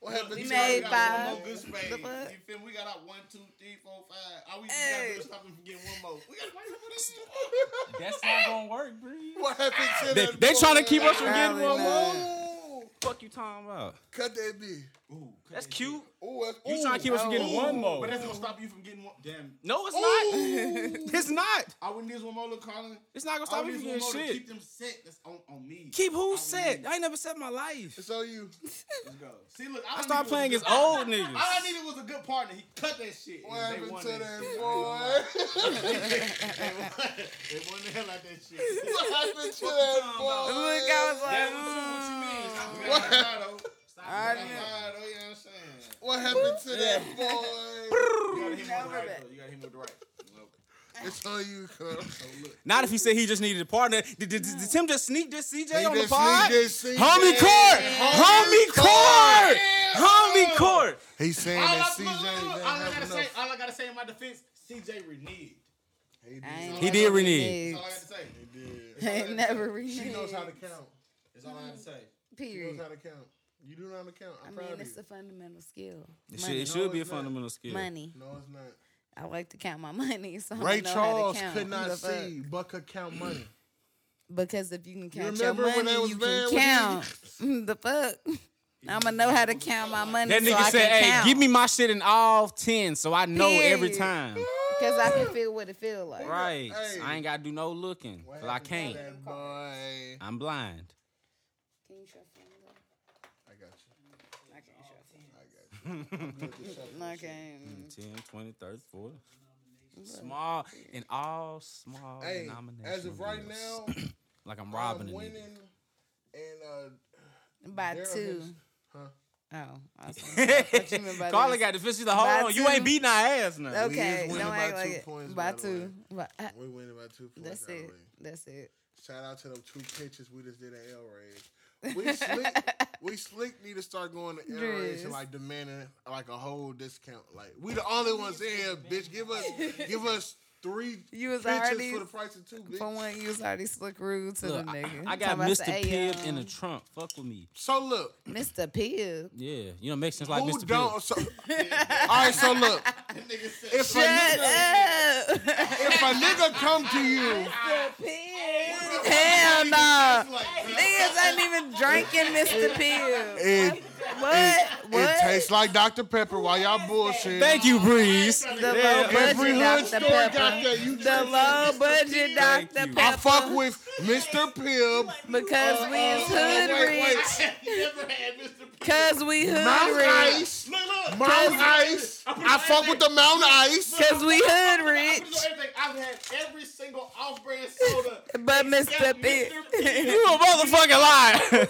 What happened
He
to
made
that
five.
One more good spade.
The?
You feel me? We got out one, two, three, four, five. All we
Hey.
got to do is stop him from getting one more. We got to wait for this.
That's not gonna work, Bree.
What happened to
They,
that
they trying to keep us from getting one more.
Not.
Ooh,
Fuck you talking about?
Cut that bitch.
Ooh,
That's cute.
Ooh, that's,
You
ooh.
trying to keep us from getting one more?
But that's gonna stop you from getting one. Damn.
No, it's not. It's not.
I wouldn't use one more, look, Colin.
It's not gonna stop
would
me
use
from
one more
getting shit.
keep them set. That's on, on me.
Keep who
I
set? I ain't never set my life.
It's on you.
Let's go. See, look,
I
all
started playing
was
against
a good-
old niggas.
All I needed was a good partner. He cut that shit.
What
they
happened to that
shit.
boy?
they won the hell out that shit.
What happened to that boy?
Look, I was like,
That was too what you mean.
Mm.
You
What
gotta lie, though. You
I
gotta
knew.
lie, though, you know what I'm saying?
What happened to that boy?
You gotta hit him with the right, though. You gotta hit him with the right.
It's on you, cuz.
Not if he said he just needed a partner. Did, did, did, did Tim just sneak this CJ
He
on the
just
pod?
sneaked CJ.
Homie court! Homie court! Homie court!
He's saying
All I,
that
look,
CJ
look, look, all I gotta say, all I gotta say in my defense, CJ reneged.
He did.
I
He
never
did renege.
That's all I gotta say.
He did.
I ain't never
She knows how to count.
That's all I gotta say.
She knows
Period.
how to count. You do know how to count.
I
I'm
mean,
of
it's
you.
a fundamental skill.
It should, it should be a
it's not.
fundamental skill.
Money.
No, it's not.
I like to count my money, so
Ray
I know
Charles
how to count.
could not
The fuck?
see, but could count money.
Because if you can count your
remember when
money,
they was
you can count. Mm, the fuck? I'ma know how to count my money.
That
so
nigga
I
said,
can
hey,
count.
give me my shit in all 10 so I know every time.
Because I can feel what it feel like.
Right.
Hey.
I ain't got to do no looking.
What
'cause I can't. I'm blind.
Can you shuffle them?
I got you.
I can't shuffle.
I got you. I'm good to shuffle.
I can't.
10, 20, 30, 40. Small, in all small
Hey,
denominations.
as of right now,
Like I'm robbing
I'm winning, and uh,
By
Daryl
two.
has- huh?
Oh, I was gonna- I thought you
Carla
this.
got the fish. She's like, hold on, you ain't beating our ass now.
Okay,
winning
don't
by
act
two
like it.
points,
By
by
two. But, uh,
we winning by two points.
that's it.
way.
That's it.
Shout out to them two pitches we just did at L Rays. We slick, we slick need to start going to L Rays and like demanding like a whole discount. Like we the only ones in here, bitch. Give us give us three
You was
pitches
already-
for the price of two, bitch.
For one, you was already slick rude to
Look,
the
I,
nigga.
I got Mr.
the
Pibb
AM.
in the trunk. Fuck with me.
So look,
Mr. Pibb.
Yeah, you know Mexicans like
who
Mr. Pibb.
don't? So, all right, so look, if a
Shut
nigga,
up.
if a nigga come to you,
Hell no. Niggas ain't even drinking Mr. Pibb.
it,
What?
it,
what?
it tastes like Dr Pepper while y'all bullshit.
Thank you, Breeze.
the
Yeah,
low
Every
budget
hood
Dr.
store got
Pepper.
that. You
The low budget
Thank
Dr. Pepper.
I fuck with Mr. Pibb.
because we is hood
wait, wait.
rich.
Never had Mr.
Cause we hood
Mount
rich.
Ice.
Look, look.
Mount Ice. I fuck with the Mount Ice.
Cause we hood rich.
I've had every single off-brand soda.
But Mr. Pibb.
You a motherfucking liar.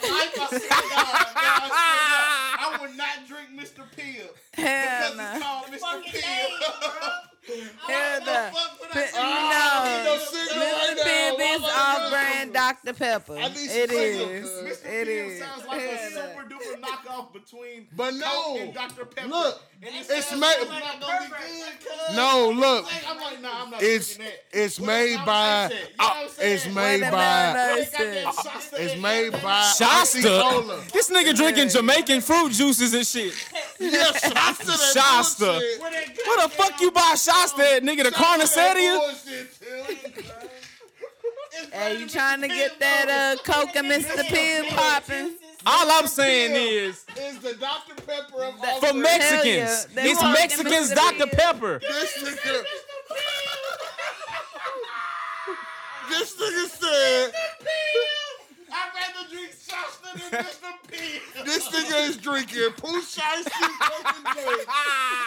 That on my life, I swear to God, man, I, swear to God, I would not drink Mr. Pibb.
Hell
Because
no.
it's called Mr. Pibb.
Hell no.
Fuck
P-
I
I
No.
need no cigarette right
Mr. Pibb is
am
off brand Dr. Pepper.
I need some
It
cigarettes, cuz.
Mr.
It
Pibb
is.
sounds like a
Hell no.
super duper knockoff between
But no.
Coke and Dr. Pepper.
Look,
and it
it's
sounds
made-
like it's not gonna be good, cuz.
No, look.
Like, I'm like, nah, I'm not
It's
drinking that.
it's
What
made
about
by
Ice at? You know what I'm saying?
it's made
What
by
about
They
Ice
got that
at?
Shasta
it's made by
Shasta.
Cola.
This nigga drinking Jamaican fruit juices and shit.
Yeah, Shasta. that
Shasta.
bullshit.
Where
the fuck you buy shots at, nigga? The
Shasta, that
Carniceria?
bullshit, Tim.
Hey, you trying to get that uh Coke and Mr. Pibb popping?
All I'm saying is,
Is the Dr. Pepper of
That-
for Mexicans,
yeah.
It's
walking
Mexicans
Mr.
Dr. Pepper.
This nigga. This nigga said.
I'd rather drink Shasta than Mr. P.
This nigga is drinking Pooh Shiesty fucking drink.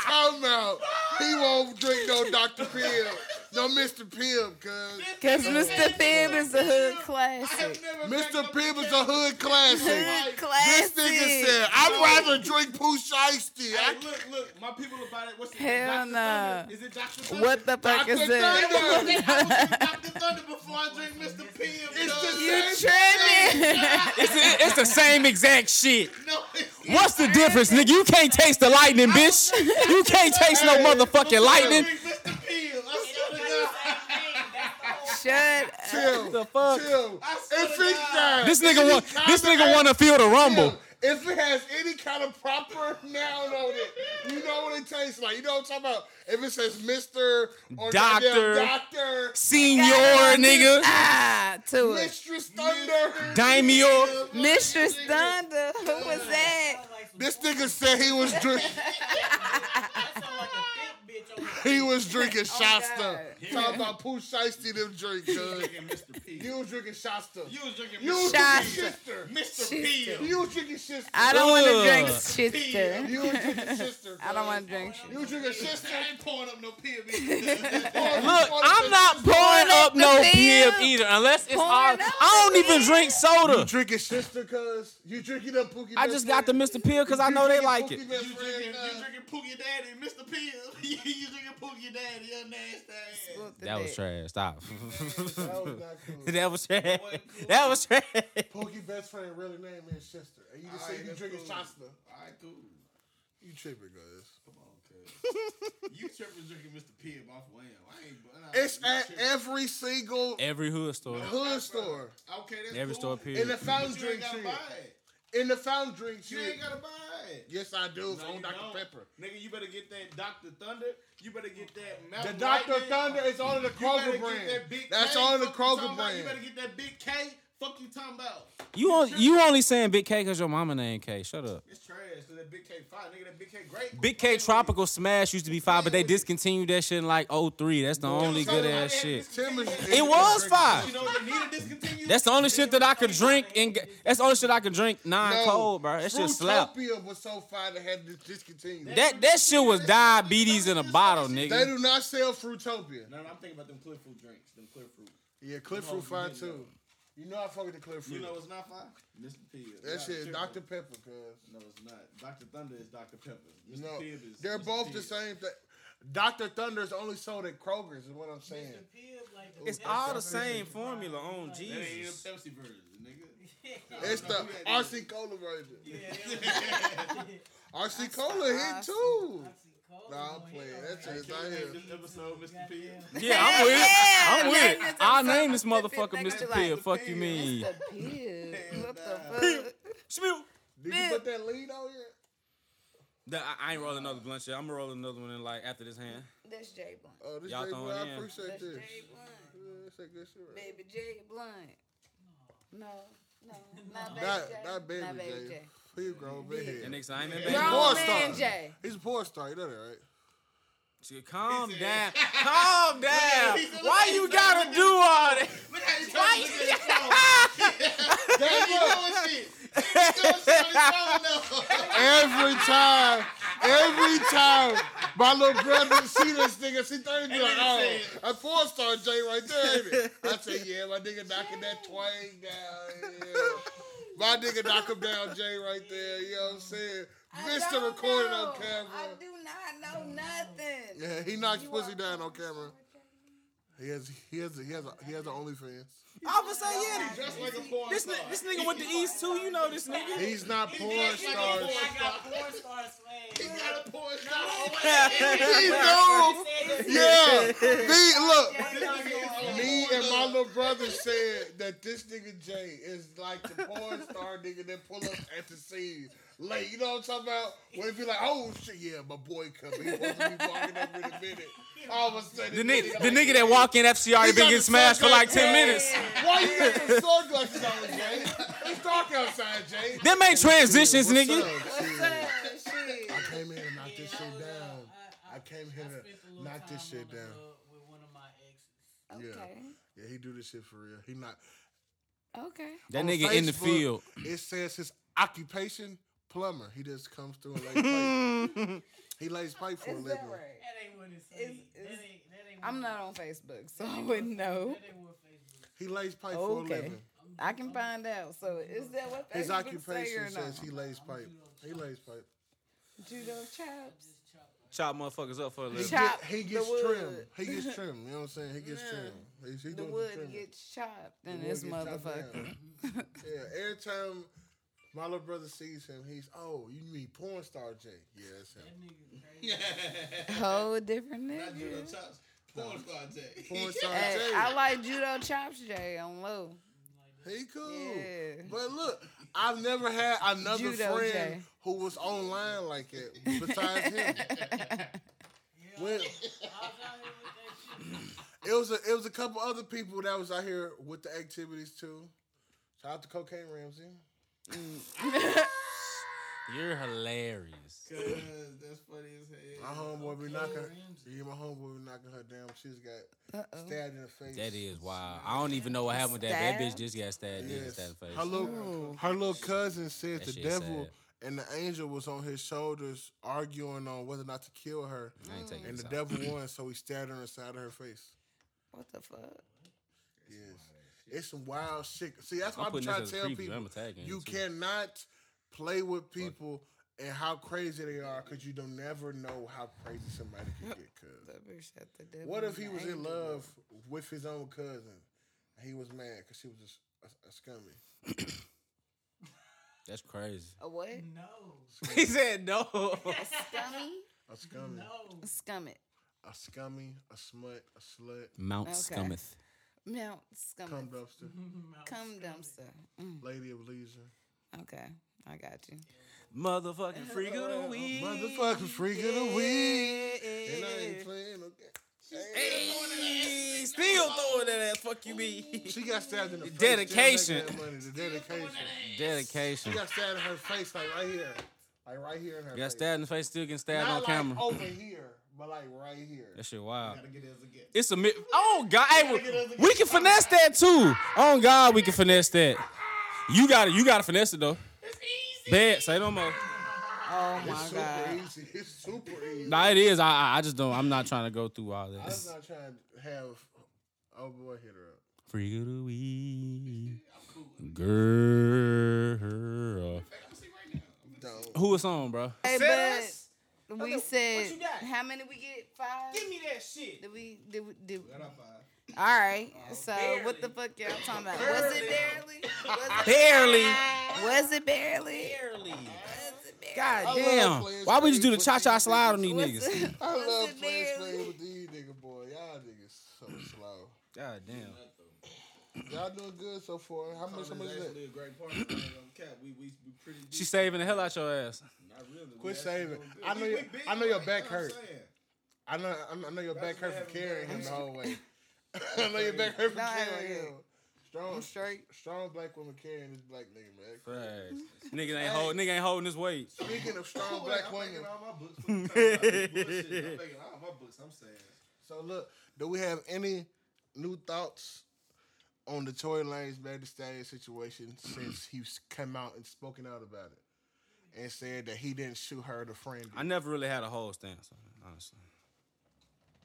Talking about he won't drink no Dr. Pibb, no Mr. Pibb, cuz.
Cause Mr. Pibb is a hood classic.
Mr. Pibb is a hood classic.
Hood
This
classic.
nigga said, I'd rather drink Pooh Shiesty.
Hey,
I
look, look, my people about it. What's the
Hell
Dr.
nah.
Thunder? Is it Dr. Thunder?
What the fuck is
Dr.
that?
Thunder.
I was Dr. Thunder before I drink Mr. P.
It's the
You
same
tripping?
It's, it's the same exact shit.
No,
What's the difference, nigga? You can't taste the lightning, bitch. You can't taste no motherfucking lightning.
drink Mr. P. I swear to God.
Shut up.
Chill.
The fuck?
Chill.
I swear
If
to
it's
God.
not,
This nigga want this nigga want to feel the rumble.
Chill. If it has any kind of proper noun on it, you know what it tastes like. You know what I'm talking about? If it says Mister or
Doctor.
goddamn Doctor,
Senior, nigga.
Ah, to it.
Mistress Thunder.
Daimyo.
Mistress Thunder. Who was that?
This nigga said he was drinking. He was drinking oh, Shasta. Talking about Pooh Shiesty them drink, cuz.
Drinking Mr. P.
You was drinking Shasta.
You was drinking
You was
Shasta.
drinking Sister.
Mr. P.
You was drinking Sister.
I don't want to drink sister.
You was drinking Sister.
I don't want to drink shit.
You was drinking Sister.
Oh, I ain't pouring up no P.
Look, I'm not pouring up no
the
pib
pib.
either, unless it's
Pouring
all.
up
I don't even drink soda.
You drinking Sister, cuz. You drinking up Pookie
I just got the Mr. Pill because I know they like it.
You drinking,
cuz.
you uh, drinking Pookie Daddy, Mr. P. you drinking Pookie Daddy, you nasty ass.
That was trash. Stop.
That was not cool.
that was trash. That was trash.
Pookie Best Friend really name is Sister. And you just say
Alright,
you
that's
drinking
cool.
Shasta.
Alright, cool.
You tripping, guys.
Come on, cuz. you tripping drinking Mr. P off Wham. I ain't. Nah,
It's
you
at
tripping.
every single
Every hood store.
hood store.
Okay, that's
Every
cool.
store,
In
period.
the fountain
But you ain't
drink
gotta
shit.
buy it.
In the fountain drink
You ain't gotta buy it.
Yes, I do. It's
No,
on Dr.
don't.
Pepper.
Nigga, you better get that Dr. Thunder. You better get that
The Dr.
Lightning.
Thunder is on the Kroger brand.
that
That's
K.
on the Kroger
brand. You better get that Big K. Fuck you talking about.
You on, you only saying Big K because your mama named K. Shut up.
It's trash. So that Big K fire. Nigga, that Big K great.
Big K Tropical Smash used to be five, but they discontinued that shit in like 03. That's the only good ass shit. It was five.
You know they need to discontinue?
That's the only shit that I could drink and that's the only shit I could drink non
No,
cold, bro. That shit slap.
Fruitopia was so fire they had to discontinue.
That that shit was diabetes in a bottle, nigga.
They do not sell Fruitopia.
No, no, I'm thinking about them clear fruit drinks. Them clear fruit.
Yeah, Cliff Fruit fire too. You know I fuck with the Cliff Fruit.
You know it's not fine? Mr. P.
that shit is Dr. Pepper, cuz.
No, it's not. Dr. Thunder is Dr. Pepper. Mr.
No,
Pibb is.
they're
Mr.
both
Pibb.
the same thing. Dr. Thunder is only sold at Kroger's, is what I'm saying.
It's all the same formula on
That ain't even
Jesus.
Pepsi version, nigga.
It's the RC Cola version. RC Cola hit too. Nah, I'm oh, playing. That's it. It's out here.
This episode, Mr. P.
Yeah, I'm with it. I'm with it. I'll name this motherfucker Mr.
nigga,
Pill. Fuck you mean.
Mr. Pibb. What the fuck?
Spill.
Did you put that lead on yet?
The- I, I ain't rolling another blunt shit. I'm gonna roll another one in like after this hand.
That's J Blunt.
Oh, this
Y'all
Jay Blunt, I appreciate
That's
this.
Jay Blunt.
Yeah, that's a good shit right
Baby J Blunt. No, no, not baby
Not-
J.
not Baby
not baby
J.
J.
He a grown man.
That nigga said, I ain't been
He's a
back.
porn star.
man J.
He's a porn star. You know that, right?
Shit, Calm down. Calm down. Why you gotta do all that?
Look how he's trying to look at his phone.
Damn,
He doing shit. He doing shit on his phone now.
Every time, every time, my little brother see this nigga, see thirty be like, oh, a porn star Jay right there, ain't it? I say, yeah, my nigga knocking that twang down. Yeah. My nigga knock him down, Jay, right there. You know what I'm saying? Mr. recording
know.
on camera.
I do not know nothing.
Yeah, he knocks pussy down on camera. He has, he has, he has, a, he has an OnlyFans.
I was say yeah.
Just like a porn
This
star.
this nigga went to East too. You know this nigga.
He's not porn stars.
He got a porn star.
He do. Yeah. Me, look. Me and my little brother said that this nigga Jay is like the porn star nigga that pull up at the scene. Late. You know what I'm talking about? When it be like, oh shit, yeah, my boy coming. He's supposed to be walking up in a minute. All of a sudden,
The
this
nigga,
nigga
the
like,
nigga that walk in after she already been getting smashed for like
sunglasses.
10 minutes.
Why you got the sunglasses on, Jay? It's dark outside, Jay.
Them ain't transitions,
What's
nigga.
up?
What's
Shit.
up? Shit.
I came in and knocked this shit
was, uh,
down.
I-
I came here
I
to
spent a
knock this
time
shit down.
hood with one of my exes.
Yeah.
Okay.
Yeah, he do this shit for real. He not.
Okay.
That
On
nigga in the field.
It says his occupation plumber. He just comes through and lays pipe. he lays pipe for a
Is
living.
that right?
That ain't what it says.
Is-
that
is-
ain't, that ain't
I'm not on Facebook, so I wouldn't know.
That ain't what Facebook.
He lays pipe for a
Okay.
living.
I can find out. So is that what Facebook
His
say
occupation
or
says
no?
he lays pipe. He lays pipe.
Judo chops.
Chop motherfuckers up for a
He,
living.
Chop
get, he gets trimmed. He gets trimmed. You know what I'm saying? He gets
Yeah.
trimmed. He's, he
The
doing
wood
trimming.
gets chopped in
The
this
wood gets chopped
motherfucker.
yeah, every time my little brother sees him, he's, oh, you mean porn star Jay? Yeah, that's him.
That nigga.
Whole different
Not judo chops. Porn star Jay.
Porn star
Hey,
Jay.
I like judo chops, Jay, on low.
He cool.
Yeah.
But look, I've never had another
Judo
friend
Jay.
who was online like it besides him. When-
I was out here with that shit.
it was a it was a couple other people that was out here with the activities too. Shout out to Cocaine Ramsey. Mm.
You're hilarious.
Cause that's funny as
My homeboy be knocking.
Ramsey.
Yeah, my homeboy be knocking her down. She's got
Uh-oh.
stabbed in the face.
That is wild. I don't even know what happened with that. That bitch just got stabbed in the
Yes.
in the face.
Her little her little cousin said
That
the devil
sad.
and the angel was on his shoulders arguing on whether or not to kill her.
I ain't
And the
out.
devil won, so he stabbed her inside of her face.
What the fuck?
Yes. It's some wild shit. See, that's why
I'm
I'm trying to tell
creepy.
people
I'm
you
too.
cannot play with people and how crazy they are because you don't never know how crazy somebody can get. Cause
That bitch had the devil
what if he was in love with his own cousin and he was mad because she was a s- a, a scummy?
That's crazy.
A what?
No.
he said no.
A scummy?
A scummy.
No.
A scummit.
A scummy, a smut, a slut,
Mount
Okay.
Scummeth.
Mount
cum dumpster,
Cum dumpster. Mm,
lady of leisure.
okay. I got you.
Motherfucking freak of the week.
Motherfucking freak of the week. And I ain't playing, okay?
Hey, still throwing that ass. Fuck you, me.
She got stabbed in the face.
Dedication.
Still making that money, the dedication.
Dedication.
She got stabbed in her face, like right here. Like right here in her
Got
face.
stabbed in the face, still getting stabbed
Not
on
like
camera.
over here, but like right here.
That shit wild.
Gotta get it as a gift.
It's a mi- oh god, hey, we, we can oh, finesse that too. Oh god, we can finesse that. You got it. You got to finesse it though. It's easy. Bad, say no more.
Oh my
It's super
god.
easy. It's super easy.
Nah, it is. I I- I just don't. I'm not trying to go through all this.
I'm not trying to have. Oh boy, hit her up.
Freak of the week, girl.
Don't.
Who was on, bro?
Hey,
Said
but
Okay,
we
what
said
you got?
how many we get? Five.
Give me that shit.
Did we? Did we? Did,
Got five.
all right.
Oh,
So what the fuck y'all talking about? Was it barely? Was it
Barely.
Was it barely?
Barely.
Was it barely?
God
love
damn. Why we just do the cha cha slide on these niggas?
I love
it
playing
barely?
with these niggas, boy. Y'all niggas so slow.
God damn.
Y'all doing good so far. How much? How much is that?
great partner. I ain't gonna cap. We we we pretty.
She saving the hell out your ass.
Not really.
Quit
actually
saving. I know
We-
your-
we
I know your back
you know what I'm
hurt. I know. I know your back hurt
That's
from carrying him the whole way. I know your back hurt from
Nah, I ain't
carrying him. Strong,
I'm straight.
strong black woman carrying this black nigga, man.
Facts. nigga ain't hold, nigga ain't holding his weight.
Speaking of strong
Wait,
black
I'm
women,
making all my books. What you talking about? Bullshit. I'm making all my books. I'm saying.
so look, do we have any new thoughts on the Tory Lanez Megan Stallion situation since he's come out and spoken out about it and said that he didn't shoot her, the friend.
I never really had a whole stance on it, honestly.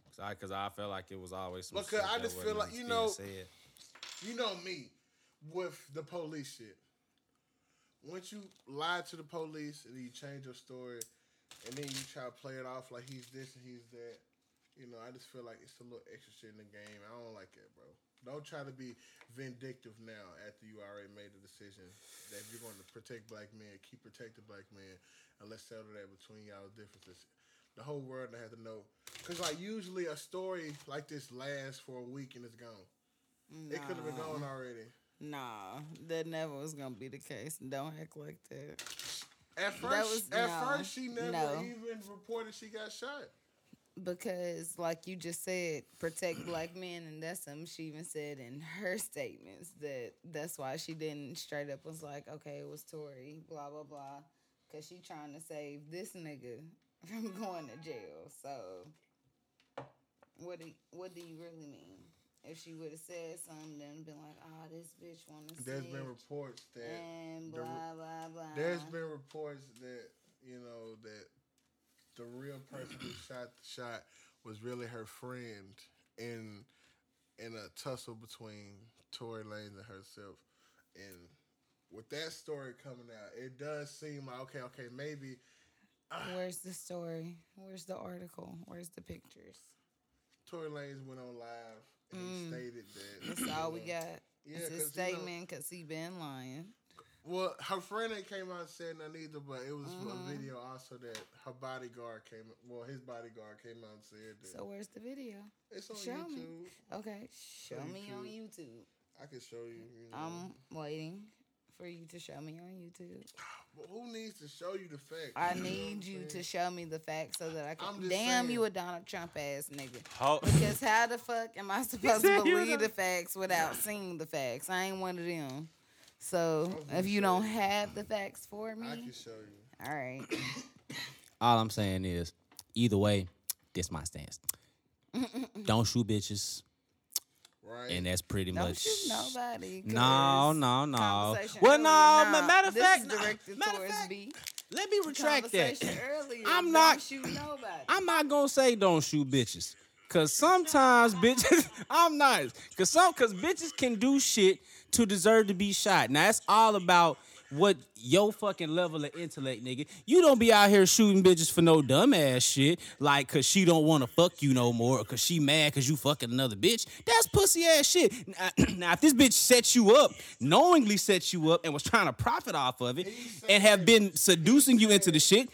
Cause I, cause I felt like it was always some
Because I just feel like, you know-
said.
You know me with the police shit. Once you lie to the police and you change your story and then you try to play it off like he's this and he's that, you know, I just feel like it's a little extra shit in the game. I don't like that, bro. Don't try to be vindictive now after you already made the decision that you're going to protect black men, keep protecting black men, and let's settle that between y'all differences. The whole world has to know. Because, like, usually a story like this lasts for a week and it's gone. It could have been gone already.
Nah, that never was gonna be the case. Don't act like that.
At first,
That was-
at
no,
first, she never
no.
even reported she got shot.
Because like you just said protect black men and that's something she even said in her statements that that's why she didn't straight up was like okay it was Tory blah blah blah because she trying to save this nigga from going to jail. So what do what do you really mean? If she would have said something then been like oh this bitch want to
There's been reports that
and blah blah blah.
There's been reports that you know that the real person who shot the shot was really her friend in in a tussle between Tory Lanez and herself. And with that story coming out, it does seem like okay, okay, maybe
where's the story? Where's the article? Where's the pictures?
Tory Lanez went on live and he stated that
Mm. that's all we
know,
got.
Yeah,
it's
'cause,
his
you know-
statement because he been lying
Well, her friend ain't came out and said nothing either, but it was
Mm-hmm.
a video also that her bodyguard came. Well, his bodyguard came out and said that
So where's the video?
it's on
show
YouTube.
me. Okay, show
On
me on
YouTube.
YouTube.
I can show you. you know.
I'm waiting for you to show me on YouTube.
But who needs to show you the facts?
I
You
need you
I'm
to show me the facts so that I can. Damn,
saying.
you a Donald Trump ass nigga.
How,
Because how the fuck am I supposed to
said you was
believe the facts without seeing the facts? I ain't one of them. So if you don't
you.
have the facts for
I
me,
can show you.
all right.
All I'm saying is, either way, this my stance. Don't shoot bitches,
Right.
and that's pretty
Don't
much.
shoot nobody.
No, no, no.
conversation
Well,
earlier,
no.
nah,
ma- matter of
this
fact,
is
nah,
directed
matter of
towards
fact,
B.
let me retract that.
Conversation earlier,
I'm
don't
not-
shoot nobody.
I'm not gonna say don't shoot bitches. Cause sometimes bitches, I'm nice. Cause some, cause bitches can do shit to deserve to be shot. Now that's all about what your fucking level of intellect, nigga. You don't be out here shooting bitches for no dumbass shit, like cause she don't want to fuck you no more, or cause she mad cause you fucking another bitch. That's pussy ass shit. Now, now, if this bitch set you up, knowingly set you up, and was trying to profit off of it, and have been seducing you into the shit,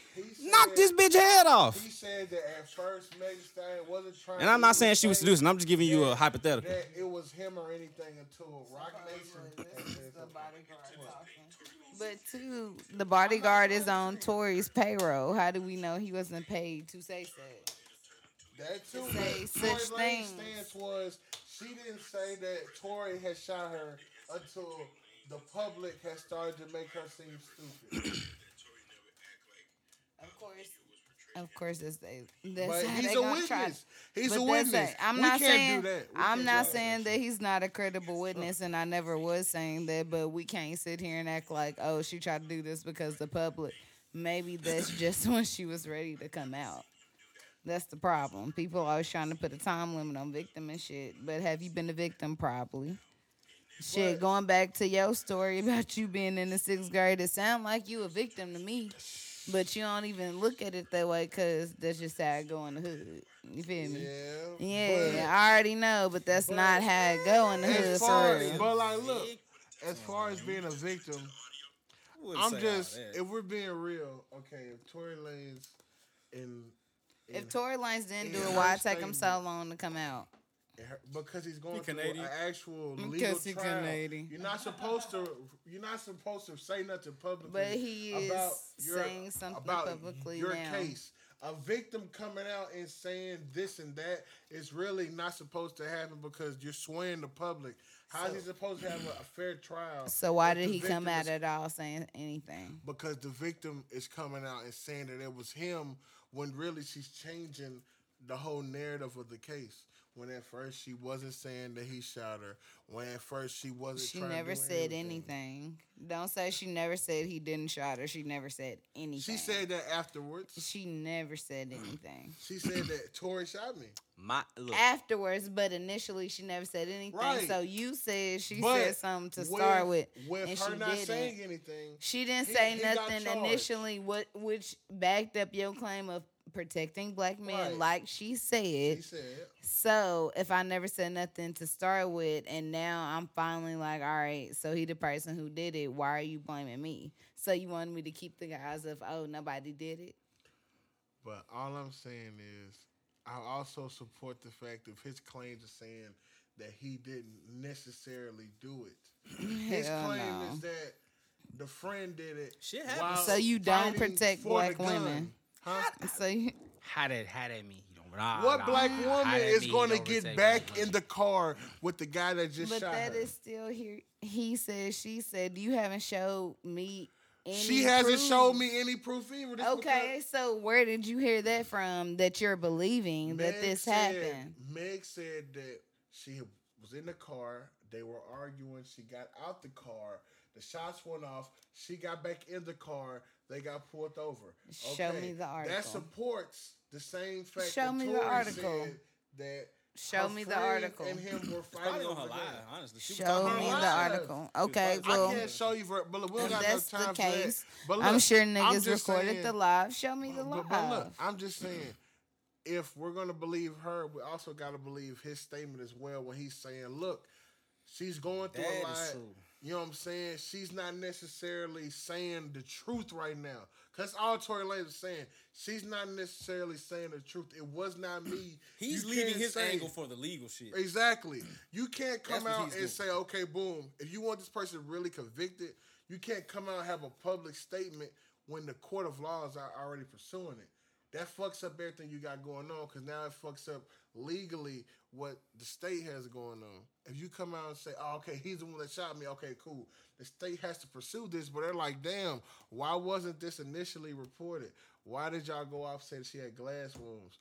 knock this bitch head off.
He said that at first Megan Stallion wasn't trying.
And I'm not saying she was seducing. I'm just giving you a hypothetical.
That it was him or anything until Roc Nation. had said something.
But two, the bodyguard is on Tory's payroll. How do we know he wasn't paid to say so?
That too.
say such
Tory Lanez
things.
stance was she didn't say that Tory had shot her until the public has started to make her seem stupid.
Of course, of course, that's they. That's
But he's
they
a
gonna try-
witness. He's
But
a witness.
it. I'm
we
not
can't
saying.
do that. We
I'm not saying that he's not a credible witness, and I never was saying that. But we can't sit here and act like, oh, she tried to do this because the public. Maybe that's just when she was ready to come out. That's the problem. People always trying to put a time limit on victim and shit. But have you been a victim? Probably. Shit,
But-
going back to your story about you being in the sixth grade, it sound like you a victim to me. But you don't even look at it that way because that's just how it go in the hood. You feel me?
Yeah.
Yeah, I already know, but that's not how it go in the
But
hood
as far,
real.
but like, look, as far as being a victim, I'm just if we're being real, okay. If Tory Lanez and
If Tory Lanez didn't do it, why it take him so long to come out?
Because he's going
He
through
Canadian?
an actual legal
he
trial.
Canadian.
You're not supposed to. You're not supposed to say nothing publicly.
But he is
about your,
saying something
about
publicly
your
now.
case. A victim coming out and saying this and that is really not supposed to happen because you're swaying the public. How is he supposed to have a, a fair trial?
So why did he come out
is-
at all saying anything?
because the victim is coming out and saying that it was him when really she's changing the whole narrative of the case. When at first she wasn't saying that he shot her. When at first she wasn't.
She
trying to
never
do
said
anything.
anything. Don't say she never said he didn't shot her. She never said anything.
She said that afterwards.
she never said anything.
She said that Tory shot me.
My look.
Afterwards, but initially she never said anything.
Right.
So you said she
But
said something to start with,
With
and
her
she
not
didn't.
saying anything.
She didn't
He-
say
he
nothing initially, what which backed up your claim of protecting black men,
Right.
like she said.
He said.
So if I never said nothing to start with, and now I'm finally like, all right, so he the person who did it. Why are you blaming me? So you wanted me to keep the guys of, oh, nobody did it.
But all I'm saying is, I also support the fact of his claims are saying that he didn't necessarily do it. His
Hell
claim
no.
is that the friend did it.
Shit happens.
So you don't protect black
the gun.
women?
Huh?
So you,
How that how that mean nah,
What
nah,
black
nah.
Woman is going to get back in the car with the guy that just
but
shot
that
her?
is still here. He said, she said, you haven't showed me. Any
she hasn't
proof."
showed me any proof either. This
Okay, so where did you hear that from? That you're believing
because
that this
said-
happened?
Meg said that she was in the car. They were arguing. She got out the car. The shots went off. She got back in the car. They got pulled over.
Show me the article.
That supports the same fact.
Show
that
me the article.
That
Show
her
me the article.
And him were fighting over
her
him.
live, honestly. She
Show me the
live.
article. Okay,
I
well,
I can't show you, for, but we don't
if
got
that's
no
the
time
case,
for that. But
I'm
look,
sure
I'm
niggas
just
recorded
saying-
the live. Show me the live.
but look, I'm just saying, if we're gonna believe her, we also gotta believe his statement as well when he's saying, "Look, she's going through
That
a
is
lot." You know what I'm saying? She's not necessarily saying the truth right now. Cause all Tory Lanez is saying, she's not necessarily saying the truth. It was not me.
He's
You
leaving his
say-
angle for the legal shit.
Exactly. You can't come out and
doing.
say, okay, boom. If you want this person really convicted, you can't come out and have a public statement when the court of laws are already pursuing it. That fucks up everything you got going on because now it fucks up legally what the state has going on. If you come out and say, oh, okay, he's the one that shot me, okay, cool. The state has to pursue this, but they're like, damn, why wasn't this initially reported? Why did y'all go off saying she had glass wounds?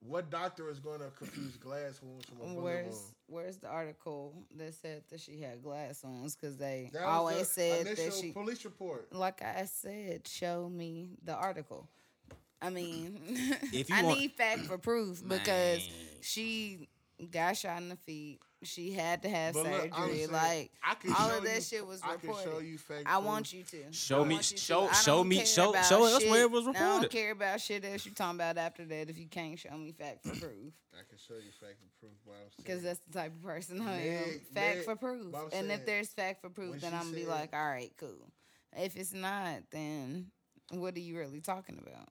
What doctor is going to confuse glass wounds from a bullet
Where's
wound?
Where's the article that said that she had glass wounds? Because they always
the
said that she.
police report.
Like I said, show me the article. I mean,
If you
I
want-
need fact for proof because
Man.
she got shot in the feet. She had to have
But
surgery.
I'm saying,
like all of that
you-
shit was
I can
reported.
show you fact
I want you to
Show me-
want to.
show-
I
show me- show-
about
show us where it was reported.
I
reported.
don't care about shit that you're talking about after that if you can't show me fact for proof.
I can show you fact for proof. But I'm saying-
Because that's the type of person I am.
Meg-
Fact
Meg-
for proof. And
saying,
if there's fact for proof, then I'm gonna be like, all right, cool. If it's not, then what are you really talking about?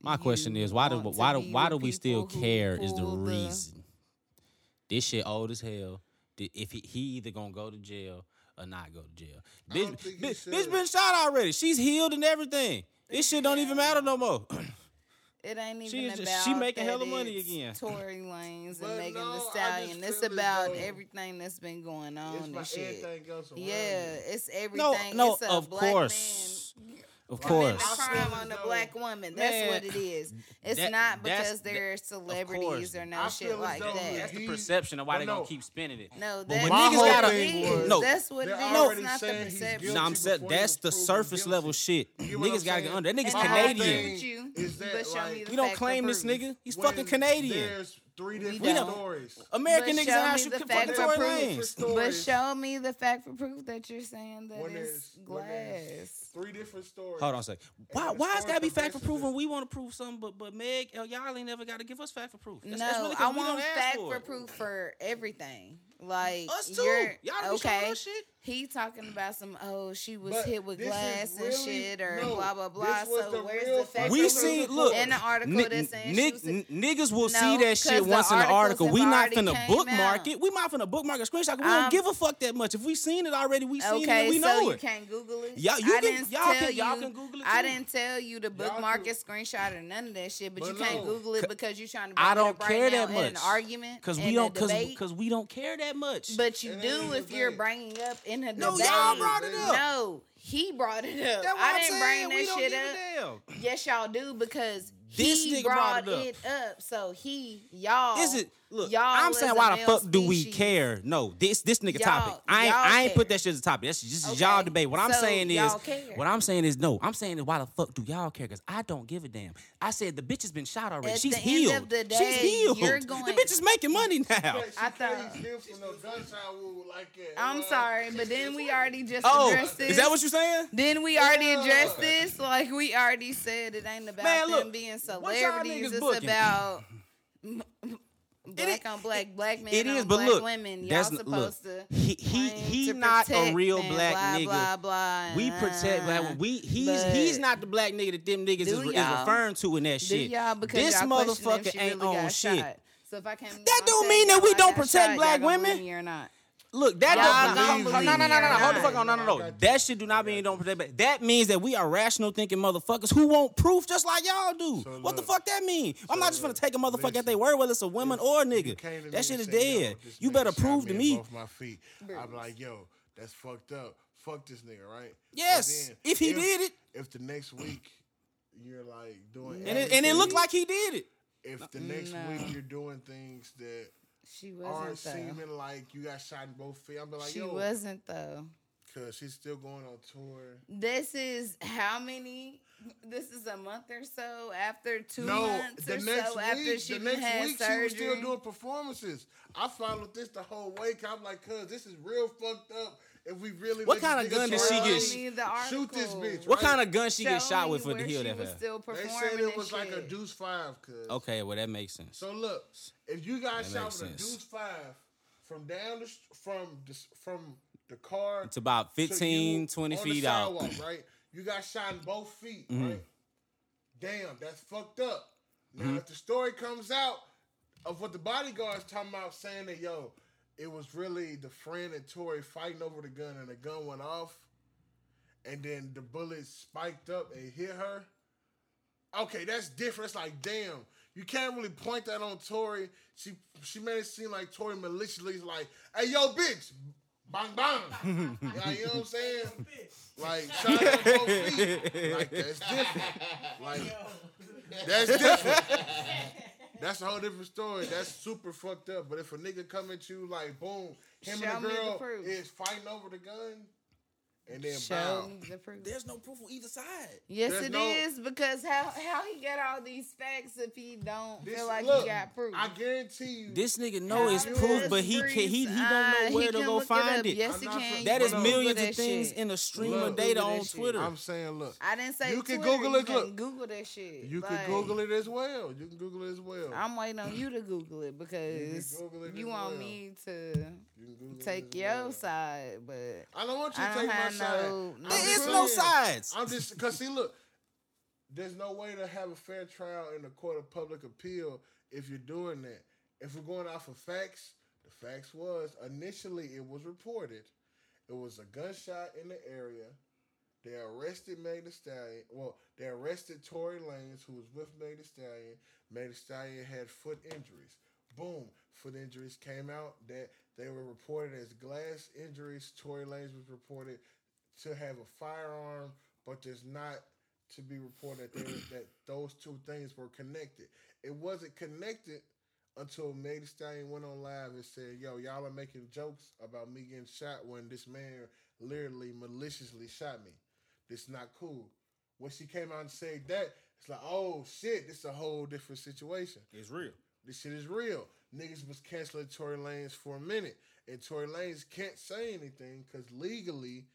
My question is why do why do why do we still care? Is the
the-
reason this shit old as hell. If he, he either gonna go to jail or not go to jail, bitch,
don't think he
bitch, bitch been shot already. She's healed and everything. This shit don't even matter no more.
It ain't even
She
about
just- she making
that
hella money again.
Tory Lanez and Megan
no, I
Thee Stallion. It's about
though
everything that's been going
It's
on and shit.
everything else
Yeah, it's everything.
no,
it's a
of
black
course, of
man committing
course.
a
I
crime on
as
a black woman. That's
Man,
what it is. It's
that-
not because they're celebrities
course.
or no
I
shit like
though
that.
That's the perception of why
but
they gonna keep spinning it.
No,
But
that's
when
what
niggas
it
gotta-
is.
No.
that's what it
They're
is.
already
It's not the
saying he's
perception.
guilty
No, I'm saying that's the surface
guilty.
level shit.
You get what I'm
Niggas gotta get under. That nigga's
Canadian.
agree
Canadian.
with you,
Is that like-
me
We don't claim this nigga. He's fucking Canadian.
There's three different
We don't.
stories.
American
But
niggas
show
and
me the
fucking
fact
Tory
for proof.
Lanez.
But show me the fact for proof that you're saying that
When
it's
there's- when there's
glass.
Three different stories.
Hold on a sec. Why
the
why it's
story
gotta be fact for
progresses
proof when we want to prove something, but but Meg, uh, y'all ain't never gotta give us fact for proof. That's,
no,
that's really 'cause
I
we don't
want
ask
fact
for
for proof for everything. Like
Us too.
you're
Y'all be showing
okay.
us shit.
He talking about some oh she was
But
hit with
this is
glass and shit or
no,
blah blah blah. So
the
where's the fact?
We
for
see, look,
in the article
Ni-
that's saying
ni-
she
n- niggas will
No,
see that shit once in the article. We not
already
finna bookmark
out.
it. We not finna bookmark a screenshot. We
Um,
don't give a fuck that much. If we seen it already, we seen it.
Okay,
and We
so
know
you
it.
can't Google it.
Y'all- you
I
can-
didn't
y'all
tell
can- y'all can Google it
I didn't tell you to bookmark
can-
it, screenshot or none of that shit. But,
But
you can't. Google it because you're trying to.
I don't care that much
an argument
because we don't because
debate.
because we don't care that much.
But you do if you're bringing up in a
no,
debate.
y'all brought it up.
No, he brought it up.
That's what
I didn't
saying.
bring
We
that
don't
shit
give a
up.
damn.
Yes, y'all do because
This
he
nigga brought
brought,
it
it up. So he, y'all.
Is it? Look,
y'all
I'm saying why the
male
fuck do we care? No, this this nigga
Y'all-
topic. I ain't I ain't put that shit as a topic. That's just
Okay,
y'all debate. What I'm
so
saying is
care.
what I'm saying is no. I'm saying is why the fuck do y'all care? Because I don't give a damn. I said the bitch has been shot already.
At
She's
the end
healed.
of the
She's healed.
you're
the bitch is making money now.
I
can't
thought-
give from no gunshot wound like that.
I'm sorry, but then we already just
Oh,
addressed this.
is that what you saying?
Then we already
Yeah.
addressed this. Like we already said, it ain't about
Man, look,
them being celebrities. It's
booking?
about black
is-
on black, black men
It
on
but
black
look,
women. Y'all
that's
supposed
look.
to.
He he he not a real black
blah,
nigga.
Blah blah.
We protect black. We he's he's not the black nigga that them niggas is, is referring to in that shit.
y'all because
this
y'all
motherfucker ain't
really
on shit.
Shot. So if I came,
That don't mean that we don't protect black women.
Or not?
Look, that
Y'all
does
gonna
not. No, no, no, no, no. Hold the fuck on. No, no, no. That shit do not mean you don't protect. back. That means that we are rational thinking motherfuckers who want proof just like y'all do.
So
what the fuck that mean? I'm not just gonna take a motherfucker
Listen.
at their word, whether it's a woman or a nigga.
came to me
That shit is
said, yo,
dead. You better prove to me.
Both my feet. I'm like, yo, that's fucked up. Fuck this nigga, right?
Yes,
But
if he did it.
If the next week you're like doing,
And it, and it looked like he did it.
if the next
No.
week you're doing things that
She
aren't
wasn't though.
seeming like you got shot in both feet, I'm be like,
She
yo,
wasn't though.
cause she's still going on tour.
This is how many? This is a month or so after two
no,
months
the
or
next
so after
week,
she
the next
had
week
surgery.
she was still doing performances. I followed this the whole way. 'cause I'm like, cuz this is real fucked up. If we really
What kinda gun did she get
Lanez
sh-
shoot this bitch?
What
right?
kind of gun she get shot with for the heel
she
that
was still
They said it was like a deuce five, cuz.
Okay, well that makes sense.
So look, if you got
That
shot
makes
with a deuce five from down the from the, from the car
It's about
to
15, 20
on the
feet out. Mm-hmm.
right? You got shot in both feet, right? Damn, that's fucked up. Now,
Mm-hmm.
if the story comes out of what the bodyguards talking about, saying that yo, it was really the friend and Tory fighting over the gun, and the gun went off, and then the bullet spiked up and hit her. Okay, that's different. It's like, damn, you can't really point that on Tory. She she made it seem like Tory maliciously is like, hey yo, bitch, bang bang. like, you know what I'm saying? Like, shot her in both feet. Like, that's different. Like, that's different. That's a whole different story. That's super fucked up. But if a nigga come at you like, boom, him
Show
and the girl is fighting over the gun, and then
Show
bow.
the proof.
There's no proof on either side.
Yes,
There's
it
no-
is because how how he got all these facts if he don't
This-
feel like
look,
he got proof?
I guarantee you.
This nigga know it's proof, but he can he he don't
Ah,
know where to go find
up.
it.
Yes,
I'm
he can.
for-
That
You
is
can
millions of things
shit.
in a stream
Look,
of data on
that shit.
Twitter.
I'm saying, look,
I didn't say
You can
Twitter,
Google
you
it,
can
look.
Google that shit.
you
Like,
can Google it as well. You can Google it as well.
I'm waiting on you to Google it because you want me to
You can Google it
take your side, but
I don't want you to take my side.
No- no
There
just
is no sides.
I'm just because see, look, there's no way to have a fair trial in the court of public appeal if you're doing that. If we're going off of facts, the facts was initially it was reported it was a gunshot in the area. They arrested Meg Thee Stallion. Well, they arrested Tory Lanez, who was with Meg Thee Stallion. Meg Thee Stallion had foot injuries. Boom, foot injuries came out that they were reported as glass injuries. Tory Lanez was reported to have a firearm, but there's not to be reported that, that those two things were connected. It wasn't connected until Meg Thee Stallion went on live and said, "Yo, y'all are making jokes about me getting shot when this man literally maliciously shot me. This not cool." When she came out and said that, it's like, "Oh shit, this is a whole different situation."
It's real.
This shit is real. Niggas was canceling Tory Lanez for a minute, and Tory Lanez can't say anything because legally,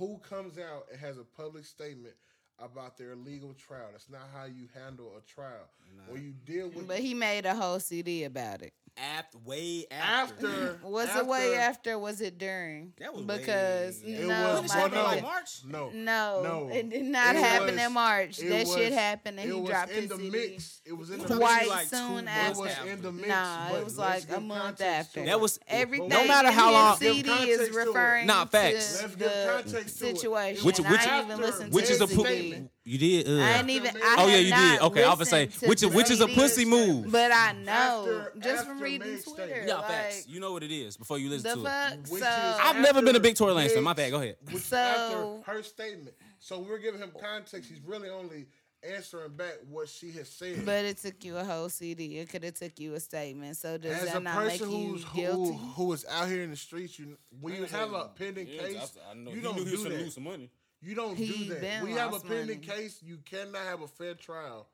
who comes out and has a public statement about their legal trial? That's not how you handle a trial. When you deal with
but he made a whole CD about it.
After way after.
after,
Was it way after? Was it during?
That was
because
way-
It
no,
was-
When did
my
shit happen,
no.
like March?
No,
No,
No.
it did not
It
happen
was-
in March.
it
That shit happened and he dropped
in
his
the
CD.
mix. It was in the
Twice
mix.
Twice
like two
soon
months
It
after.
was in the mix.
Nah, it was like a month after.
That was-
everything.
no matter how long-
CD is
it.
referring
Nah, facts.
to
Let's give
the
context
situation.
Which-
and
which-
even
after-
Which
to
is a
his
pu-
CD.
You did. Uh.
I ain't even. I
Oh, yeah, you did. Okay, I was saying,
listened to
which is which is a pussy move.
But I know
After-
just
after
from reading
Meg's
Twitter.
statement.
Yeah,
like,
facts. You know what it is before you listen
the
to it.
fuck.
Which
so
I've never been a big Tory Lanez fan. My bad. Go ahead.
Which
So-
after her statement. So we're giving him context. He's really only answering back what she has said.
But it took you a whole CD. It could have took you a statement. So does
As
that not make you
who's who,
guilty?
who is out here in the streets, you when you have a pending case, you don't do that.
lose some money.
You don't
He
do that. We have a pending
money.
case. You cannot have a fair trial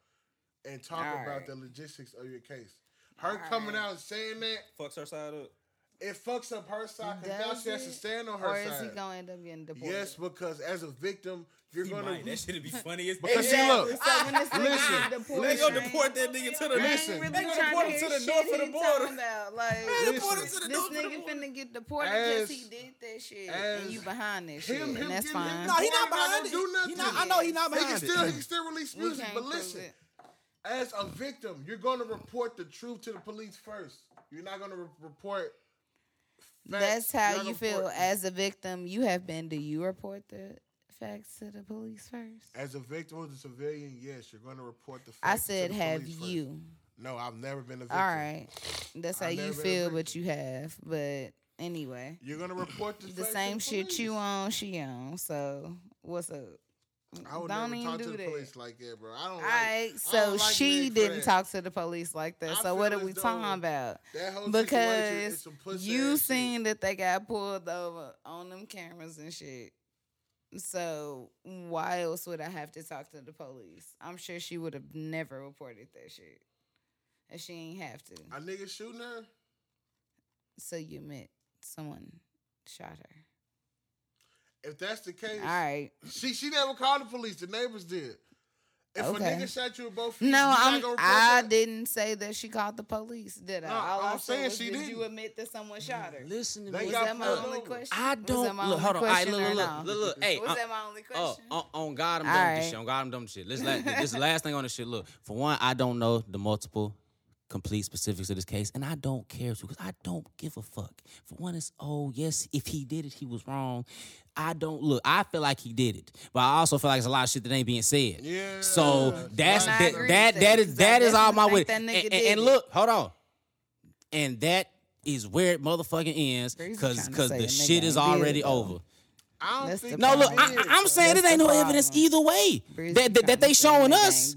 and talk
All
about
right.
the logistics of your case. Her coming out and saying that
Fucks her side up.
it fucks up her side because now she has to stand on her side.
or is he gonna end up getting deported?
yes, because as a victim, you're
He
gonna
might. That shit'd be funny as
Because see,
Exactly.
look,
So when this
listen,
get
They gonna deport that nigga to the
Listen.
really
They gonna deport him to the north of the border.
talking About. Like,
Listen.
deport him to the
this
north of the
nigga finna get deported
As-
because he did that shit, and you behind that shit,
him- him
and that's
him
fine.
No, he not behind
gonna
it.
do
He
nothing.
not, I know he not
He can
behind
still he can still release music, but listen. As a victim, you're going to report the truth to the police first. You're not going to re- report
That's how
Y'all
feel as a victim. You have been. Do you report the facts to the police first?
As a victim of the civilian, yes, you're going to report the. Facts
I said, have
police first.
you?
No, I've never been a victim.
All right, that's how
I've
you
been a
feel, but you have. But anyway,
You're going to report the,
the same shit
police.
you on, she on. So what's up?
I would
Don't
never
even
talk
do
to the
that.
police like that, bro. I don't
All
like.
right, so
like
she didn't talk to the police like that.
I
so what are we talking about?
That whole situation is
Because you
ass shit.
seen that they got pulled over on them cameras and shit. So why else would I have to talk to the police? I'm sure she would have never reported that shit. And she ain't have to.
A nigga shooting her.
So you admit someone shot her.
If that's the case,
All right.
she she never called the police. The neighbors did. If
Okay.
a nigga shot you in both feet,
No,
you
I'm.
gonna
I
that?
didn't say that she called the police. Did I?
No,
All I
I'm
said
saying she
did
didn't.
you admit that someone shot her?
Listen to
They
me.
Was that my only
over.
question?
I don't
that my
look. Hold on. All right,
question
look,
or
look,
no?
look, look, look. Hey,
Was
uh,
that my only
Oh,
question?
on, on God, I'm
All
done with this shit. On God, I'm done with this shit. Let's this is the last thing on this shit. Look, for one, I don't know the multiple complete specifics of this case, and I don't care to because I don't give a fuck. For one, it's oh yes, if he did it, he was wrong. I don't look. I feel like he did it, but I also feel like there's a lot of shit that ain't being said.
Yeah.
So that's that.
agree
That
with
that
that,
is
'cause I
that is all my
way.
And, and- and look, hold on. And that is where it motherfucking ends because because the shit is
ain't it,
already over.
I don't think
No, look. I, I- I'm saying
That's
it ain't
the
no evidence either way. That, that, that they
trying to say
showing us.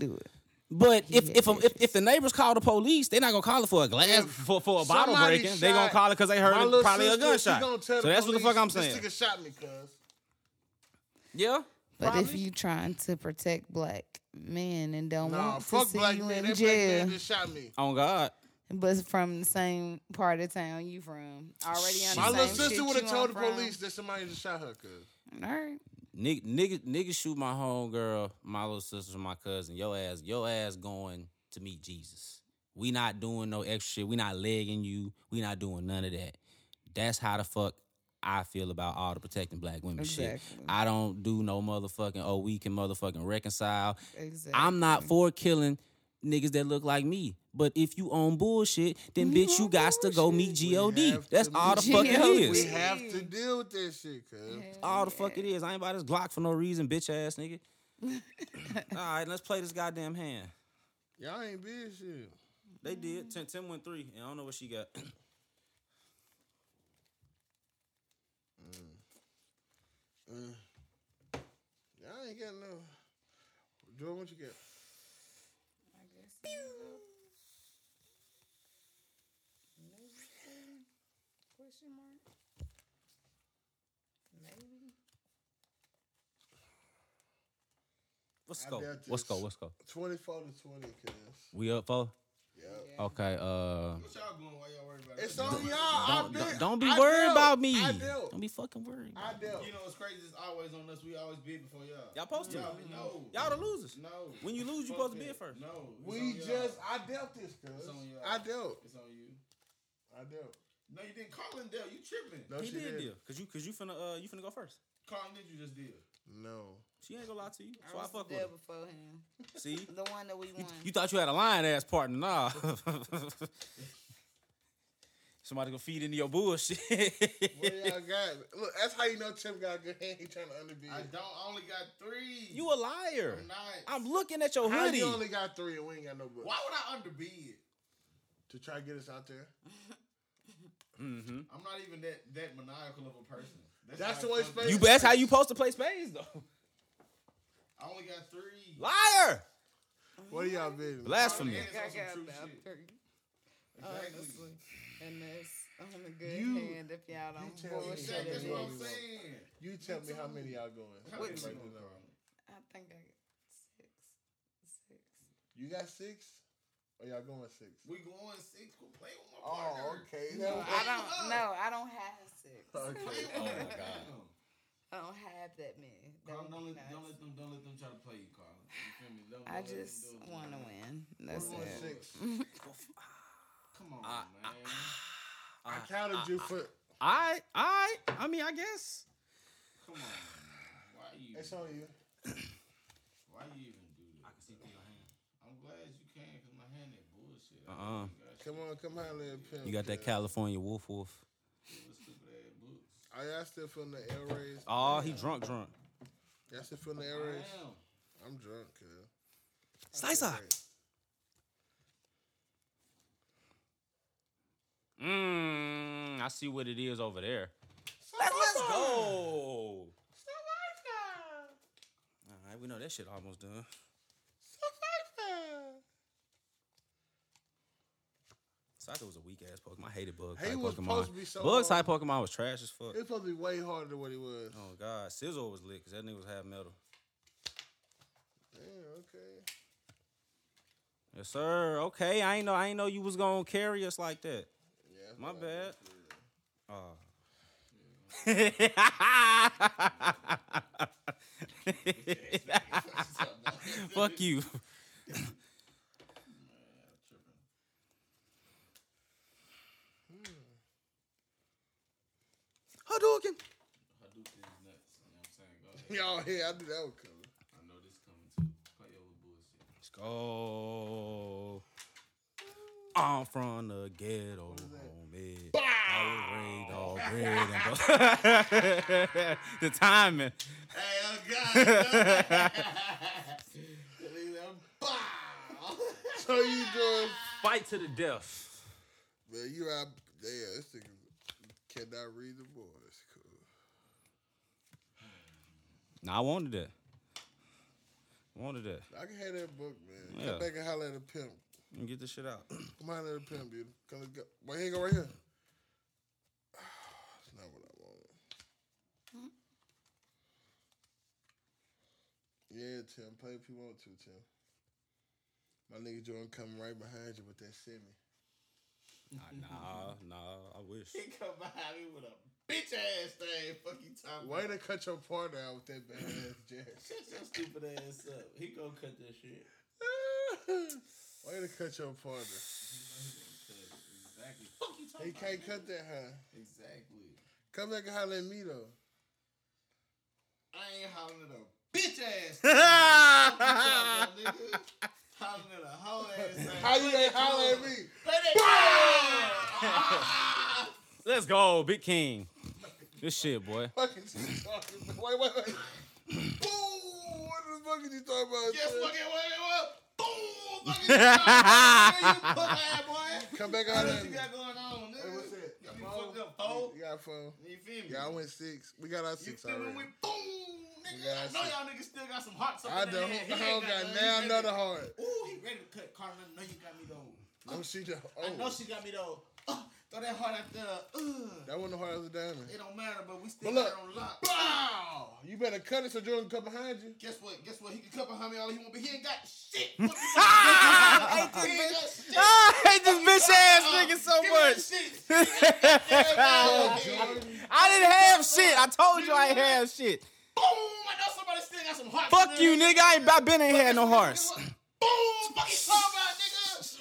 Ain't do it.
But if if, a, if if the neighbors call the police, they're not gonna call it for a glass
If
for, for a bottle
somebody
breaking. They're gonna call it because they heard
my
it,
little
probably a
sister, she
gunshot.
gonna tell
So that's what the fuck I'm saying.
This nigga shot me, cuz.
Yeah.
But
probably.
if you trying to protect black men and don't
Nah,
want to
fuck
see
black
you
men.
in
That black man
jail,
just shot me.
on God.
but from the same part of town you from, already on the
My
same
little
shit
sister would have told the
from.
police that somebody just shot her, cuz.
All right.
Nigga, nigga, nigga shoot my homegirl, my little sister, my cousin. Your ass, your ass going to meet Jesus. We not doing no extra shit. We not legging you. We not doing none of that. That's how the fuck I feel about all the protecting black women shit. I don't do no motherfucking, oh, we can motherfucking reconcile.
Exactly.
I'm not for killing niggas that look like me. But if you own bullshit, then bitch, you got to go meet G.O.D. That's all the
meet
fuck it
G.O.D..
is.
We have to deal with that shit, cuz.
All the fuck it is. I ain't about this Glock for no reason, bitch ass nigga. All right, let's play this goddamn hand.
Y'all ain't big shit.
They did. Tim, Tim went three, and I don't know what she got. Mm. Mm.
Y'all ain't got no. Joe, what you get?
Question mark? Maybe.
Let's
I
go.
doubt
Let's
this.
go. Let's go.
24 to 20, cuz.
We up for?
Yeah.
Okay. Uh,
What y'all doing while y'all worried about it?
It's on y'all.
Don't,
did-
don't, don't be
I
worried
dealt.
about me.
I dealt.
Don't be fucking worried.
I dealt.
You know what's crazy? It's always on us. We always bid before y'all.
Y'all supposed to.
Y'all, no.
Y'all the losers.
No.
When you lose, you
Fuck
supposed to bid
that.
first.
No. it's
We just, I dealt this, cuz.
It's on y'all.
I dealt.
It's on you.
I dealt.
No, you didn't call him Dale. You tripping.
No,
he
she
did
didn't.
deal, cause you, cause you finna, uh, you finna go first.
Carlin did you just deal?
No.
She ain't gonna lie to you, so I,
was
fuck with her.
before him.
See,
The one that we won.
you thought you had a lion ass partner, nah. Somebody gonna feed into your bullshit.
What y'all got? Look, that's how you know Tim got a good hand. He trying to underbid.
I don't. I only got three.
you a liar.
I'm not.
I'm looking at your
How
hoodie.
you only got three and we ain't got no book?
Why would I underbid?
To try to get us out there?
Mm-hmm.
I'm not even that that maniacal of a person.
That's
how
the
it
way
comes
space-
You
to-
that's how you supposed to play spades though.
I only got three.
Liar.
What are y'all bidding?
Blasphemy.
And it's on
I
some
got
true
about three.
Exactly.
Honestly. And that's on a good
You-
hand if y'all don't
tell me
bullshit
Exactly. That's
it.
what I'm
Yeah.
saying.
You tell me how many y'all going.
How many
Right
you
now.
gonna?
I think I got six. Six.
You got six? Or y'all going six?
We going six. Go play with my
oh,
partner.
Oh, okay.
No,
That-
I don't. No, I don't have six.
Okay.
Oh my god.
I don't have that many. That
Carl, don't
be
let, don't let them don't let them try to play you, Carl. You feel me? Don't,
I
don't let
just want to win. That's
We're
it.
six.
Come on,
I-
man.
Ah, I counted you for.
I, I, I mean, I guess.
Come on. Man. Why you?
It's on you.
Why you even do this?
I can see through your hand.
I'm glad you can, cause my hand is bullshit.
Uh-uh.
Come on, come on, little pimp.
You got that. California wolf wolf.
Stupid
Are y'all still feeling the air raise?
Oh, he drunk, drunk.
Y'all still feeling the air raise? I'm drunk, cuz.
Slicer. Mmm, I see what it is over there. Let's, let's go. All right, we know that shit almost done. Scyther was a weak ass Pokemon. I hated Bug
He
type
was
Pokemon.
supposed to be so
Bug type Pokemon was trash as fuck.
It's supposed to be way harder than what he was.
Oh god, Scizor was lit because that nigga was half metal.
Damn, okay.
Yes, sir. Okay, I ain't know. I ain't know you was gonna carry us like that.
Yeah, that's
My
what I
bad. Oh. Fuck you. Hadouken.
Hadouken is nuts. You know what I'm saying? Go ahead.
Y'all here, I knew that was coming.
I know this coming too. Play over bullshit.
Let's go. I'm from the ghetto, homie. I was all bread and the timing.
Hey, oh God.
So you doing,
Fight to the death.
man, you out, there. this nigga cannot read the board. That's cool.
Nah, I wanted that. Wanted that.
I can have that book, man.
Yeah.
Come back and holler at a pimp.
And get this shit out.
Come holler at a pimp, dude. Come let's go. Why you ain't go right here? That's not what I wanted. Yeah, Tim. Play if you want to, Tim. My nigga Jordan coming right behind you with that semi.
nah, nah, I wish.
He come behind me with a bitch ass thing. Fuck you talking
Way
about.
to cut your partner out with that bad ass jack.
Shut your stupid ass up. He gonna cut that shit.
Way to cut your partner.
Exactly. Fuck you talking
He can't cut that, huh?
Exactly.
Come back and holler at me, though.
I ain't hollering at a bitch ass. thing. Fuck you talking about, nigga. Hollering at a whole ass thing.
How you ain't
that
holler at me?
Play that.
Let's go, Big King. This shit, boy.
Fucking you talking about? Wait, wait, wait. Boom! What the fuck is you talking about?
Guess
son?
fucking what it was? Boom! Fucking you put that boy.
Come back out
else you got going on, nigga?
Hey, what's that?
Got me fucked up, fold.
You got a phone.
You feel me?
Yeah, I went six. We got our
You
six
feel
already.
We boom, nigga. I know
six.
y'all niggas still got some hearts up
I
in their
don't,
head.
I don't got
none.
now
He
another
ready.
heart.
Ooh, he ready to cut Carmen. I know you got me though.
No, she just,
I know
oh,
she got me though. Uh, throw that heart out there. Uh,
that wasn't the heart of the diamond.
it don't matter, but we still
But
got
look.
it on lock.
Bow! You better cut it so Jordan can come behind you.
Guess what? Guess what? He can cut behind me all he want, but he ain't got shit. Fuck you talking about? Ain't got shit.
I hate this bitch ass nigga so
Give me that
much.
shit.
I didn't have shit. I told you I ain't have shit.
I know somebody still got some hearts.
Fuck you, nigga. I ain't I been ain't had no hearts.
Boom! Fuck you talking about, nigga?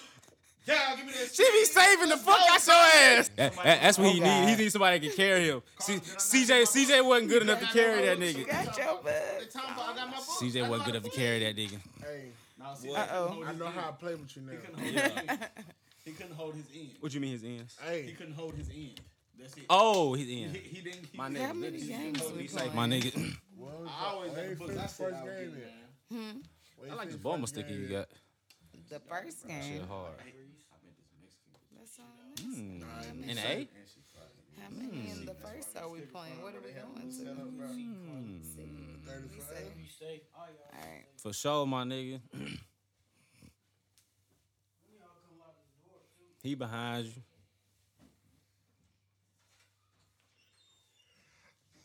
Yeah, give me that.
She be saving the fuck out your ass. That- that- that's what he
Oh,
need. He
God.
needs somebody that can carry him. See, CJ CJ wasn't good enough to carry that nigga.
Got your
They
butt.
talking about I got my books.
CJ wasn't good enough to carry that nigga.
Hey,
Nah, see,
Uh-oh.
I know how I play with you now.
He couldn't hold his end. He couldn't hold his end.
What you mean his ends?
He couldn't hold his end. That's it.
Oh, he's in.
He, he didn't. He,
My nigga,
How many games we playing?
My nigga.
I always got the
ain't
books. I
finished
said
first game
getting,
yet.
man.
Wait
I like the
you
bomber sticker you got.
The first game.
Shit hard.
That's all
In A?
How many in the first are we playing? What are we going to? See, we
35.
You safe. Y'all.
All right.
For sure, my nigga. he behind you.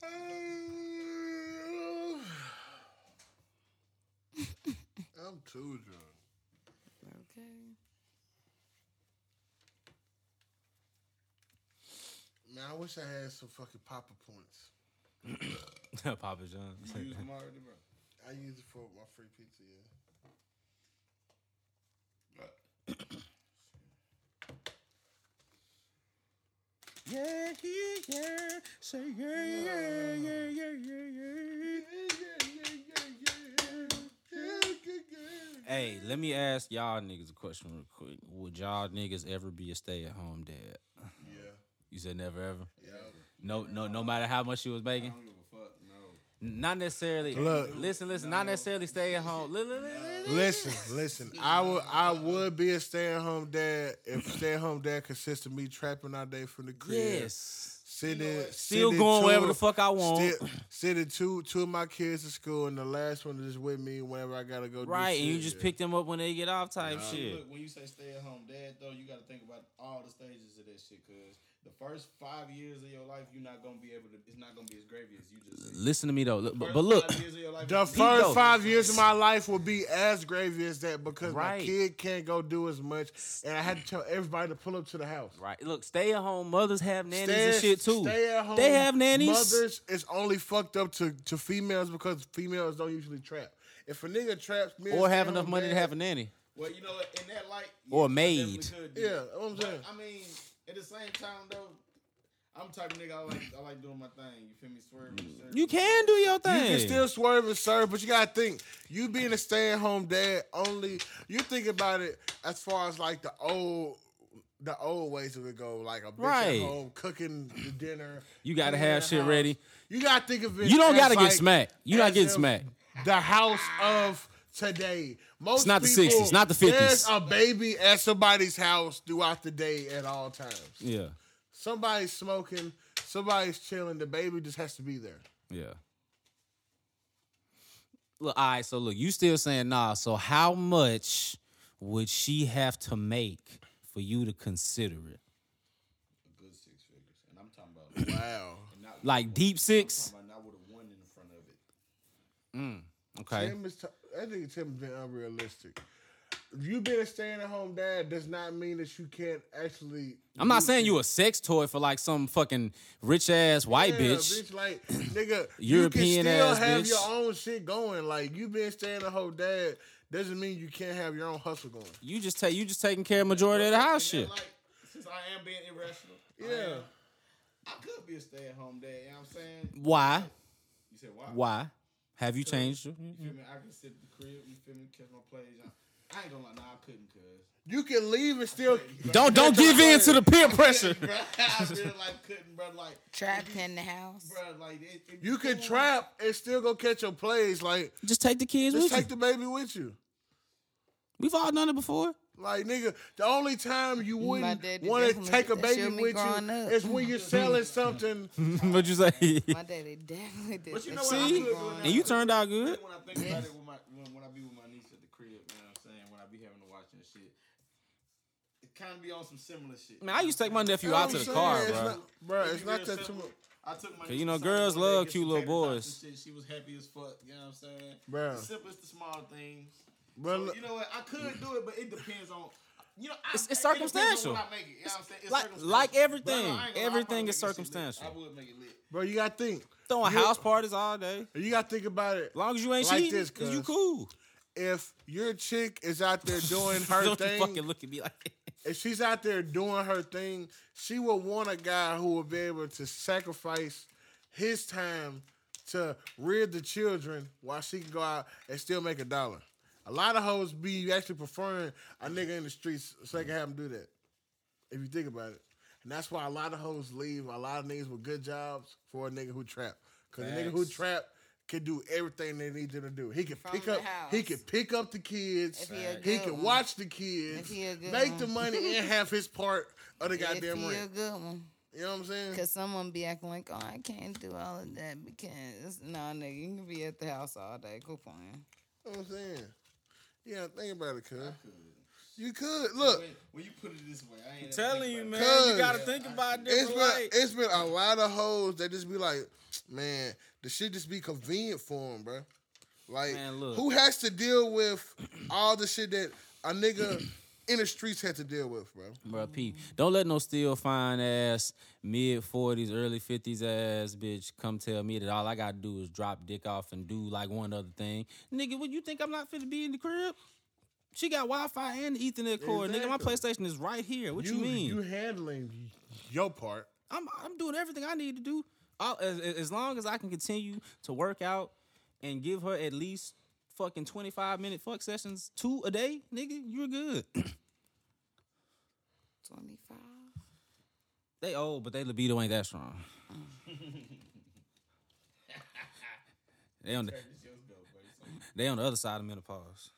I'm too drunk.
Okay.
Man, I wish I had some fucking Papa points.
Papa John.
You used them already, bro.
I use it for my free pizza, yeah.
Yeah, yeah, yeah. Say yeah, yeah, yeah, yeah, yeah, yeah. Hey, let me ask y'all niggas a question real quick. Would y'all niggas ever be a stay at home dad?
Yeah,
You said never ever?
yeah.
No, no, no matter how much she was making.
I don't give a fuck. No.
Not necessarily.
Look.
listen, listen. Not necessarily stay at home. Li- li- li- li-
Listen, listen. I would I would be a stay at home dad if stay at home dad consists of me trapping all day from the crib.
Yes.
Sitting,
Still
sitting
going
two-
wherever the fuck I want.
Still, sending two two of my kids to school, and the last one is with me whenever I gotta go. do
Right, and you just pick them up when they get off type shit.
Look, when you say stay at home dad, though, you got to think about all the stages of that shit. Cause the first five years of your life, you're not gonna be able to. It's not gonna be as gravy as you just. said.
Listen to me though. Look, but, but look,
five years of your life,
The first five years of my life will be as gravy as that because
Right.
my kid can't go do as much, and I had to tell everybody to pull up to the house.
right? Look, stay at home mothers have nannies
Stay,
and shit too.
Stay at home.
They have nannies.
Mothers is only fucked up to, to females because females don't usually trap. If a nigga traps me
or have enough money to have a nanny.
Well, you know, in that light,
Or a
yeah,
maid.
could
Yeah,
it.
that's what I'm
But. I mean, at the same time though, I'm type of nigga I like. I like doing my thing. You feel me? Swerving. Mm. swerving.
You can do your thing.
You can still swerve and serve, but you gotta think. You being a stay-at-home dad, only you think about it as far as like the old, the old ways of it go. Like a bitch
Right.
at home cooking the dinner.
You gotta have shit
house.
ready.
You gotta think of it.
You don't
as
gotta get
like-
smacked. You not getting smacked.
The house of today. Most
It's not the
people,
60s, not the 50s.
There's a baby at somebody's house throughout the day at all times.
Yeah,
Somebody's smoking. Somebody's chilling. The baby just has to be there.
yeah. Look, all right. So look, you still saying nah? So how much would she have to make for you to consider it?
A good six figures, and I'm talking about
Wow.
Like deep six?
talking about not with a one in front of it.
Mm, okay.
Tim is t- I think Tim's been unrealistic. You being a staying-at-home dad does not mean that you can't actually.
I'm not saying you a sex toy for like some fucking rich ass white
Yeah,
bitch.
Like, nigga,
European
you can still
ass
have
bitch.
your own shit going. Like, you being staying-at-home dad doesn't mean you can't have your own hustle going.
You just take you just taking care of majority of the house shit.
Like, since I am being irrational, I
Yeah.
am- I, could be a stay-at-home dad. You know what I'm saying?
Why?
You said why?
Why? Have you changed?
You feel me? I can sit at the crib. You feel me? Catch my plays. I, I ain't gonna lie. Nah, I couldn't, cuz.
You can leave and still.
Don't don't give in to the peer pressure.
Bro, I really like couldn't, bro. Like,
Trapped in the house.
bro, like it, it,
You can
come
trap and still go catch your plays. Like,
Just take the kids with you.
just
with
take
you.
the baby with you.
We've all done it before.
Like nigga, the only time you wouldn't want to take a baby
with me
with
growing
you
up.
is when you're selling something.
What'd you say?
My daddy definitely did.
But you know
shit
what?
See?
could do it
growing
now.
And you turned out good.
When I think about it, with my, when, when I be with my niece at the crib, you know what I'm saying? When I be having to watch and shit, it kind of be on some similar shit.
Man, I used to take my nephew out to the
I'm
car,
saying?
bro.
It's not, bro,
It
it's not
real
that too much.
I took my
Cause you know, girls
Sunday one day,
love cute little boys.
She was happy as fuck. You know what I'm saying?
Bro,
The simplest, the small things.
Bro,
So, you know what? I could do it, but it depends on. You know, I,
It's- it's
it depends on
circumstantial.
when it. You know what I'm saying? It's
Like-
circumstantial.
like everything.
ain't gonna lie, I
Everything is
make that shit lit.
circumstantial.
I would make it lit.
bro, you gotta think.
Throwing
You-
house parties all day.
You gotta think about it.
As long as you ain't
Like
cheating,
this,
is you cool.
If your chick is out there doing her
Don't you
thing,
fucking look at me like that.
if she's out there doing her thing, she will want a guy who will be able to sacrifice his time to rear the children while she can go out and still make a dollar. A lot of hoes be actually preferring a nigga in the streets so they can have him do that. If you think about it. And that's why a lot of hoes leave a lot of niggas with good jobs for a nigga who trap. Cause a nigga who
Facts.
trap can do everything they need him to do. He can
From
pick
the
up he
house.
can pick up the kids.
If he a
He
good
can
one.
watch the kids,
If he a good
make
one.
the money, and have his part of the
If
goddamn
he a
rent.
good one.
You know what I'm saying?
Cause someone be acting like, oh, I can't do all of that because no, nigga, you can be at the house all day. Go playing.
You know what I'm saying? Yeah, think about it, cuz. You could look.
When, when you put it this way, I ain't ever
telling you,
about
man, you gotta think about it
It's
different
been
light.
it's been a lot of hoes that just be like, man, the shit just be convenient for them, bro. Like,
Man, look.
who has to deal with all the shit that a nigga in the streets had to deal with, bro?
Bro, Pete, don't let no still fine ass mid forties, early fifties ass bitch come tell me that all I gotta do is drop dick off and do like one other thing. Nigga, what you think I'm not fit to be in the crib? She got Wi Fi and Ethernet cord. Nigga, my PlayStation is right here. What you, mean?
You handling your part.
I'm I'm doing everything I need to do. I'll, as, as long as I can continue to work out and give her at least fucking 25 minute fuck sessions two a day, nigga, you're good.
Twenty five.
they old, but they libido ain't that strong. They on the
This yours go, buddy. So,
they on the other side of menopause.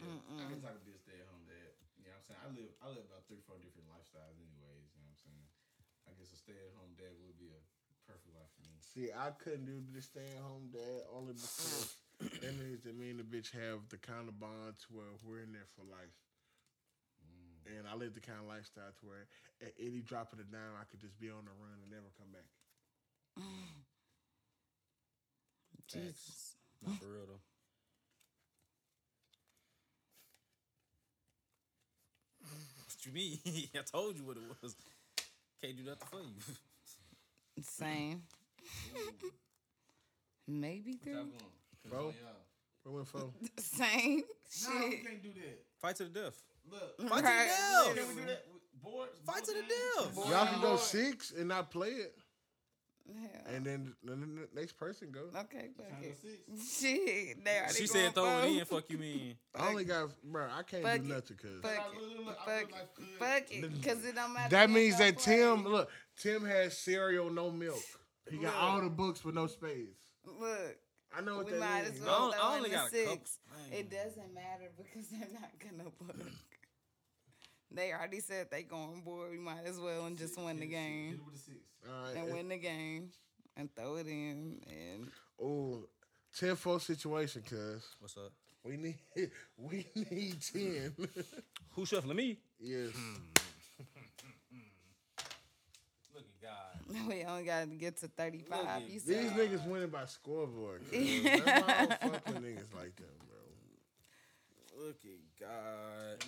yeah. I can talk to be a stay at home dad. You know what I'm saying? I live I live about three, four different lifestyles anyways, you know what I'm saying? I guess a stay at home dad would be a perfect life for me.
See, I couldn't do the stay at home dad only because that means that me and the bitch have the kind of bond to where we're in there for life. Mm. And I live the kind of lifestyle to where at any drop of the dime, I could just be on the run and never come back.
Jesus.
Not for real though. What you mean? I told you what it was. Can't do nothing for you.
Same. Maybe
Y'all
three.
Going?
Bro.
Oh, yeah.
What went for?
Same.
No, we can't do that.
Fight to the death.
Look,
Fight
Right.
to the death.
can we do that? Boards?
Fight to the
board
death.
games?
Y'all can go six and not play it,
Hell.
and then the, the next person go.
Okay, fuck
Kinda
it.
six.
Shit, they already
She said throw it in. Fuck you mean?
I only got, bro. I can't
Fuck
do
it.
nothing because
Fuck it.
look, look, I
Fuck it. Fuck it, because it don't matter.
that means that
play.
Tim, look, Tim has cereal, no milk. He got
Look.
all the books with no space.
Look,
I know what
we
that
might
means.
as
I
well
only- I
throw
only
in the
a couple.
six. It doesn't matter because they're not gonna work. They already said they going board. We might as well and just win the
Hit
game
it with a six.
All right.
and win the game and throw it in and
Oh, 10 4 situation, cuz.
What's up?
We need we need 10.
Who shuffling me?
yes. Hmm.
Look at
we only got to get to 35.
Look
You
These
said
niggas winning by scoreboard. cuz. That's why I don't fuck with niggas like that, bro.
Look at God.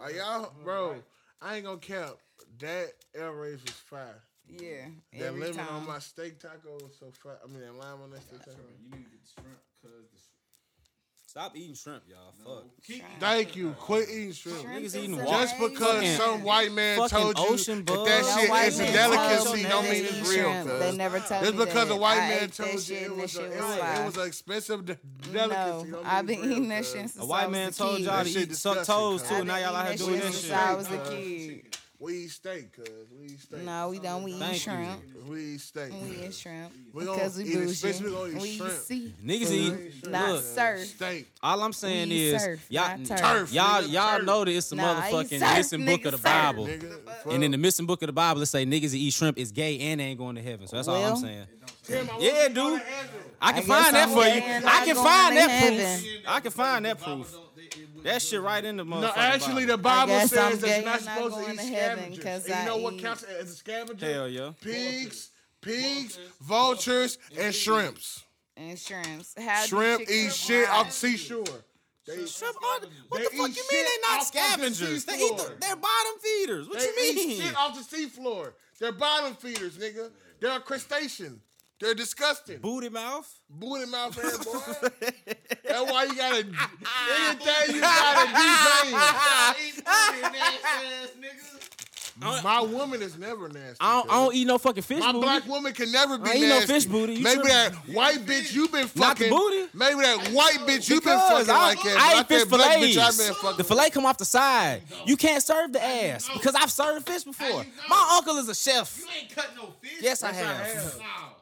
Are y'all, bro? I ain't gonna cap. That air race was fire.
yeah.
That
Every
lemon
time.
on my steak taco was so fire. I mean, that lime on that steak taco.
You need to get the shrimp because the
Stop eating shrimp, y'all. Fuck.
Keep
Thank you. Quit eating shrimp.
Shrimp
Niggas eating
amazing.
water.
Just because
Fucking-
some white man
fucking
told you
ocean
that
bugs.
that
No
shit
white
is a
man
delicacy,
told me
don't
they
mean
eat
it's real.
shrimp.
cuz.
They never told
Just
me
because
that.
a white
I
man
ate that
told you
shit
it
and that
was, a,
shit
it
was
was, it was an expensive de- delicacy.
No,
don't
I've
mean
been
it's
eating
real,
that
cuz.
shit since
A white
I was
man
a
told
kid.
y'all
That
to
shit
eat suck
disgusting,
toes
cuz.
too.
I've
and Now
been
y'all out here
eating
doing
that
that
shit
shit.
since I was a kid.
We eat steak, cuz. We eat steak.
No, we don't. We
Thank
eat
you.
shrimp.
We eat steak.
We eat shrimp
We gonna
because we
eat it,
bougie.
we gonna eat
We
shrimp.
see,
Niggas eat.
not
Look,
surf.
Steak.
all I'm saying
We
is
surf,
y'all,
not turf.
Turf,
y'all,
nigga,
y'all
turf.
know that it's the
Nah,
motherfucking
surf,
missing book of the. Bible.
Nigga,
And in the missing book of the Bible, it say niggas that eat shrimp is gay and ain't going to heaven. So that's all I'm saying.
Tim, I want
Yeah,
you to go
dude. I can
I
find that for you. I can find that
heaven.
proof. I can find that proof. That shit right in the motherfucking
No, actually, the
Bible.
Bible
I'm
says that you're not supposed to eat
to heaven
scavengers.
'cause
And you know
I
what counts as a scavenger?
Hell yeah.
Pigs, pigs, vultures, and shrimps.
and shrimps. How
Shrimp eat shit
fry?
off the seashore. They,
Shrimp are, what
They
the fuck you mean
shit
they not
off of the
scavengers? They eat the, they're bottom feeders. What
they
you
eat
mean?
shit off the seafloor. They're bottom feeders, nigga. They're a crustacean. They're disgusting.
Booty mouth?
Booty mouth ass boy. That's why you gotta anything you gotta devein. My woman is never nasty.
I don't, I don't eat no fucking fish
My
booty.
black woman can never be
I ain't no fish booty. You
maybe
tripping.
that white bitch you been
Not the
fucking.
booty?
Maybe that white bitch you been fucking
I,
like that.
I
but
eat fish
that black bitch I been fucking.
The fillet come off the side. You can't serve the ass because I've served fish before.
you know?
My uncle is a chef.
You ain't cut no fish.
Yes, I
Yes, I
have.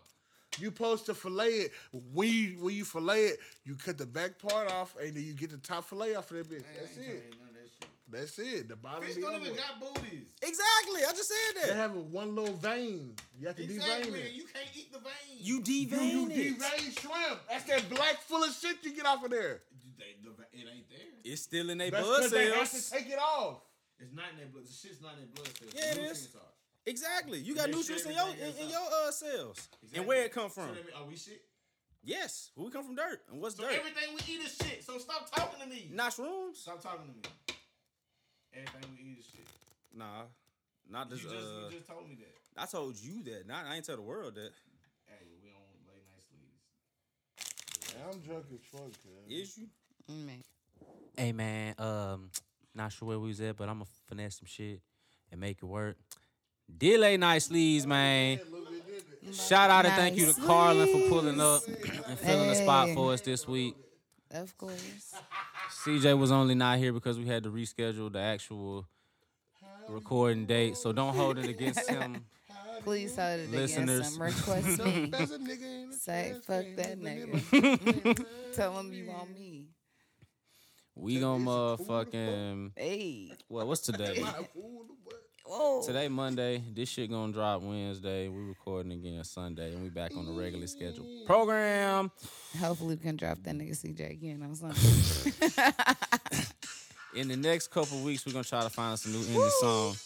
Have.
No.
You supposed to fillet it. When you when you fillet it, you cut the back part off, and then you get the top fillet off of that bitch. That's it.
Ain't none of that.
That's it. The bottom
Fish don't even got booties.
Exactly. I just said that.
They have a one little vein. You have to devein
Exactly.
it.
You can't eat the vein.
You
You,
devein
you
it.
devein shrimp. That's that black full of shit you get off of there.
They, the, it ain't there.
It's still in their
That's
blood
because they have
cells.
to take it off.
It's not in their blood. The shit's not in their blood cells.
Yeah, it
The
is.
Nutrients are.
Exactly. You got nutrients in your in, in your uh cells.
Exactly.
And where it come from?
So mean, are we shit?
Yes. We come from dirt. And what's
So
dirt?
everything we eat is shit. So stop talking to me.
Mushrooms?
Stop talking to me. Everything we eat is shit.
Nah. Not this.
You just,
Uh,
you just told me that.
I told you that. Not I ain't tell the world that.
Hey, we on late night sleeves.
I'm drunk as fuck, cuz.
Is you?
Man.
Hey man, um, not sure where we was at, but I'm gonna finesse some shit and make it work. Delay night sleeves, man. Shout out and thank you to Carlin for pulling up and filling the spot for us this week.
Of course.
CJ was only not here because we had to reschedule the actual recording date, so don't hold it against him
Please hold it
Listeners.
against him. Request me.
There's a nigga in the
Say, fuck that nigga. Tell him you want me.
We gonna motherfucking
Hey.
well, what's today?
Whoa.
Today Monday. This shit gonna drop Wednesday. We recording again Sunday, and we back on the regularly scheduled program.
Hopefully we can drop that nigga CJ again on Sunday.
In the next couple weeks, we're gonna try to find us a new indie song.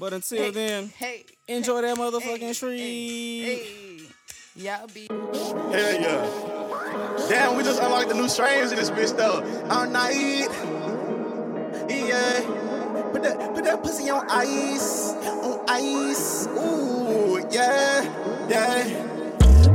But until then,
hey.
enjoy that motherfucking
hey,
street.
Hey. Y'all be
Hell yeah. Damn, we just unlocked the new strains in this bitch though. All night. Yeah. On ice. On ice. Ooh, yeah. Yeah.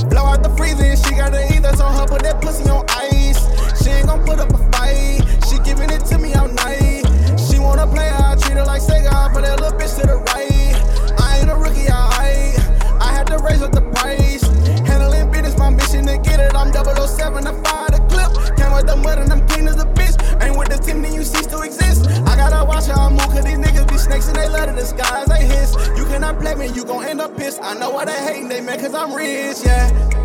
Blow out the freezer, she got the ethers on her, put that pussy on ice. She ain't gon' put up a fight, she giving it to me all night. She wanna play, I treat her like Sega, I put that little bitch to the right. I ain't a rookie, alright. I had to raise up the price. Handling business, my mission to get it. I'm 007 to fire the the mud and I'm clean as a bitch. Ain't with the team, then you cease to exist. I gotta watch how I move, cause these niggas be snakes and they love to disguise. They hiss. You cannot play me, you gon' end up pissed. I know why they hating, they mad cause I'm rich, yeah.